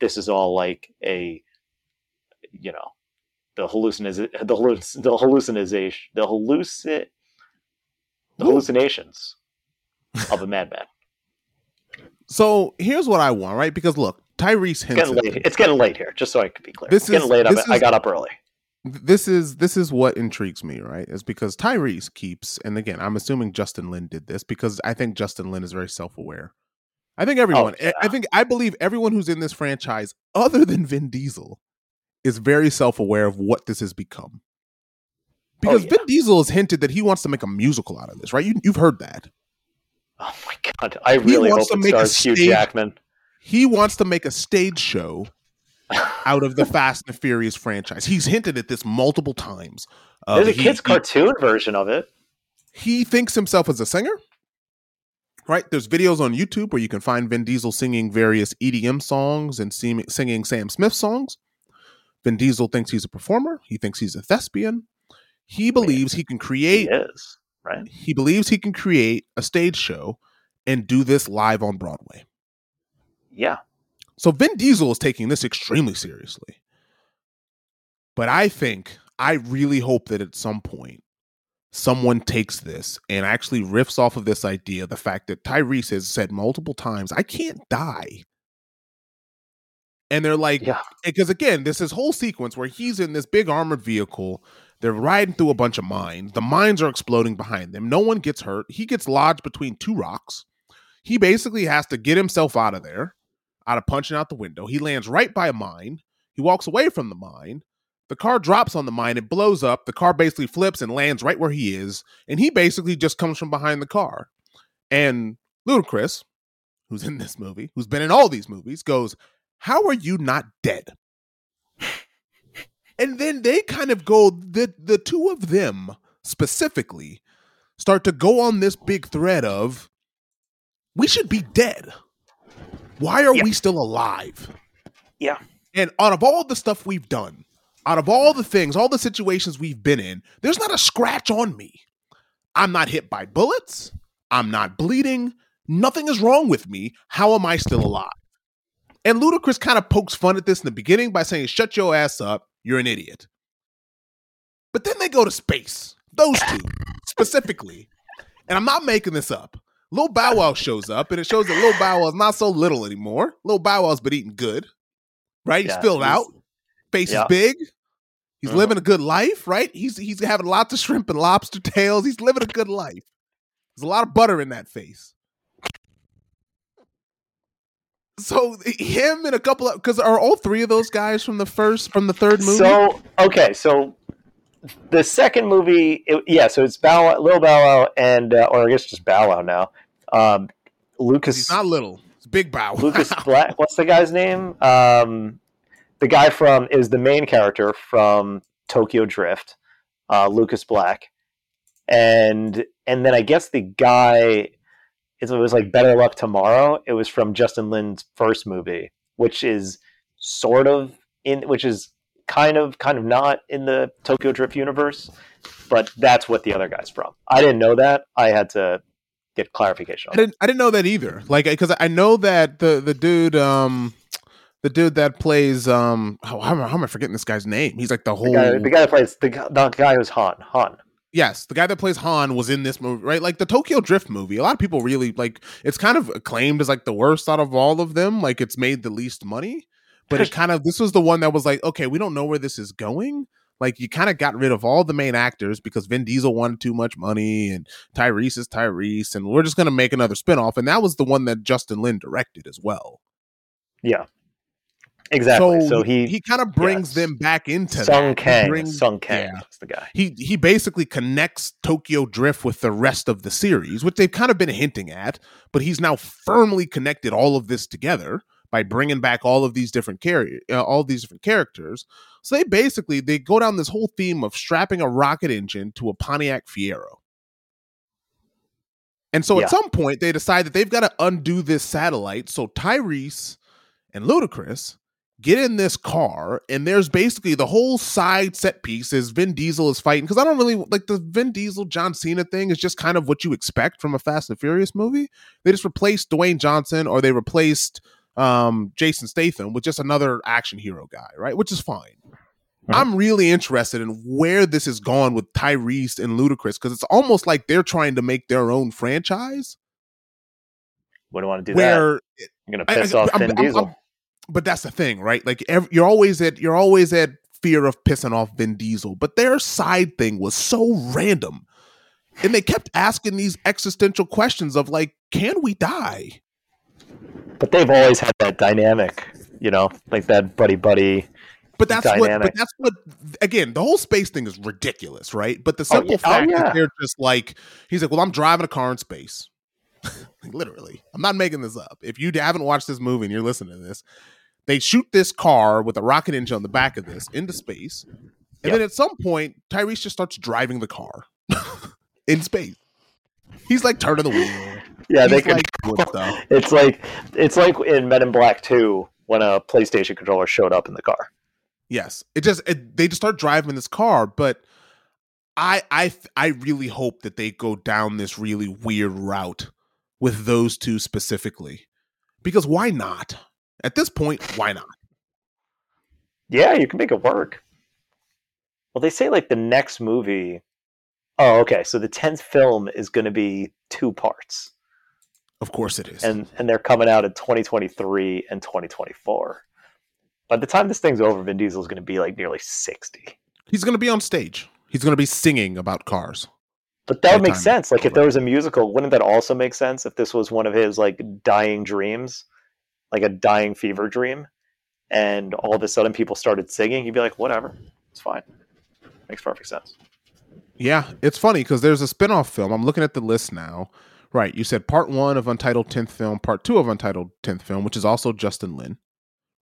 this is all like a you know the hallucin the halluc- the hallucination the the hallucinations of a <laughs> madman. So here's what I want, right? Because look, Tyrese It's getting late. It's getting late here, just so I can be clear. This it's getting is- late. I'm- this I is- got up early. This is this is what intrigues me, right? Is because Tyrese keeps, and again, I'm assuming Justin Lin did this because I think Justin Lin is very self aware. I think oh, everyone, eh, yeah. I think I believe everyone who's in this franchise, other than Vin Diesel, is very self aware of what this has become. Oh, because yeah. Vin Diesel has hinted that he wants to make a musical out of this, right? You, you've heard that. Oh my god! I really wants hope to it make a stars Hugh Jackman. He wants to make a stage show out of the Fast and Furious franchise. He's hinted at this multiple times. Uh, There's a he- kids' he- cartoon version of it. he thinks himself as a singer. Right? There's videos on YouTube where you can find Vin Diesel singing various EDM songs and seem- singing Sam Smith songs. Vin Diesel thinks he's a performer. He thinks he's a thespian. He believes he can He create. is right. He believes he can create a stage show and do this live on Broadway. Yeah, So Vin Diesel is taking this extremely seriously. But I think, I really hope that at some point, someone takes this and actually riffs off of this idea the fact that Tyrese has said multiple times, I can't die. And they're like, Yeah. because again, this is whole sequence where he's in this big armored vehicle. They're riding through a bunch of mines. The mines are exploding behind them. No one gets hurt. He gets lodged between two rocks. He basically has to get himself out of there, out of punching out the window. He lands right by a mine. He walks away from the mine. The car drops on the mine. It blows up. The car basically flips and lands right where he is. And he basically just comes from behind the car. And Ludacris, who's in this movie, who's been in all these movies, goes, How are you not dead? <laughs> and then they kind of go, the the two of them specifically start to go on this big thread of we should be dead. Why are Yeah. we still alive? Yeah. And out of all the stuff we've done, out of all the things, all the situations we've been in, there's not a scratch on me. I'm not hit by bullets. I'm not bleeding. Nothing is wrong with me. How am I still alive? And Ludacris kind of pokes fun at this in the beginning by saying, Shut your ass up. You're an idiot. But then they go to space. Those two specifically. And I'm not making this up. Lil Bow Wow shows up, and it shows that Lil Bow Wow is not so little anymore. Lil Bow Wow's been eating good, right? He's Yeah, filled he's- out, face yeah. is big. He's Mhm. living a good life, right? He's he's having lots of shrimp and lobster <laughs> tails. He's living a good life. There's a lot of butter in that face. So him and a couple of because are all three of those guys from the first from the third movie? So okay, so the second movie, it, yeah, so it's Bow Wow, Lil Bow Wow, and uh, or I guess just Bow Wow now. Um, Lucas He's not little. It's big bow. Lucas <laughs> Black. What's the guy's name? Um, the guy from is the main character from Tokyo Drift, uh, Lucas Black, and and then I guess the guy. It was like Better Luck Tomorrow. It was from Justin Lin's first movie, which is sort of in, which is kind of kind of not in the Tokyo Drift universe, but that's what the other guy's from. I didn't know that. I had to get clarification I didn't I didn't know that either. Like because I know that the the dude um the dude that plays um how, how, am I- how am I forgetting this guy's name? He's like the whole The guy, the guy that plays the, the guy who's Han. Han. Yes, the guy that plays Han was in this movie, right? Like the Tokyo Drift movie. A lot of people really like it's kind of acclaimed as like the worst out of all of them. Like it's made the least money. But it <laughs> kind of this was the one that was like, okay, we don't know where this is going. Like you kind of got rid of all the main actors because Vin Diesel wanted too much money and Tyrese is Tyrese, and we're just gonna make another spinoff. And that was the one that Justin Lin directed as well. Yeah. Exactly. So, he, he kind of brings yes. them back into Sung that. Kang. brings- Sung Kang yeah. is the guy. he he basically connects Tokyo Drift with the rest of the series, which they've kind of been hinting at, but he's now firmly connected all of this together by bringing back all of these different char- uh, all these different characters. So they basically they go down this whole theme of strapping a rocket engine to a Pontiac Fiero. And so Yeah. at some point they decide that they've got to undo this satellite. So Tyrese and Ludacris get in this car, and there's basically the whole side set piece is Vin Diesel is fighting. Because I don't really like the Vin Diesel John Cena thing is just kind of what you expect from a Fast and Furious movie. They just replaced Dwayne Johnson or they replaced um, Jason Statham with just another action hero guy, right? Which is fine. Mhm. I'm really interested in where this has gone with Tyrese and Ludacris because it's almost like they're trying to make their own franchise Wouldn't want to do that. where You're gonna piss I- off I'm- Vin I'm- Diesel. I'm- but that's the thing, right? Like ev you're always at you're always at fear of pissing off Vin Diesel, but their side thing was so random, and they kept asking these existential questions of like, can we die? But they've always had that dynamic, you know, like that buddy buddy. But that's what. But that's what. Again, the whole space thing is ridiculous, right? But the oh, simple yeah. Oh, fact yeah. that they're just like, he's like, well, I'm driving a car in space. <laughs> Literally, I'm not making this up. If you haven't watched this movie and you're listening to this, they shoot this car with a rocket engine on the back of this into space, and Yep. then at some point, Tyrese just starts driving the car <laughs> in space. He's like turning the wheel. Yeah, they He's could. like. <laughs> <laughs> It's like it's like in Men in Black Two when a PlayStation controller showed up in the car. Yes, it just it, they just start driving this car, but I I I really hope that they go down this really weird route with those two specifically, because why not? At this point, why not? Yeah, you can make it work. Well, they say like the next movie. Oh, okay. So the tenth film is going to be two parts. Of course it is. And and they're coming out in 2023 and 2024. By the time this thing's over, Vin Diesel is going to be like nearly 60. He's going to be on stage. He's going to be singing about cars. But that would make sense. Like if there was a musical, wouldn't that also make sense if this was one of his like dying dreams, like a dying fever dream, and all of a sudden people started singing? He'd be like, whatever, it's fine. Makes perfect sense. Yeah, it's funny because there's a spin-off film. I'm looking at the list now. Right, you said part one of Untitled 10th film, part two of Untitled 10th film, which is also Justin Lin.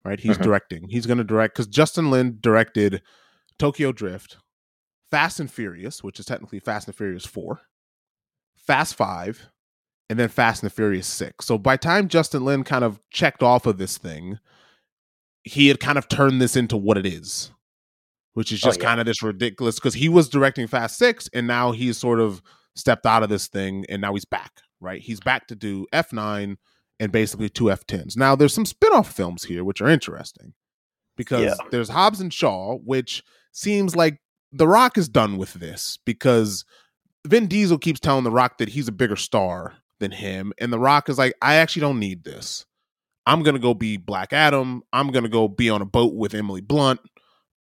Right, he's mm-hmm. directing. He's going to direct because Justin Lin directed Tokyo Drift, Fast and Furious, which is technically Fast and Furious 4, Fast 5, and then Fast and the Furious 6. So by time Justin Lin kind of checked off of this thing, he had kind of turned this into what it is, which is oh, just oh, yeah. kind of this ridiculous because he was directing Fast 6 and now he's sort of stepped out of this thing and now he's back, right? He's back to do F9 and basically two F10s. Now there's some spin-off films here which are interesting because yeah. there's Hobbs and Shaw, which seems like the Rock is done with this because Vin Diesel keeps telling The Rock that he's a bigger star than him. And The Rock is like, I actually don't need this. I'm going to go be Black Adam. I'm going to go be on a boat with Emily Blunt.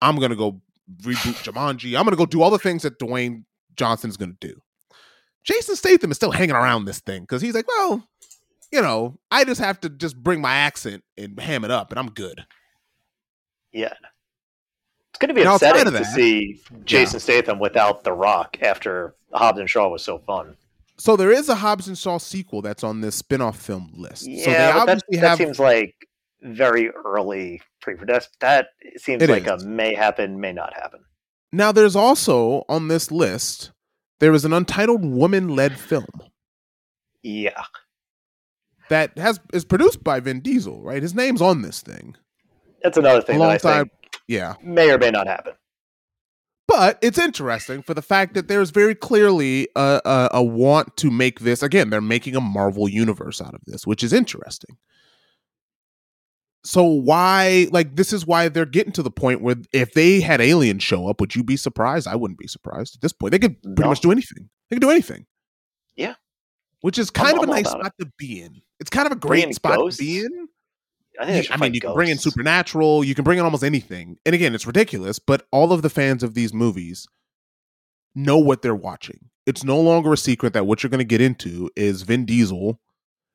I'm going to go reboot Jumanji. I'm going to go do all the things that Dwayne Johnson's going to do. Jason Statham is still hanging around this thing because he's like, well, you know, I just have to just bring my accent and ham it up and I'm good. Yeah. It's going to be now, upsetting that, to see Jason yeah. Statham without The Rock after Hobbs and Shaw was so fun. So there is a Hobbs and Shaw sequel that's on this spin-off film list. Yeah, so they obviously that, have... seems like very early pre That, that seems it like is. a may happen, may not happen. Now there's also on this list there is an untitled woman-led film. Yeah. That has is produced by Vin Diesel, right? His name's on this thing. That's another thing that I think yeah. May or may not happen. But it's interesting for the fact that there's very clearly a, a, a, want to make this again. They're making a Marvel universe out of this, which is interesting. So why, like, this is why they're getting to the point where if they had aliens show up, would you be surprised? I wouldn't be surprised at this point. They could pretty no. much do anything. They could do anything. Yeah, which is kind I'm, of a nice spot it. to be in. It's kind of a great spot ghosts. to be in I, think I mean, you ghosts. can bring in supernatural, you can bring in almost anything. And again, it's ridiculous, but all of the fans of these movies know what they're watching. It's no longer a secret that what you're going to get into is Vin Diesel.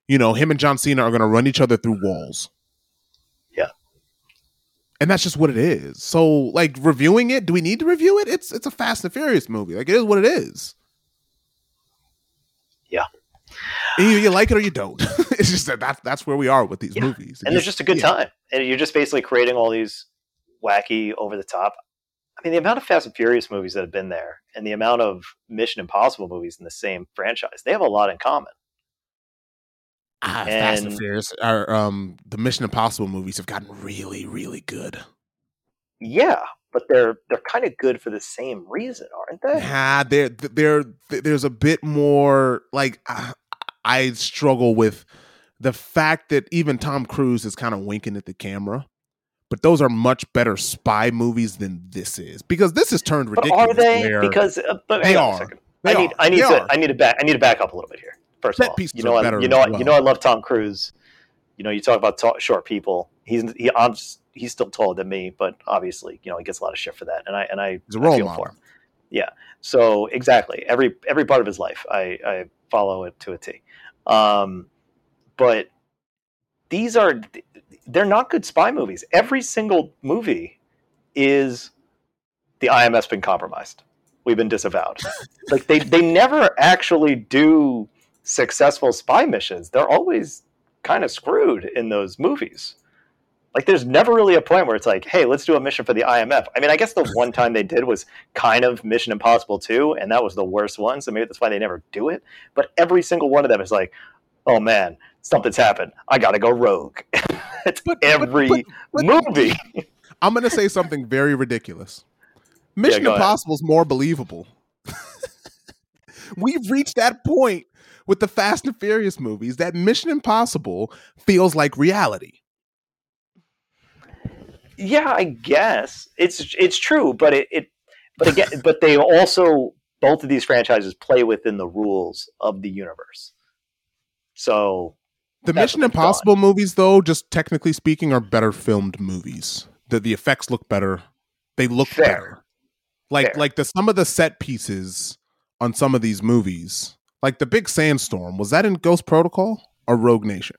You know, him and John Cena are going to run each other through walls. And that's just what it is. So, like reviewing it, do we need to review it? It's it's a Fast and Furious movie. Like it is what it is. Yeah. You, you, like it or you don't. <laughs> it's just that that's, that's where we are with these yeah. movies. and it's just a good yeah. time. And you're just basically creating all these wacky, over the top. I mean, the amount of Fast and Furious movies that have been there and the amount of Mission Impossible movies in the same franchise, they have a lot in common. Ah, and, Fast and Furious, are, um, the Mission Impossible movies have gotten really, really good. Yeah, but they're they're kind of good for the same reason, aren't they? Yeah, they're they're there's a bit more like uh, I struggle with the fact that even Tom Cruise is kind of winking at the camera. But those are much better spy movies than this is because this has turned ridiculous. But are they? Because uh, but they are. They I need. Are. I need they to. Are. I need to back. I need to back up a little bit here. First of all, you know, I, you know, well. you know, I love Tom Cruise. You know, you talk about t- short people. He's he, I'm he's still taller than me, but obviously, you know, he gets a lot of shit for that, and I and I, he's a role I feel model. for him. Yeah. So exactly, every every part of his life, I I follow it to a T. Um, but these are they're not good spy movies. Every single movie is the IMF's been compromised. We've been disavowed. <laughs> like they they never actually do successful spy missions. They're always kind of screwed in those movies. Like there's never really a point where it's like, hey, let's do a mission for the IMF. I mean, I guess the <laughs> one time they did was kind of Mission Impossible 2, and that was the worst one, so maybe that's why they never do it. But every single one of them is like, oh man, something's happened. I gotta go rogue. <laughs> it's but, every but, but, movie. <laughs> I'm gonna say something very ridiculous. Mission yeah, Impossible is more believable. We've reached that point with the Fast and Furious movies that Mission Impossible feels like reality. Yeah, I guess it's it's true, but it, it but again, <laughs> but they also both of these franchises play within the rules of the universe. So the Mission Impossible done. movies, though, just technically speaking, are better filmed movies. The the effects look better. They look Fair. better. Like Fair. like the some of the set pieces on some of these movies, like the big sandstorm, was that in Ghost Protocol or Rogue Nation?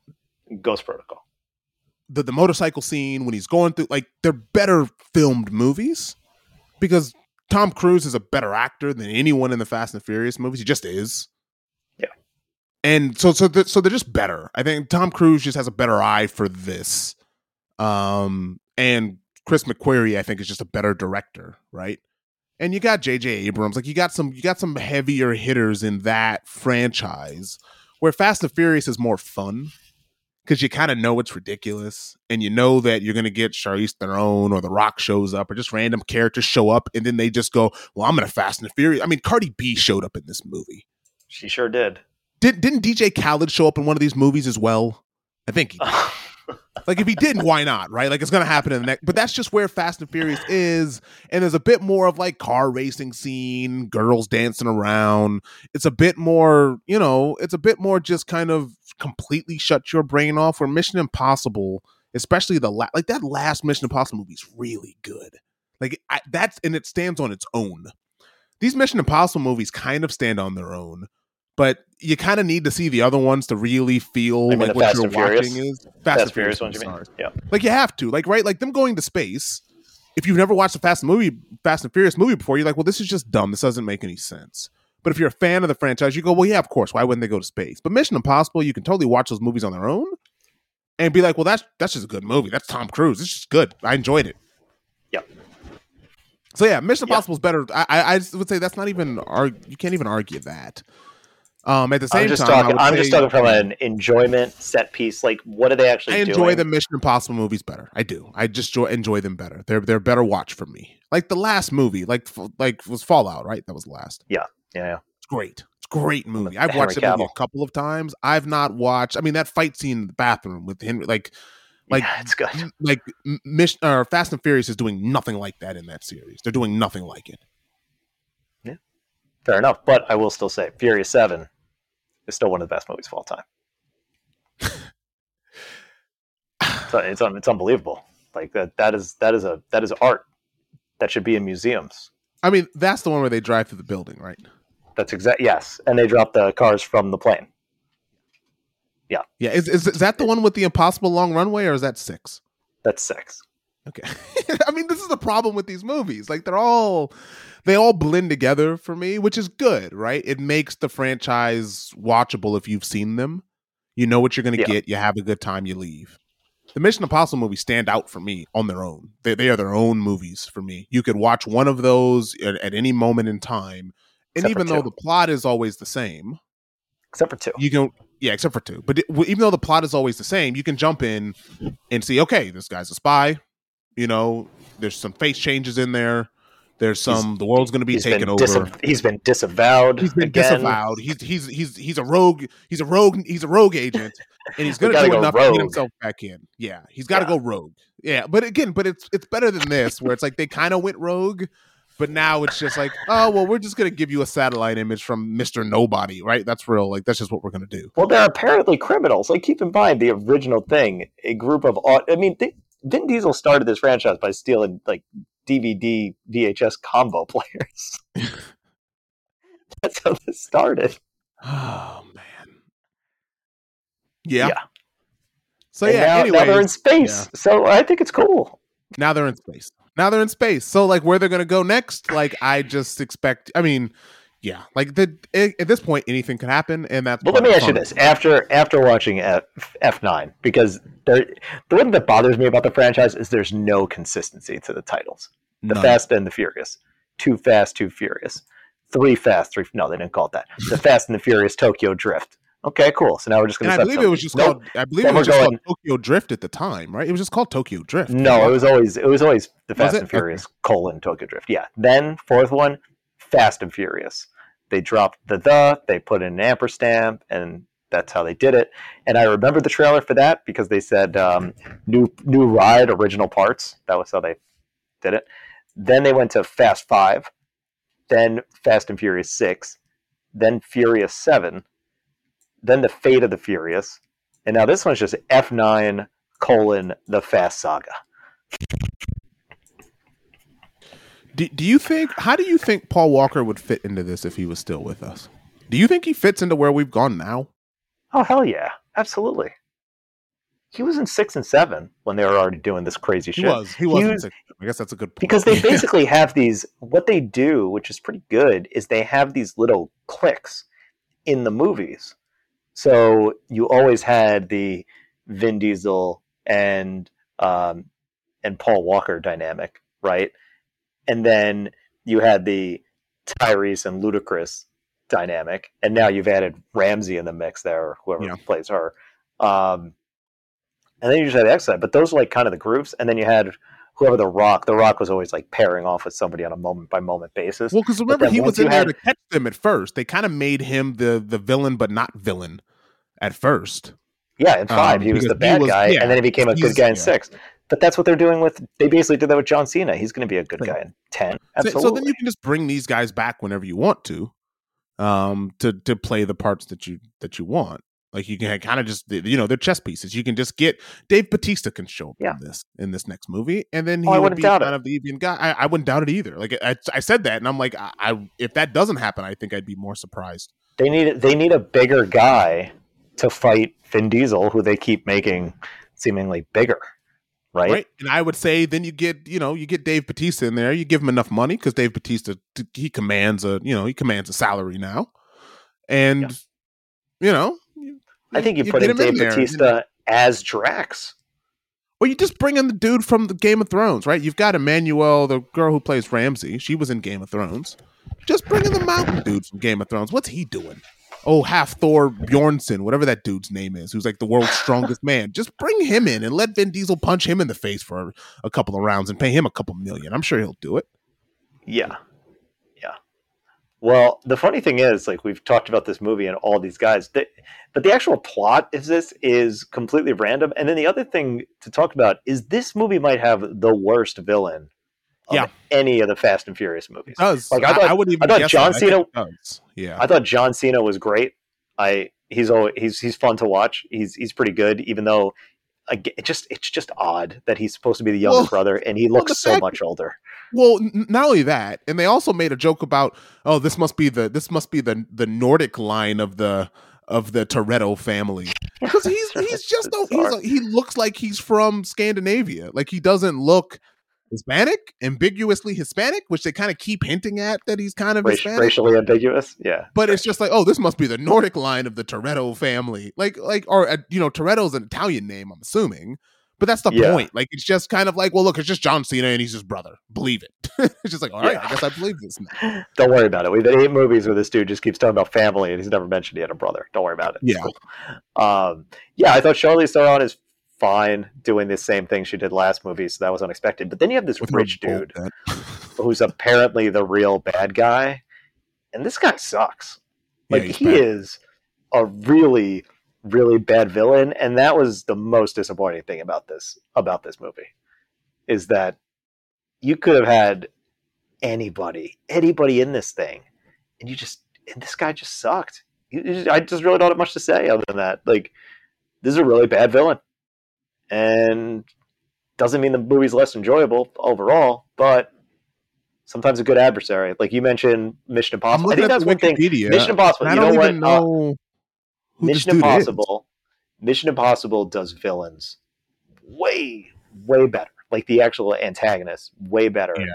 Ghost Protocol. The the motorcycle scene when he's going through like they're better filmed movies because Tom Cruise is a better actor than anyone in the Fast and Furious movies. He just is. Yeah. And so so th- so they're just better. I think Tom Cruise just has a better eye for this. Um and Chris McQuarrie I think is just a better director, right? And you got JJ Abrams, like you got some you got some heavier hitters in that franchise where Fast and Furious is more fun because you kind of know it's ridiculous and you know that you're going to get Charlize Theron or The Rock shows up or just random characters show up and then they just go, well, I'm going to Fast and Furious. I mean, Cardi B showed up in this movie. She sure did. Did, didn't DJ Khaled show up in one of these movies as well? I think he did. <laughs> like if he didn't, why not? Right? Like it's gonna happen in the next. But that's just where Fast and Furious is, and there's a bit more of like car racing scene, girls dancing around. It's a bit more, you know, it's a bit more just kind of completely shut your brain off. Where Mission Impossible, especially the la- like that last Mission Impossible movie is really good. Like I, that's and it stands on its own. These Mission Impossible movies kind of stand on their own but you kind of need to see the other ones to really feel like what you're watching is Fast, Fast and Furious ones. You mean? Yeah, like you have to, like right, like them going to space. If you've never watched a Fast movie, Fast and Furious movie before, you're like, well, this is just dumb. This doesn't make any sense. But if you're a fan of the franchise, you go, well, yeah, of course. Why wouldn't they go to space? But Mission Impossible, you can totally watch those movies on their own and be like, well, that's that's just a good movie. That's Tom Cruise. It's just good. I enjoyed it. Yeah. So yeah, Mission Impossible is better. I, I would say that's not even argue. You can't even argue that. Um, at the same I'm just time, talking, I'm just talking from an enjoyment set piece. Like, what are they actually? I enjoy doing? the Mission Impossible movies better. I do. I just enjoy, enjoy them better. They're they're better watch for me. Like the last movie, like like was Fallout, right? That was the last. Yeah, yeah, yeah. It's great. It's great movie. I've watched it a couple of times. I've not watched. I mean, that fight scene in the bathroom with Henry, like, like yeah, it's good. Like Mission or Fast and Furious is doing nothing like that in that series. They're doing nothing like it. Yeah, fair enough. But I will still say, Furious Seven is still one of the best movies of all time. so it's it's unbelievable. Like that that is that is a that is art that should be in museums. I mean, that's the one where they drive through the building, right? That's exact. Yes, and they drop the cars from the plane. Yeah, yeah. Is, is is that the one with the impossible long runway, or is that six? That's six. Okay. <laughs> I mean, this is the problem with these movies. Like they're all they all blend together for me, which is good, right? It makes the franchise watchable if you've seen them. You know what you're going to yeah. get, you have a good time, you leave. The Mission Impossible movies stand out for me on their own. They, they are their own movies for me. You could watch one of those at, at any moment in time. And except even though the plot is always the same, except for two, you can yeah, except for two. But even though the plot is always the same, you can jump in and see. Okay, this guy's a spy. You know, there's some face changes in there. There's some. He's, the world's going to be taken over. Dis- he's been disavowed. He's been again. disavowed. He's he's he's he's a rogue. He's a rogue. He's a rogue agent, and he's <laughs> going to do go enough rogue. to get himself back in. Yeah, he's got to yeah. go rogue. Yeah, but again, but it's it's better than this, where it's like they kind of went rogue, but now it's just like, oh well, we're just going to give you a satellite image from Mister Nobody, right? That's real. Like that's just what we're going to do. Well, they're apparently criminals. Like keep in mind the original thing, a group of. I mean, they, Vin Diesel started this franchise by stealing like DVD VHS combo <laughs> players. <laughs> That's how this started. Oh man. Yeah. Yeah. So and yeah, now, anyways, now they're in space. Yeah. So I think it's cool. Now they're in space. Now they're in space. So like where they're gonna go next, like I just expect I mean, yeah, like the at this point anything could happen, and that's. But let me ask you this: after after watching F nine, because there, the one that bothers me about the franchise is there's no consistency to the titles. The None. Fast and the Furious, Too Fast, Too Furious, Three Fast, Three. No, they didn't call it that. The <laughs> Fast and the Furious Tokyo Drift. Okay, cool. So now we're just going to. I believe it was just nope. called. I believe it was just going, called Tokyo Drift at the time, right? It was just called Tokyo Drift. No, it was always it was always the Fast and Furious okay. colon Tokyo Drift. Yeah. Then fourth one, Fast and Furious they dropped the the, they put in an ampersand, and that's how they did it. And I remember the trailer for that because they said um, new new ride, original parts. That was how they did it. Then they went to Fast Five, then Fast and Furious Six, then Furious Seven, then the Fate of the Furious, and now this one's just F nine colon the Fast Saga. Do, do you think how do you think Paul Walker would fit into this if he was still with us? Do you think he fits into where we've gone now? Oh hell yeah, absolutely. He was in six and seven when they were already doing this crazy shit. He was. He was. He was I guess that's a good point. Because they <laughs> basically have these. What they do, which is pretty good, is they have these little cliques in the movies. So you always had the Vin Diesel and um, and Paul Walker dynamic, right? And then you had the Tyrese and Ludacris dynamic, and now you've added Ramsey in the mix there, or whoever yeah. plays her. Um, and then you just had the X side, but those were like kind of the groups, and then you had whoever the Rock. The Rock was always like pairing off with somebody on a moment by moment basis. Well, because remember he was in there had... to catch them at first. They kind of made him the the villain, but not villain at first. Yeah, in five um, he was the bad was, guy, yeah, and then he became a good guy in yeah. six. But that's what they're doing with. They basically did that with John Cena. He's going to be a good guy in ten. Absolutely. So, so then you can just bring these guys back whenever you want to, um, to to play the parts that you that you want. Like you can kind of just you know they're chess pieces. You can just get Dave Batista can show up yeah. in this in this next movie, and then oh, he oh, would be kind it. of the even guy. I, I, wouldn't doubt it either. Like I, I said that, and I'm like, I, I, if that doesn't happen, I think I'd be more surprised. They need they need a bigger guy to fight Vin Diesel, who they keep making seemingly bigger. Right? right? And I would say then you get, you know, you get Dave Batista in there. You give him enough money because Dave Batista he commands a, you know, he commands a salary now, and yeah. you know, I think you, you put in Dave in Batista you as Drax. Well, you just bring in the dude from the Game of Thrones, right? You've got Emmanuel, the girl who plays Ramsey. She was in Game of Thrones. Just bring in the mountain dude from Game of Thrones. What's he doing? Oh Hafthor Bjornsson, whatever that dude's name is, who's like the world's strongest <laughs> man. Just bring him in and let Vin Diesel punch him in the face for a couple of rounds and pay him a couple million. I'm sure he'll do it. Yeah. Yeah. Well, the funny thing is, like we've talked about this movie and all these guys, they, but the actual plot of this is completely random. And then the other thing to talk about is this movie might have the worst villain yeah. any of the Fast and Furious movies. It does like I thought? I, I wouldn't even. I thought John Cena. Yeah, I thought John Cena was great. I he's always, he's he's fun to watch. He's he's pretty good, even though it just it's just odd that he's supposed to be the younger well, brother and he looks well, so fact, much older. Well, not only that, and they also made a joke about, oh, this must be the this must be the the Nordic line of the of the Toretto family <laughs> because he's he's just a, he's he looks like he's from Scandinavia. Like he doesn't look Hispanic, ambiguously Hispanic, which they kind of keep hinting at that he's kind of Hispanic. racially ambiguous. Yeah, but it's just like, oh, this must be the Nordic line of the Toretto family, like, like, or uh, you know, Toretto's an Italian name, I'm assuming. But that's the yeah. point. Like, it's just kind of like, well, look, it's just John Cena and he's his brother. Believe it. <laughs> it's just like, all right, yeah. I guess I believe this now. <laughs> Don't worry about it. We've had eight movies where this dude just keeps talking about family and he's never mentioned he had a brother. Don't worry about it. Yeah. Cool. Um, yeah, I thought Charlize Theron is fine doing the same thing she did last movie, so that was unexpected. But then you have this With rich dude <laughs> who's apparently the real bad guy, and this guy sucks. Like yeah, he bad. is a really, really bad villain, and that was the most disappointing thing about this about this movie, is that you could have had anybody, anybody in this thing, and you just and this guy just sucked. I just really don't have much to say other than that. Like, this is a really bad villain and doesn't mean the movie's less enjoyable overall, but sometimes a good adversary. Like you mentioned, Mission Impossible. I think that's one thing. Mission Impossible. You know what? Know uh, Mission Impossible. Is. Mission Impossible does villains way, way better. Like the actual antagonist, way better yeah.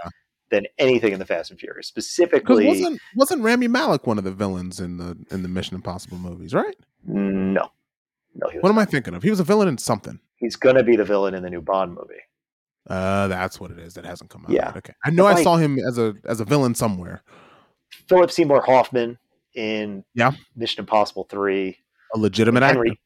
than anything in the Fast and Furious. Specifically, wasn't wasn't Rami Malek one of the villains in the in the Mission Impossible movies? Right? No, no. what am I thinking of? He was a villain in something he's gonna be the villain in the new Bond movie. Uh, that's what it is. That hasn't come out. Yeah. Yet. Okay. I know I saw him as a as a villain somewhere. Philip Seymour Hoffman in yeah Mission Impossible Three. A legitimate Henry actor.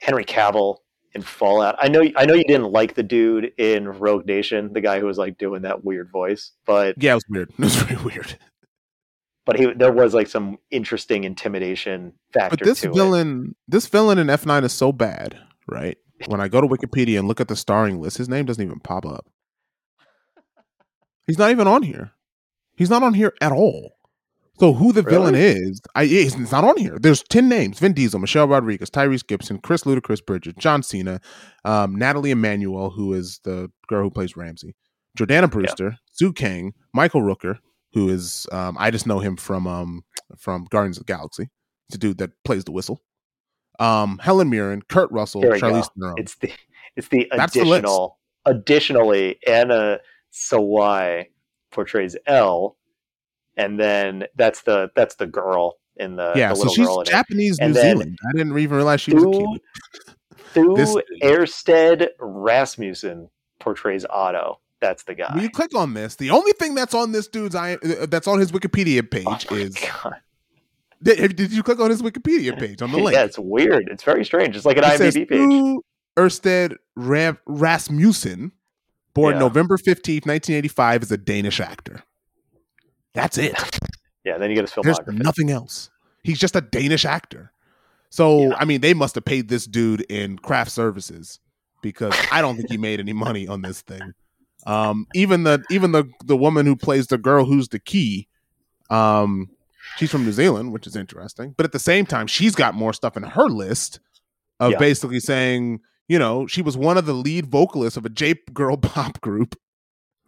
Henry Cavill in Fallout. I know I know you didn't like the dude in Rogue Nation, the guy who was like doing that weird voice, but yeah, it was weird. <laughs> It was very weird. But he there was like some interesting intimidation factor. But this villain, it. this villain in F nine is so bad, right? <laughs> When I go to Wikipedia and look at the starring list, his name doesn't even pop up. He's not even on here. He's not on here at all. So who the Really? villain is, I it's not on here. There's ten names: Vin Diesel, Michelle Rodriguez, Tyrese Gibson, Chris Ludacris Bridges, John Cena, um, Nathalie Emmanuel, who is the girl who plays Ramsey, Jordana Brewster, Sung Kang, Michael Rooker, who is um, I just know him from um, from Guardians of the Galaxy, the dude that plays the whistle. Um, Helen Mirren, Kurt Russell, Charlize. Theron. It's the it's the That's the additional. Additionally, Anna Sawai portrays Elle, and then that's the that's the girl in the, yeah, the so little she's girl in it. Japanese New then Zealand. I didn't even realize she was a kid. <laughs> Thue Ersted Rasmussen portrays Otto. That's the guy. When you click on this, the only thing that's on this dude's I that's on his Wikipedia oh page Oh is God. did, did you click on his Wikipedia <laughs> page on the link? Yeah, it's weird. It's very strange. It's like an It says, IMDb page. "Thue Ersted Ra- Rasmussen, born Yeah. November 15th, 1985, is a Danish actor. That's it. <laughs> Yeah, then you get his There's nothing else. He's just a Danish actor. So, Yeah. I mean, they must have paid this dude in craft services because I don't think he made any money on this thing. Um, even the even the the woman who plays the girl who's the key, um, she's from New Zealand, which is interesting. But at the same time, she's got more stuff in her list of Yeah. basically saying, you know, she was one of the lead vocalists of a J <laughs> girl pop group,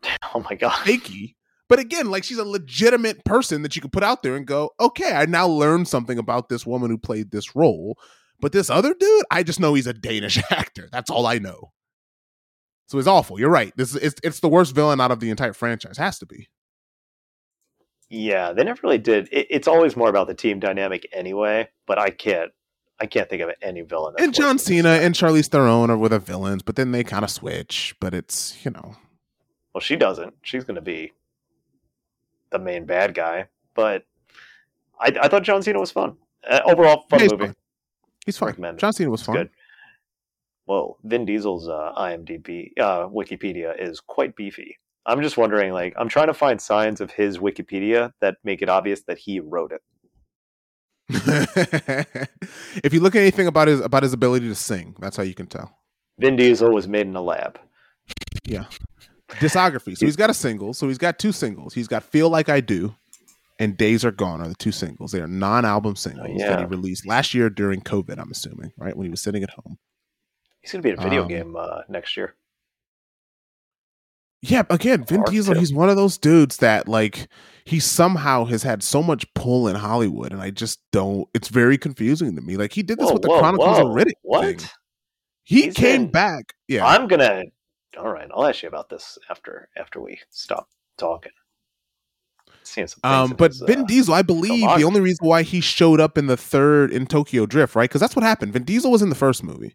<laughs> Oh my god. Faky. But again, like she's a legitimate person that you can put out there and go, okay, I now learned something about this woman who played this role. But this other dude, I just know he's a Danish <laughs> actor. That's all I know. So it's awful. You're right. This is it's, it's the worst villain out of the entire franchise. Has to be. Yeah, they never really did. It, it's always more about the team dynamic anyway. But I can't. I can't think of any villain. That's and John worse than this Cena and Charlize Theron are with the villains, but then they kind of switch. But it's you know, Well, she doesn't. She's going to be the main bad guy. But I, I thought John Cena was fun. Uh, overall, fun Yeah, he's movie. fine. he's fine. John Cena was It's fun. good. Whoa, Vin Diesel's uh, IMDb uh, Wikipedia is quite beefy. I'm just wondering, like, I'm trying to find signs of his Wikipedia that make it obvious that he wrote it. <laughs> if you look at anything about his about his ability to sing, that's how you can tell. Vin Diesel was made in a lab. Yeah. Discography. So he's got a single. So he's got two singles. He's got "Feel Like I Do" and "Days Are Gone" are the two singles. They are non-album singles that yeah. he released last year during COVID. I'm assuming, right when he was sitting at home. He's going to be in a video Um, game uh, next year. Yeah, again, Vin Diesel. too. He's one of those dudes that like he somehow has had so much pull in Hollywood, and I just don't. It's very confusing to me. Like he did this Whoa, with the whoa, Chronicles whoa. of Riddick What? thing. He He's came in- back. Yeah, I'm gonna. All right, I'll ask you about this after after we stop talking. Seeing some Um, but his, Vin uh, Diesel, I believe the only reason why he showed up in the third in Tokyo Drift, right? Because that's what happened. Vin Diesel was in the first movie.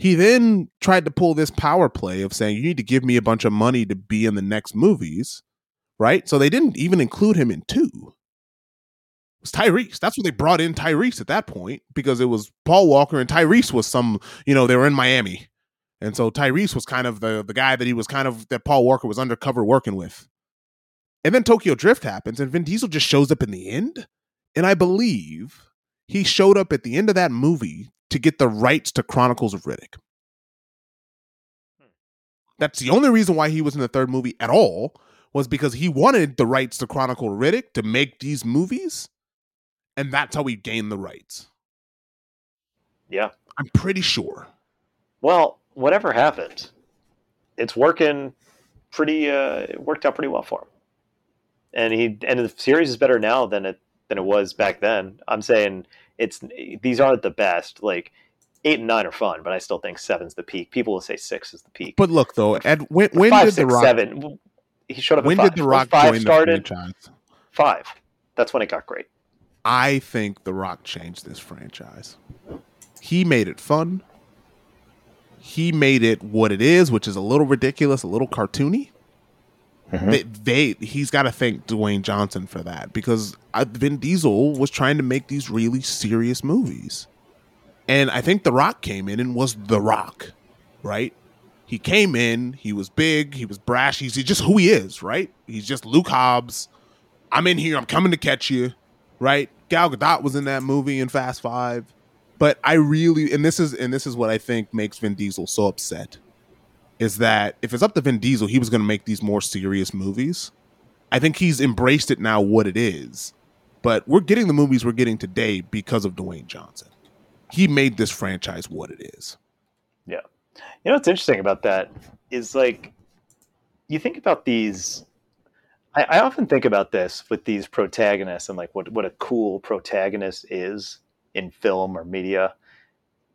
He then tried to pull this power play of saying, "You need to give me a bunch of money to be in the next movies," right? So they didn't even include him in two. It was Tyrese. That's what they brought in Tyrese at that point because it was Paul Walker and Tyrese was some, you know, they were in Miami, and so Tyrese was kind of the the guy that he was kind of that Paul Walker was undercover working with. And then Tokyo Drift happens, and Vin Diesel just shows up in the end. And I believe he showed up at the end of that movie to get the rights to Chronicles of Riddick. That's the only reason why he was in the third movie at all was because he wanted the rights to Chronicle of Riddick to make these movies, and that's how he gained the rights. Yeah. I'm pretty sure. Well, whatever happened, it's working pretty. Uh, it worked out pretty well for him. And he and the series is better now than it than it was back then. I'm saying it's these aren't the best. Like eight and nine are fun, but I still think seven's the peak. People will say six is the peak. But look, though, Ed, when, when five, did the Rock? seven. He showed up. When did the Rock When five join started? the franchise? Five. That's when it got great. I think The Rock changed this franchise. He made it fun. He made it what it is, which is a little ridiculous, a little cartoony. Mhm. They, they he's got to thank Dwayne Johnson for that because Vin Diesel was trying to make these really serious movies, and I think The Rock came in and was The Rock, right? He came in, he was big, he was brash, he's just who he is, right? He's just Luke Hobbs, I'm in here. I'm coming to catch you. Right? Gal Gadot was in that movie in Fast Five. But I really, and this is, and this is what I think makes Vin Diesel so upset, is that if it's up to Vin Diesel, he was going to make these more serious movies. I think he's embraced it now, what it is. But we're getting the movies we're getting today because of Dwayne Johnson. He made this franchise what it is. Yeah. You know what's interesting about that is like you think about these I, I, often think about this with these protagonists and like what, what a cool protagonist is in film or media.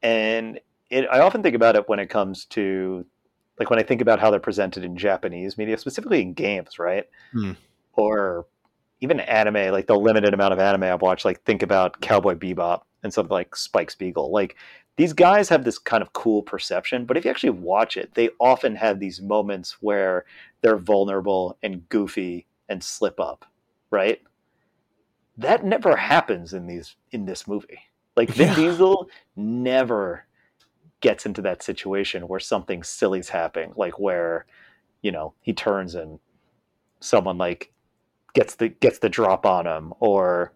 And it, I often think about it when it comes to like when I think about how they're presented in Japanese media, specifically in games, right? Hmm. Or even anime, like the limited amount of anime I've watched, like think about Cowboy Bebop and something like Spike Spiegel. Like these guys have this kind of cool perception, but if you actually watch it, they often have these moments where they're vulnerable and goofy and slip up, right? That never happens in these in this movie. Like Vin yeah. Diesel never gets into that situation where something silly's happening, like where, you know, he turns and someone like gets the gets the drop on him, or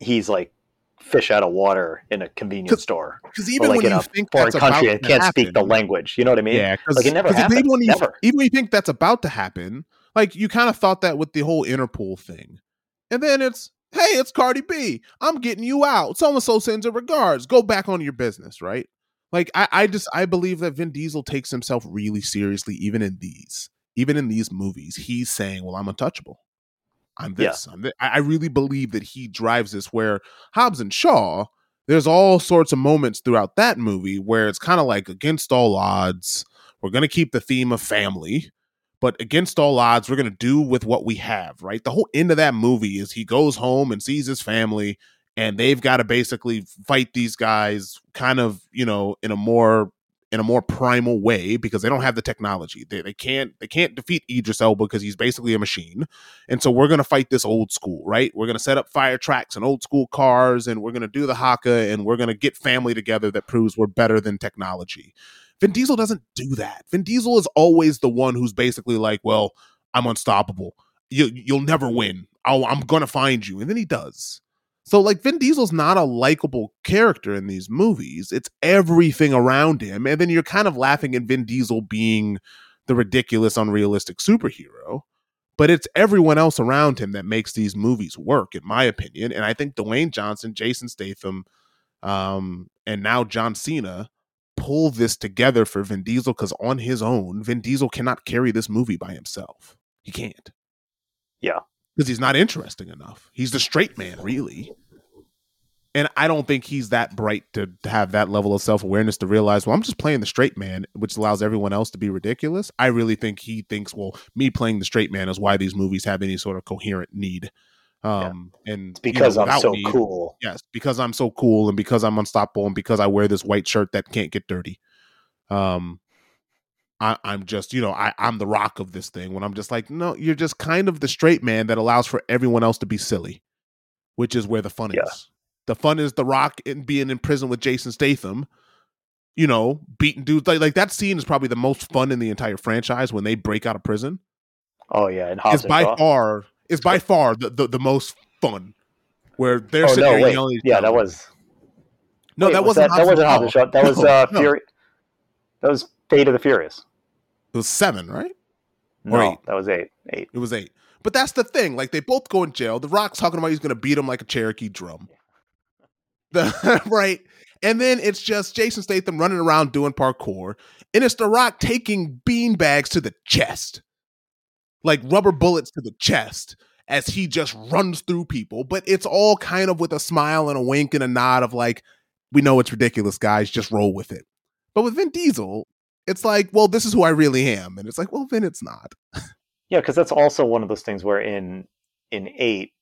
he's like fish out of water in a convenience store. Because even like when you think foreign that's country and can't happen, speak the language, you know what I mean? Yeah, like it never happens. Even when, you, never. even when you think that's about to happen, like you kind of thought that with the whole Interpol thing, and then it's hey, it's Cardi B. I'm getting you out. So and so sends her regards. Go back on your business, right? Like I, I just I believe that Vin Diesel takes himself really seriously, even in these, even in these movies. He's saying, "Well, I'm untouchable." I'm this. Yeah. I'm this. I really believe that he drives this. Where Hobbs and Shaw, there's all sorts of moments throughout that movie where it's kind of like against all odds. We're going to keep the theme of family, but against all odds, we're going to do with what we have, right? The whole end of that movie is he goes home and sees his family, and they've got to basically fight these guys kind of, you know, in a more in a more primal way because they don't have the technology. They, they can't they can't defeat Idris Elba because he's basically a machine. And so we're gonna fight this old school, right? We're gonna set up fire tracks and old school cars, and we're gonna do the haka, and we're gonna get family together that proves we're better than technology. Vin Diesel doesn't do that. Vin Diesel is always the one who's basically like, "Well, I'm unstoppable. You you'll never win. i I'm gonna find you," and then he does. So like Vin Diesel's not a likable character in these movies. It's everything around him. And then you're kind of laughing at Vin Diesel being the ridiculous, unrealistic superhero. But it's everyone else around him that makes these movies work, in my opinion. And I think Dwayne Johnson, Jason Statham, um, and now John Cena pull this together for Vin Diesel because on his own, Vin Diesel cannot carry this movie by himself. He can't. Yeah because he's not interesting enough. He's the straight man, really. And I don't think he's that bright to have that level of self awareness to realize, well, I'm just playing the straight man, which allows everyone else to be ridiculous. I really think he thinks, well, me playing the straight man is why these movies have any sort of coherent need. Um, yeah. and it's because you know, I'm so me, cool. Yes, because I'm so cool, and because I'm unstoppable, and because I wear this white shirt that can't get dirty. Um, I, am just, you know, I, I'm the rock of this thing when I'm just like, no, you're just kind of the straight man that allows for everyone else to be silly, which is where the fun yeah. is. The fun is the rock and being in prison with Jason Statham, you know, beating dudes. Like, like that scene is probably the most fun in the entire franchise when they break out of prison. Oh yeah, and Hobbs it's by Shaw. far is by <laughs> far the, the, the most fun. Where they're oh, sitting no, there yelling. Yeah, that was. No, wait, that wasn't. That, that wasn't Hobbs and Shaw. That was uh, no. Fury. That was Fate of the Furious. It was seven, right? No, that was eight. Eight. It was eight. But that's the thing. Like they both go in jail. The Rock's talking about he's going to beat him like a Cherokee drum. <laughs> The, right. And then it's just Jason Statham running around doing parkour. And it's The Rock taking bean bags to the chest, like rubber bullets to the chest as he just runs through people. But it's all kind of with a smile and a wink and a nod of like, we know it's ridiculous, guys. Just roll with it. But with Vin Diesel, it's like, well, this is who I really am, and it's like, well, then it's not. yeah, because that's also one of those things where in in eight,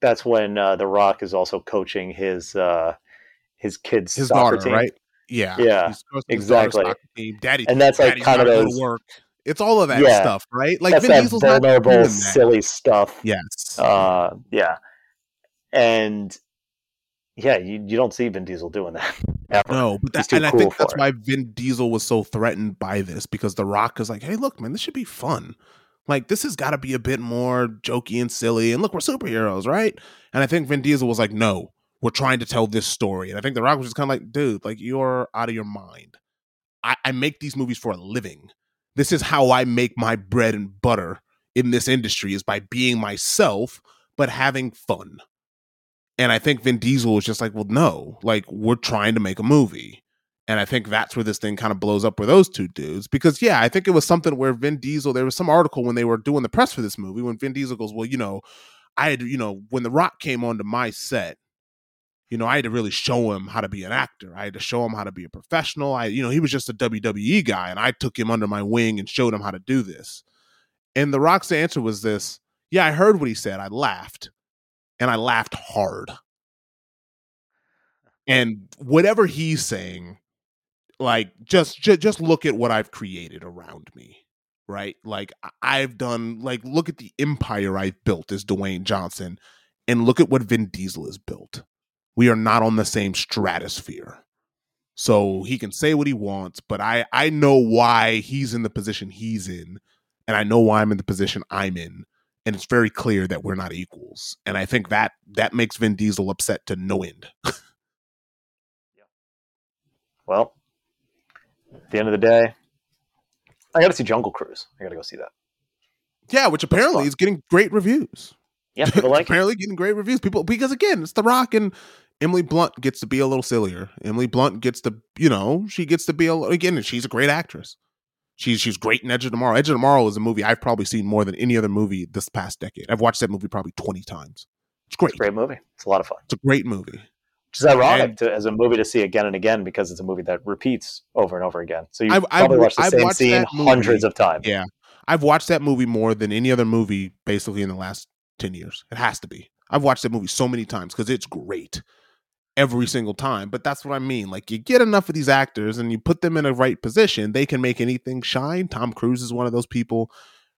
that's when uh, the Rock is also coaching his uh, his kids' his daughter, team. right? Yeah, yeah, exactly. Daddy, and that's like kind of those, work. It's all of that yeah, stuff, right? Like Vin Diesel's vulnerable, silly stuff. Yes. Uh, yeah, and yeah, you, you don't see Vin Diesel doing that. <laughs> Ever. No, but that, and I think that's it. why Vin Diesel was so threatened by this because The Rock is like, hey, look, man, this should be fun. Like this has got to be a bit more jokey and silly. And look, we're superheroes, right? And I think Vin Diesel was like, no, we're trying to tell this story. And I think The Rock was just kind of like, dude, like you're out of your mind. I, I make these movies for a living. This is how I make my bread and butter in this industry is by being myself, but having fun. And I think Vin Diesel was just like, well, no, like we're trying to make a movie. And I think that's where this thing kind of blows up with those two dudes. Because, yeah, I think it was something where Vin Diesel, there was some article when they were doing the press for this movie, when Vin Diesel goes, Well, you know, I had, you know, when The Rock came onto my set, you know, I had to really show him how to be an actor. I had to show him how to be a professional. I, you know, he was just a WWE guy, and I took him under my wing and showed him how to do this. And The Rock's answer was this Yeah, I heard what he said. I laughed, and I laughed hard. <laughs> And whatever he's saying, like just, just just look at what I've created around me, right? Like I've done, like look at the empire I've built as Dwayne Johnson, and look at what Vin Diesel has built. We are not on the same stratosphere. So he can say what he wants, but I I know why he's in the position he's in, and I know why I'm in the position I'm in, and it's very clear that we're not equals. And I think that that makes Vin Diesel upset to no end. <laughs> yeah. Well, at the end of the day, I got to see Jungle Cruise. I got to go see that. Yeah, which apparently is getting great reviews. Yeah, <laughs> people like apparently getting great reviews. People because again, it's The Rock and Emily Blunt gets to be a little sillier. Emily Blunt gets to, you know, she gets to be a again, she's a great actress. She's she's great in Edge of Tomorrow. Edge of Tomorrow is a movie I've probably seen more than any other movie this past decade. I've watched that movie probably twenty times. It's great. It's a great movie. It's a lot of fun. It's a great movie. Which is ironic to, as a movie to see again and again because it's a movie that repeats over and over again. So you I've, probably I've, watched the I've same watched scene hundreds of times. Yeah, I've watched that movie more than any other movie basically in the last ten years. It has to be. I've watched that movie so many times because it's great every single time. But that's what I mean. Like you get enough of these actors and you put them in a right position, they can make anything shine. Tom Cruise is one of those people.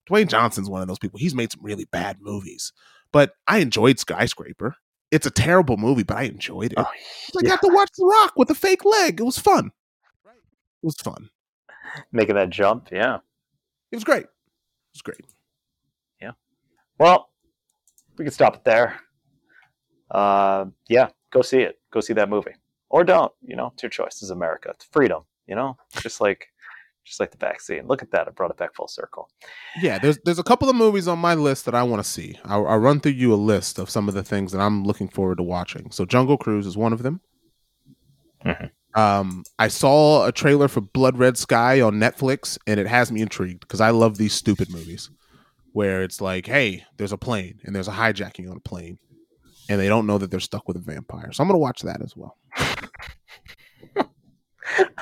Dwayne Johnson's one of those people. He's made some really bad movies, but I enjoyed Skyscraper it's a terrible movie, but I enjoyed it. Oh, yeah. I got to watch The Rock with a fake leg. It was fun. It was fun. Making that jump, yeah. It was great. It was great. Yeah. Well, we can stop it there. Uh, yeah, go see it. Go see that movie, or don't. You know, it's your choice. This is America. It's freedom. You know, just like just like the vaccine. Look at that; I brought it back full circle. Yeah, there's there's a couple of movies on my list that I want to see. I'll, I'll, run through you a list of some of the things that I'm looking forward to watching. So, Jungle Cruise is one of them. Mm-hmm. Um, I saw a trailer for Blood Red Sky on Netflix, and it has me intrigued because I love these stupid movies where it's like, hey, there's a plane and there's a hijacking on a plane, and they don't know that they're stuck with a vampire. So I'm gonna watch that as well. <laughs>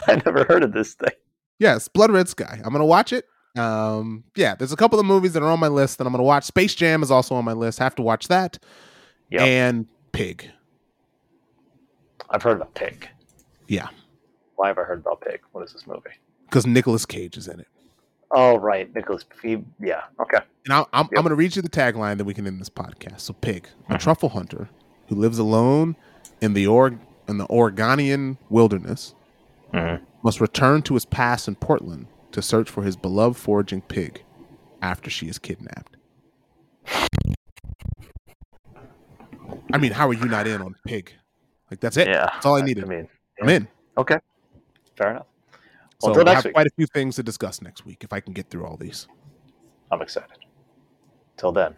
I never heard of this thing. Yes, Blood Red Sky. I'm gonna watch it. Um, yeah, there's a couple of movies that are on my list that I'm gonna watch. Space Jam is also on my list. Have to watch that. Yep. And Pig. I've heard about Pig. Yeah. Why have I heard about Pig? What is this movie? Because Nicolas Cage is in it. Oh right, Nicholas. yeah. Okay. And i am I'm, yep. I'm going to read you the tagline that we can end this podcast. So, Pig, a mm-hmm. truffle hunter who lives alone in the or in the Oregonian wilderness, mm-hmm must return to his past in Portland to search for his beloved foraging pig after she is kidnapped. I mean, how are you not in on pig? Like that's it. Yeah, that's all I needed. I mean, yeah. I'm in. Okay, fair enough. Well, so I have week. quite a few things to discuss next week if I can get through all these. I'm excited. Till then,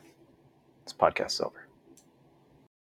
this podcast's over.